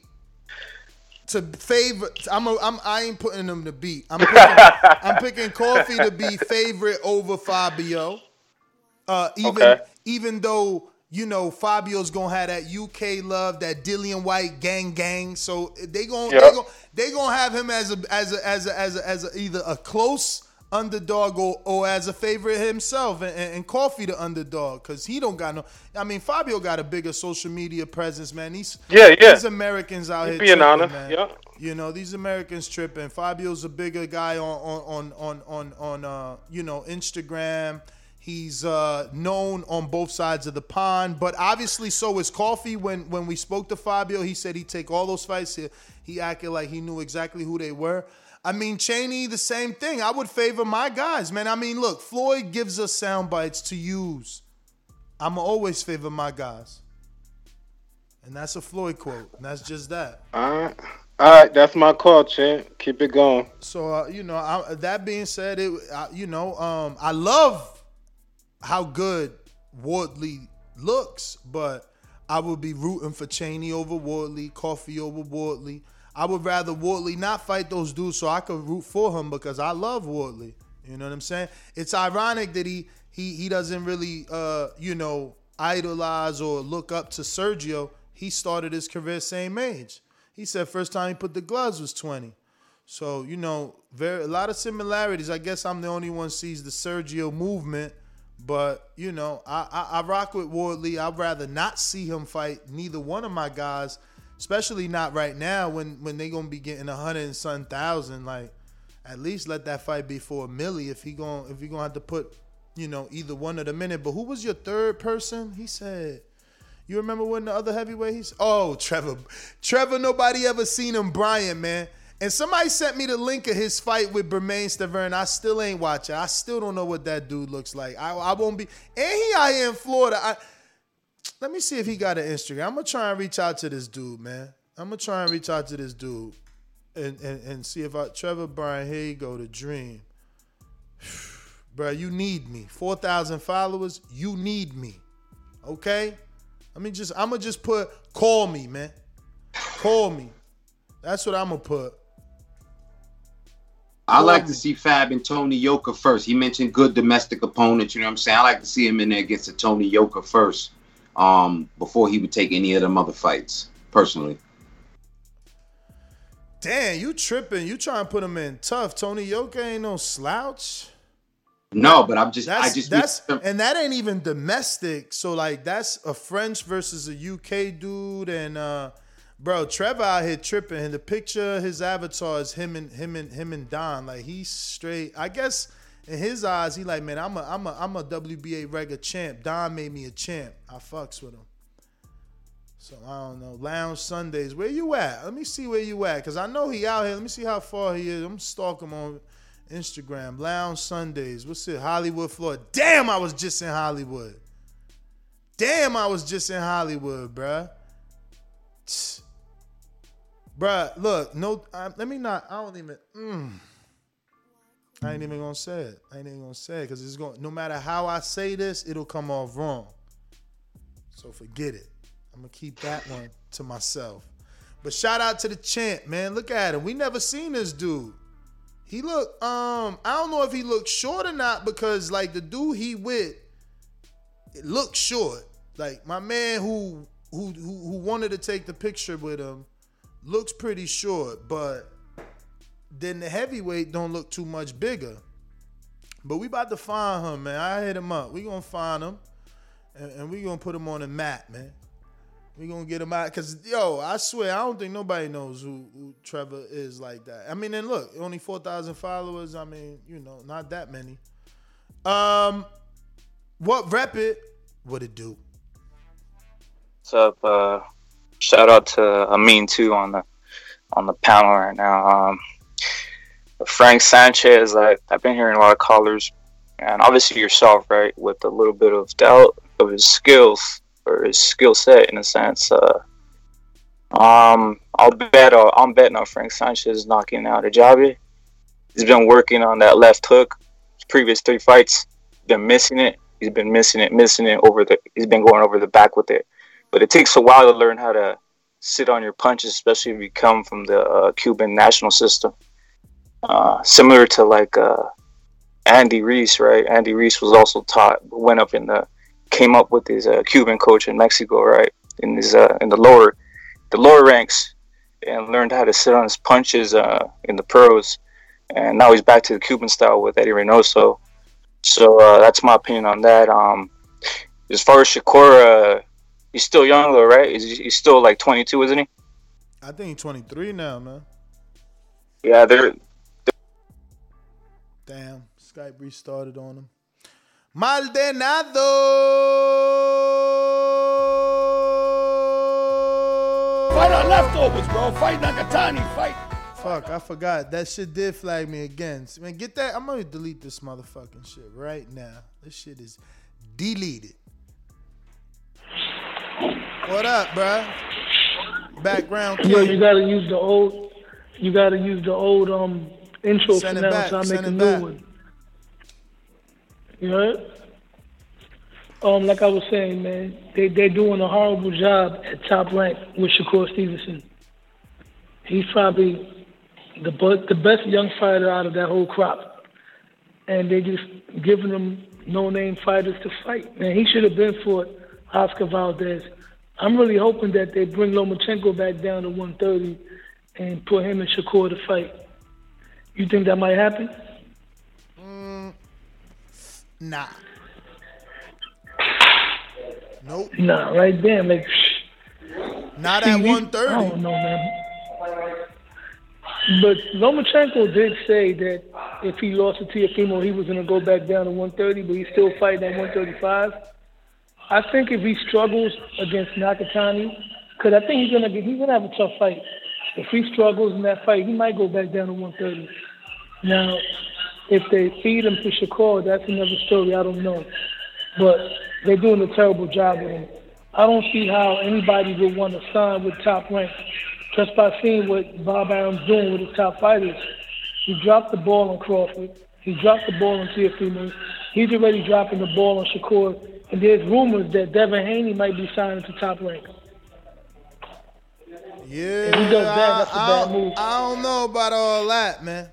to favor. I'm, a, I'm I ain't putting him to beat. I'm picking, I'm picking Coffie to be favorite over Fabio. Uh, even Okay. even though you know Fabio's gonna have that UK love, that Dillian Whyte gang gang. So they gonna they gonna they gonna have him as a as a as a as a, as a, either a close underdog or, or as a favorite himself and, and, and Coffie the underdog because he don't got no I mean Fabio got a bigger social media presence man these Yeah, yeah. these Americans out He here being tripping, honest, man. yeah. you know these Americans tripping Fabio's a bigger guy on on on on on, on uh you know Instagram He's uh, known on both sides of the pond, but obviously so is Coffie. When when we spoke to Fabio, he said he'd take all those fights. He, he acted like he knew exactly who they were. I mean, Chaney, the same thing. I would favor my guys, man. I mean, look, Floyd gives us sound bites to use. I'ma always favor my guys, and that's a Floyd quote. And that's just that. All right. All right, that's my call, champ. Keep it going. So uh, you know, I, that being said, it I, you know, um, I love how good Wardley looks, but I would be rooting for Chaney over Wardley, Coffie over Wardley. I would rather Wardley not fight those dudes so I could root for him because I love Wardley. You know what I'm saying? It's ironic that he he he doesn't really uh you know idolize or look up to Sergio. He started his career same age. He said first time he put the gloves was 20. So, you know, very a lot of similarities. I guess I'm the only one sees the Sergio movement, but you know, I, I I rock with Wardley. I'd rather not see him fight neither one of my guys, especially not right now when when they gonna be getting a hundred and some thousand. Like, at least let that fight be for a milli if he going if he gonna have to put, you know, either one of them in it. But who was your third person? He said. You remember when the other heavyweight? He's oh Trevor, Trevor. Nobody ever seen him, Bryan man. And somebody sent me the link of his fight with Bermane Stiverne. I still ain't watching. I still don't know what that dude looks like. I, I won't be. And he out here in Florida. I, let me see if he got an Instagram. I'm gonna try and reach out to this dude, man. I'm gonna try and reach out to this dude, and and, and see if I Trevor Bryan. Here you go, the dream. Bro, you need me. Four thousand followers. You need me. Okay. Let me just. I'm gonna just put. Call me, man. Call me. That's what I'm gonna put. I like to see Fab and Tony Yoka first. He mentioned good domestic opponents. You know what I'm saying? I like to see him in there against a Tony Yoka first, um, before he would take any of them other fights. Personally, Damn, you tripping? You trying to put him in tough? Tony Yoka ain't no slouch. no, but I'm just, That's I just, that's and that ain't even domestic. So like that's a French versus a UK dude, and uh, bro, Trevor out here tripping. And the picture, his avatar is him and him and him and Don. Like he's straight. I guess in his eyes, he like, man, I'm a I'm a I'm a WBA regular champ. Don made me a champ. I fucks with him. So I don't know. Lounge Sundays. Where you at? Let me see where you at. Cause I know he out here. Let me see how far he is. I'm stalking him on Instagram. Lounge Sundays. What's it? Hollywood, Florida. Damn, I was just in Hollywood. Damn, I was just in Hollywood, bruh. Tch. Bruh, look, no, uh, let me not, I don't even, mm. I ain't even gonna say it. I ain't even gonna say it because it's going, to no matter how I say this, it'll come off wrong. So forget it. I'm gonna keep that one to myself. But shout out to the champ, man. Look at him. We never seen this dude. He look, um, I don't know if he looked short or not because like the dude he with, it looked short. Like my man who who who, who wanted to take the picture with him looks pretty short, but then the heavyweight don't look too much bigger. But we about to find him, man. I hit him up. We gonna find him, and, and we gonna put him on the map, man. We gonna get him out, cause yo, I swear, I don't think nobody knows who, who Trevor is like that. I mean, and look, only four thousand followers. I mean, you know, not that many. Um, what rep it? What it do? What's up? Uh, shout out to Amin too on the on the panel right now. Um, Frank Sanchez, I, I've been hearing a lot of callers, and obviously yourself, right, with a little bit of doubt of his skills or his skill set in a sense. Uh, um, I'll bet. Uh, I'm betting on Frank Sanchez knocking out Ajagba. He's been working on that left hook. His previous three fights, been missing it. He's been missing it, missing it over the. He's been going over the back with it, but it takes a while to learn how to sit on your punches, especially if you come from the uh, Cuban national system. Uh, similar to like uh, Andy Ruiz, right? Andy Ruiz was also taught, went up in the, came up with his uh, Cuban coach in Mexico, right? In his uh, in the lower, the lower ranks, and learned how to sit on his punches uh, in the pros. And now he's back to the Cuban style with Eddie Reynoso. So that's my opinion on that. Um, as far as Shakur, uh, he's still young though, right? He's, he's still like 22, isn't he? I think he's 23 now, man. Yeah, they're Damn, Skype restarted on him. Maldonado. Fight on leftovers, bro. Fight Nakatani. Fight. Fuck, I forgot. That shit did flag me again. Man, get that. I'm gonna delete this motherfucking shit right now. This shit is deleted. What up, bruh? Background Yo, you gotta use the old. You gotta use the old um intro Send for now, back, so I make send a new back. one. You heard? Um, like I was saying, man, they they're doing a horrible job at top rank with Shakur Stevenson. He's probably the bu- the best young fighter out of that whole crop, and they just giving him no name fighters to fight. Man, he should have been for Oscar Valdez. I'm really hoping that they bring Lomachenko back down to 130 and put him and Shakur to fight. You think that might happen? Mm, nah. Nope. Nah, right there, like. Not at 130. I don't know, man. But Lomachenko did say that if he lost to Teofimo, he was going to go back down to 130, but he's still fighting at 135. I think if he struggles against Nakatani, because I think he's gonna get, he's gonna have a tough fight. If he struggles in that fight, he might go back down to 130. Now, if they feed him to Shakur, that's another story. I don't know, but they're doing a terrible job with him. I don't see how anybody would want to sign with top rank just by seeing what Bob Arum's doing with his top fighters. He dropped the ball on Crawford. He dropped the ball on Teofimo. He's already dropping the ball on Shakur. And there's rumors that Devin Haney might be signing to top rank. Yeah, If he does that, that's a I, bad I, move. I don't know about all that, man.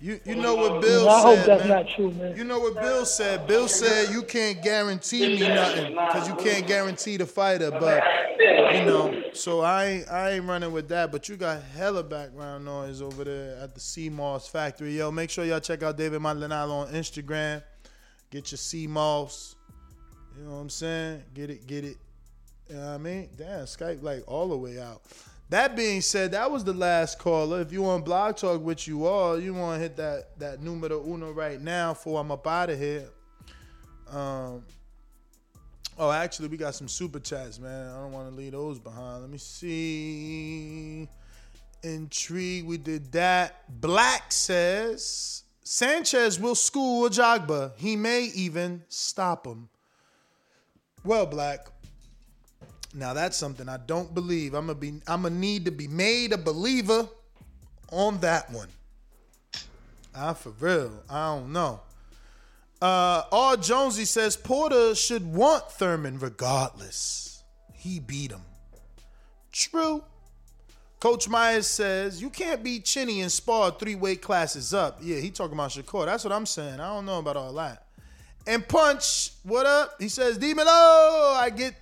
You you know what Bill Well, I hope said, that's man. not true, man. You know what Bill said? Bill said you can't guarantee me nothing because you can't guarantee the fighter. But you know, so I ain't, I ain't running with that. But you got hella background noise over there at the Sea Moss factory. Yo, make sure y'all check out David Maldonado on Instagram. Get your Sea Moss. You know what I'm saying? Get it, get it. You know what I mean? Damn, Skype like all the way out. That being said, that was the last caller. If you want blog talk with you all, you want to hit that that numero uno right now before I'm up out of here. Um. Oh, actually, we got some super chats, man. I don't want to leave those behind. Let me see. Intrigue, we did that. Black says Sanchez will school Ajagba. He may even stop him. Well, Black. Now that's something I don't believe. I'm gonna be. I'm gonna need to be made a believer on that one. Ah, for real. I don't know. Uh, R. Jonesy says Porter should want Thurman regardless. He beat him. True. Coach Myers says you can't beat Chinny and spar three weight classes up. Yeah, he talking about Shakur. That's what I'm saying. I don't know about all that. And Punch, what up? He says, Demolo, I get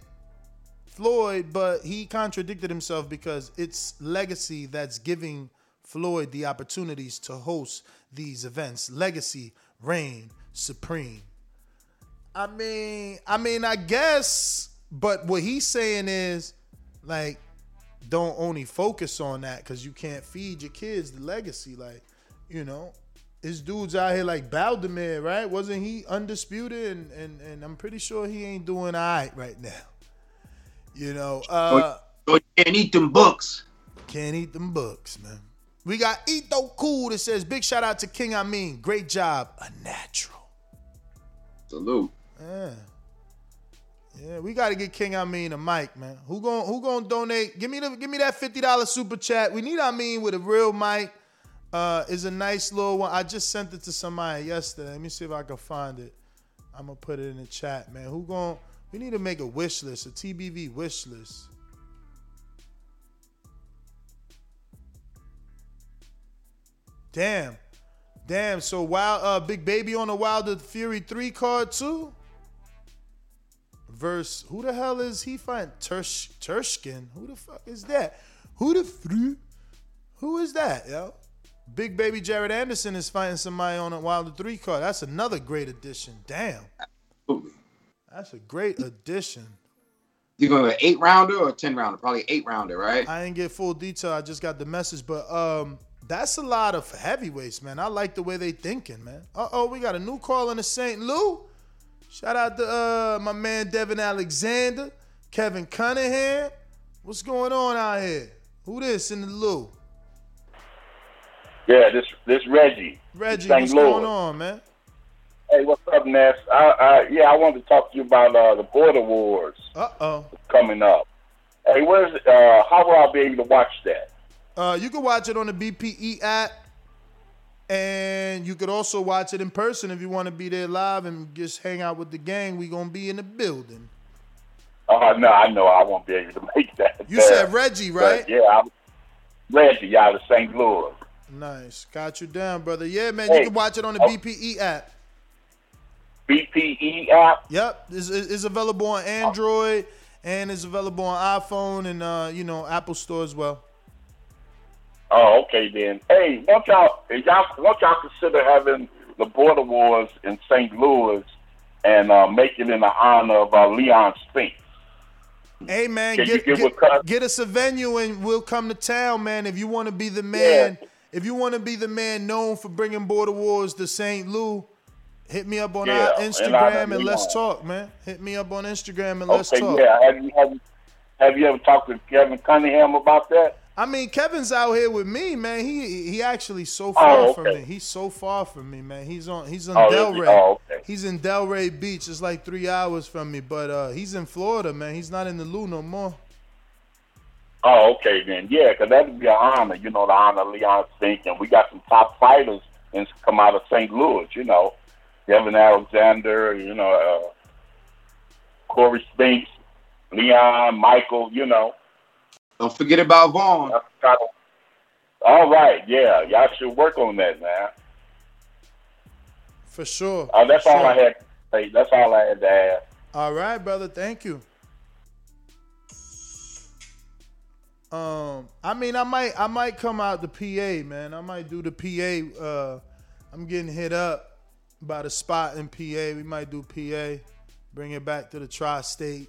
Floyd, but he contradicted himself because it's legacy that's giving Floyd the opportunities to host these events. Legacy reign supreme. I mean, I mean, I guess, but what he's saying is like, don't only focus on that because you can't feed your kids the legacy. Like, you know, his dudes out here like Baldemir, right? Wasn't he undisputed? And and, and I'm pretty sure he ain't doing all right right now. You know, uh, can't eat them books. Can't eat them books, man. We got Ito Cool that says, big shout out to King I mean. Great job. A natural. Salute. Yeah. Yeah, we got to get King Amin a mic, man. Who gon' who gon' donate? Give me the give me that fifty dollars super chat. We need Amin with a real mic. Uh, is a nice little one. I just sent it to somebody yesterday. Let me see if I can find it. I'm gonna put it in the chat, man. Who gon' We need to make a wish list, a TBV wish list. Damn, damn. So wild, uh, big baby on the Wilder Fury three card too. Verse, who the hell is he fighting? Tersh Tereshkin. Who the fuck is that? Who the fru? Who is that, yo? Big baby Jared Anderson is fighting somebody on a Wilder three card. That's another great addition. Damn. That's a great addition. You going to eight rounder or ten rounder? Probably eight rounder, right? I didn't get full detail. I just got the message, but um, that's a lot of heavyweights, man. I like the way they thinking, man. Uh oh, we got a new call in the St. Lou. Shout out to uh my man Devon Alexander, Kevin Cunningham. What's going on out here? Who this in the Lou? Yeah, this this Reggie. Reggie, St. what's Louis. going on, man? Hey, what's up, Ness? I, I, yeah, I wanted to talk to you about uh, the border wars Uh oh. coming up. Hey, where's uh, how will I be able to watch that? Uh, you can watch it on the BPE app, and you could also watch it in person if you want to be there live and just hang out with the gang. We gonna be in the building. Oh no, I know I won't be able to make that. You said Reggie, right? But, yeah, I'm Reggie out of St. Louis. Nice, got you down, brother. Yeah, man, Hey. you can watch it on the Oh. BPE app. BPE app. Yep, it's, it's available on Android and it's available on iPhone and uh, you know Apple Store as well. Oh, okay then. Hey, won't y'all, y'all won't y'all consider having the border wars in St. Louis and uh, make it in the honor of uh, Leon Spinks? Hey man, Can get get, get us a venue and we'll come to town, man. If you want to be the man, if you want to be the man known for bringing border wars to St. Louis, hit me up on Yeah, our Instagram I- and, let's yeah. talk, man. Hit me up on Instagram and let's talk. yeah. Have you, have, have you ever talked to Kevin Cunningham about that? I mean, Kevin's out here with me, man. He he actually so far Oh, from me. He's so far from me, man. He's on he's on Oh, Delray. Oh, okay. He's in Delray Beach. It's like three hours from me, but uh, he's in Florida, man. He's not in the Lou no more. Oh, okay then. Yeah, 'cause that'd be an honor, you know, to honor Leon Spinks. And we got some top fighters and come out of St. Louis, you know. Kevin Alexander, you know, uh, Corey Spinks, Leon, Michael, you know. Don't forget about Vaughn. Kind of, all right, yeah. Y'all should work on that, man. For sure. Uh, that's For all sure. I had to say. That's all I had to ask. All right, brother. Thank you. Um, I mean, I might, I might come out the PA, man. I might do the PA. Uh, I'm getting hit up by the spot in PA. We might do PA, bring it back to the tri-state.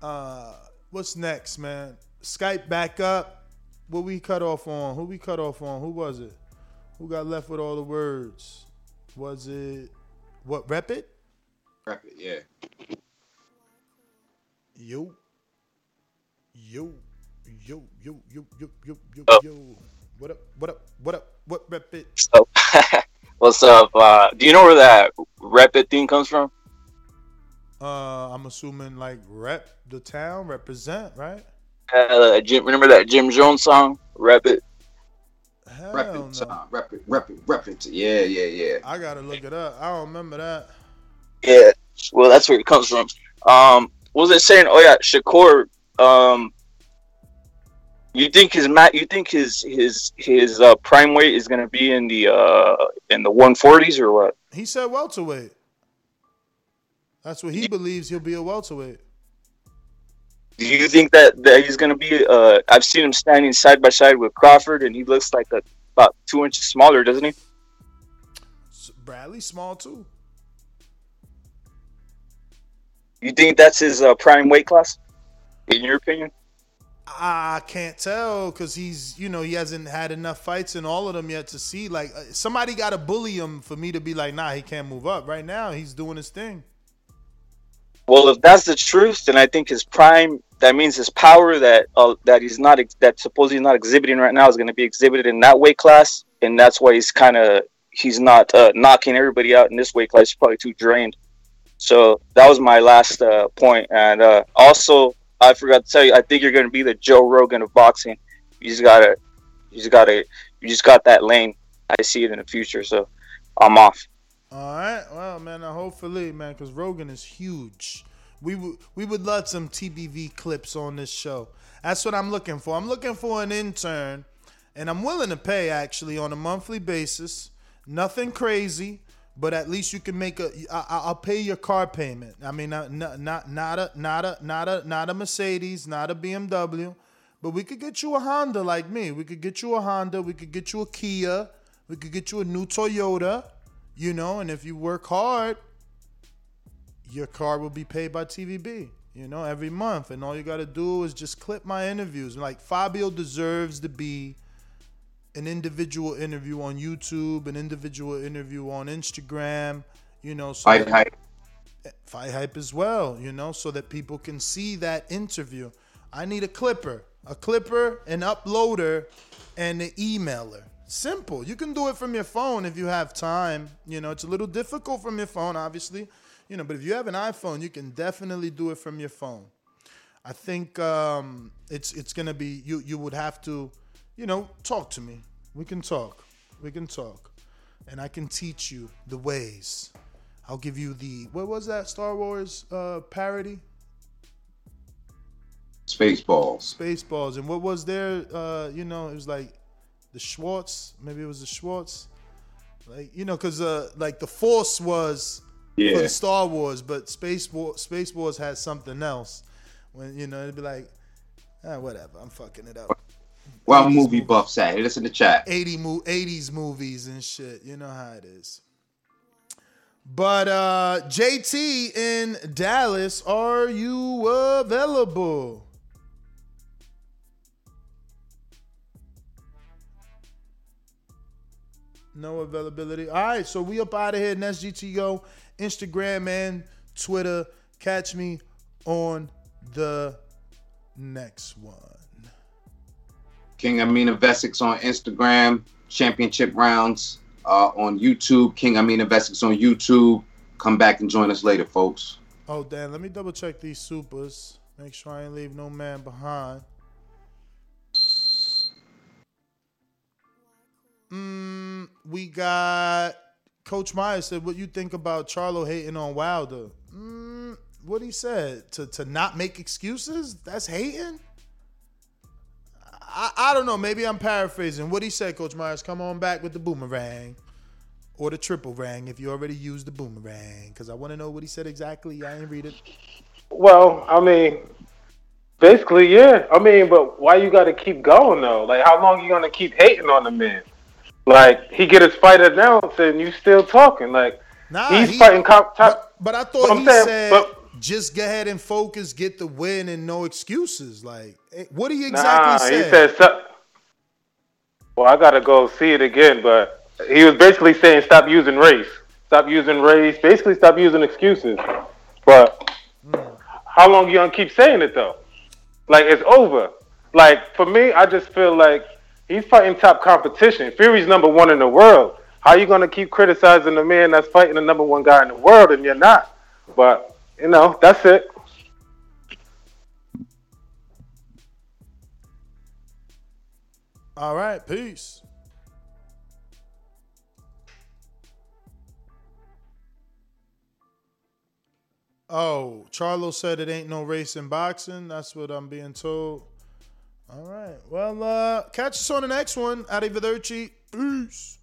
Uh, what's next, man? Skype back up. What we cut off on? Who we cut off on? Who was it? Who got left with all the words? Was it what? Rep it. Rep it, yeah. Yo. Yo. Yo, yo, yo, yo, yo, yo, Oh. yo. What up? What up? What up? What rep it? So, what's up? Uh, do you know where that rep it thing comes from? Uh, I'm assuming like rep the town, represent, right? Uh, Jim, remember that Jim Jones song? Rep it. Rep it, uh, rep it, rep it, rep it. Yeah, yeah, yeah. I gotta look it up. I don't remember that. Yeah. Well, that's where it comes from. Um, was it saying? Oh yeah, Shakur. Um, you think his mat? You think his his his uh, prime weight is gonna be in the uh in the 140s or what? He said welterweight. That's what he believes he'll be a welterweight. Do you think that, that he's gonna be? Uh, I've seen him standing side by side with Crawford, and he looks like a, about two inches smaller, doesn't he? Bradley small too. You think that's his uh, prime weight class? In your opinion? I can't tell because he's, you know, he hasn't had enough fights in all of them yet to see. Like uh, somebody got to bully him for me to be like, nah, he can't move up. Right now, he's doing his thing. Well, if that's the truth, then I think his prime. That means his power that uh, that he's not that supposedly not exhibiting right now is going to be exhibited in that weight class, and that's why he's kind of he's not uh, knocking everybody out in this weight class. He's probably too drained. So that was my last uh, point. And uh, also, I forgot to tell you, I think you're going to be the Joe Rogan of boxing. You just gotta, you just gotta, you just got that lane. I see it in the future. So I'm off. All right. Well, man, hopefully, man, because Rogan is huge. We would we would love some TBV clips on this show. That's what I'm looking for. I'm looking for an intern, and I'm willing to pay actually on a monthly basis. Nothing crazy, but at least you can make a. I, I'll pay your car payment. I mean, not not not a not a not a not a Mercedes, not a BMW, but we could get you a Honda like me. We could get you a Honda. We could get you a Kia. We could get you a new Toyota. You know, and if you work hard, your car will be paid by TVB. You know, every month, and all you got to do is just clip my interviews. Like Fabio deserves to be an individual interview on YouTube, an individual interview on Instagram. You know, so Fight hype. Fight hype as well, you know, so that people can see that interview. I need a clipper, a clipper, an uploader, and an emailer. Simple. You can do it from your phone if you have time. You know, it's a little difficult from your phone, obviously. You know, but if you have an iPhone, you can definitely do it from your phone. I think um, it's it's gonna be you. You would have to, you know, talk to me. We can talk. We can talk, and I can teach you the ways. I'll give you the what was that Star Wars uh, parody? Spaceballs. Spaceballs. And what was there? Uh, you know, it was like the Schwartz. Maybe it was the Schwartz. Like you know, because uh, like the Force was Yeah. the Star Wars, but Space War, Space Wars has something else. When you know, it'd be like, ah, whatever. I'm fucking it up. Well, movie buffs at. Us in the chat. 80 mo- 80s movies and shit. You know how it is. But uh JT in Dallas, are you available? No availability. All right, so we up out of here. Next GTO, Instagram and Twitter. Catch me on the next one. King Amina Vesics on Instagram. Championship rounds uh, on YouTube. King Amina Vesics on YouTube. Come back and join us later, folks. Oh, Dan, Let me double check these supers. Make sure I ain't leave no man behind. Mm, we got Coach Myers said, "What you think about Charlo hating on Wilder?" Mm, what he said to to not make excuses. That's hating. I, I don't know. Maybe I'm paraphrasing. What he said, Coach Myers. Come on back with the boomerang or the triple rang if you already used the boomerang. Because I want to know what he said exactly. I ain't read it. Well, I mean, basically, yeah. I mean, but why you got to keep going though? Like, how long you gonna keep hating on the man? Like, he get his fight announced and you still talking. Like, Nah, he's he- fighting top. top But I thought he saying, said but- just go ahead and focus, get the win, and no excuses. Like, eh, what do you exactly nah, say? he said. So- well, I gotta go see it again, but he was basically saying stop using race, stop using race, basically stop using excuses. But how long you gonna keep saying it though? Like it's over. Like for me, I just feel like he's fighting top competition. Fury's number one in the world. How are you gonna keep criticizing the man that's fighting the number one guy in the world and you're not? But you know, that's it. All right, peace. Oh, Charlo said it ain't no race in boxing. That's what I'm being told. All right. Well, uh, catch us on the next one. Arrivederci. Peace.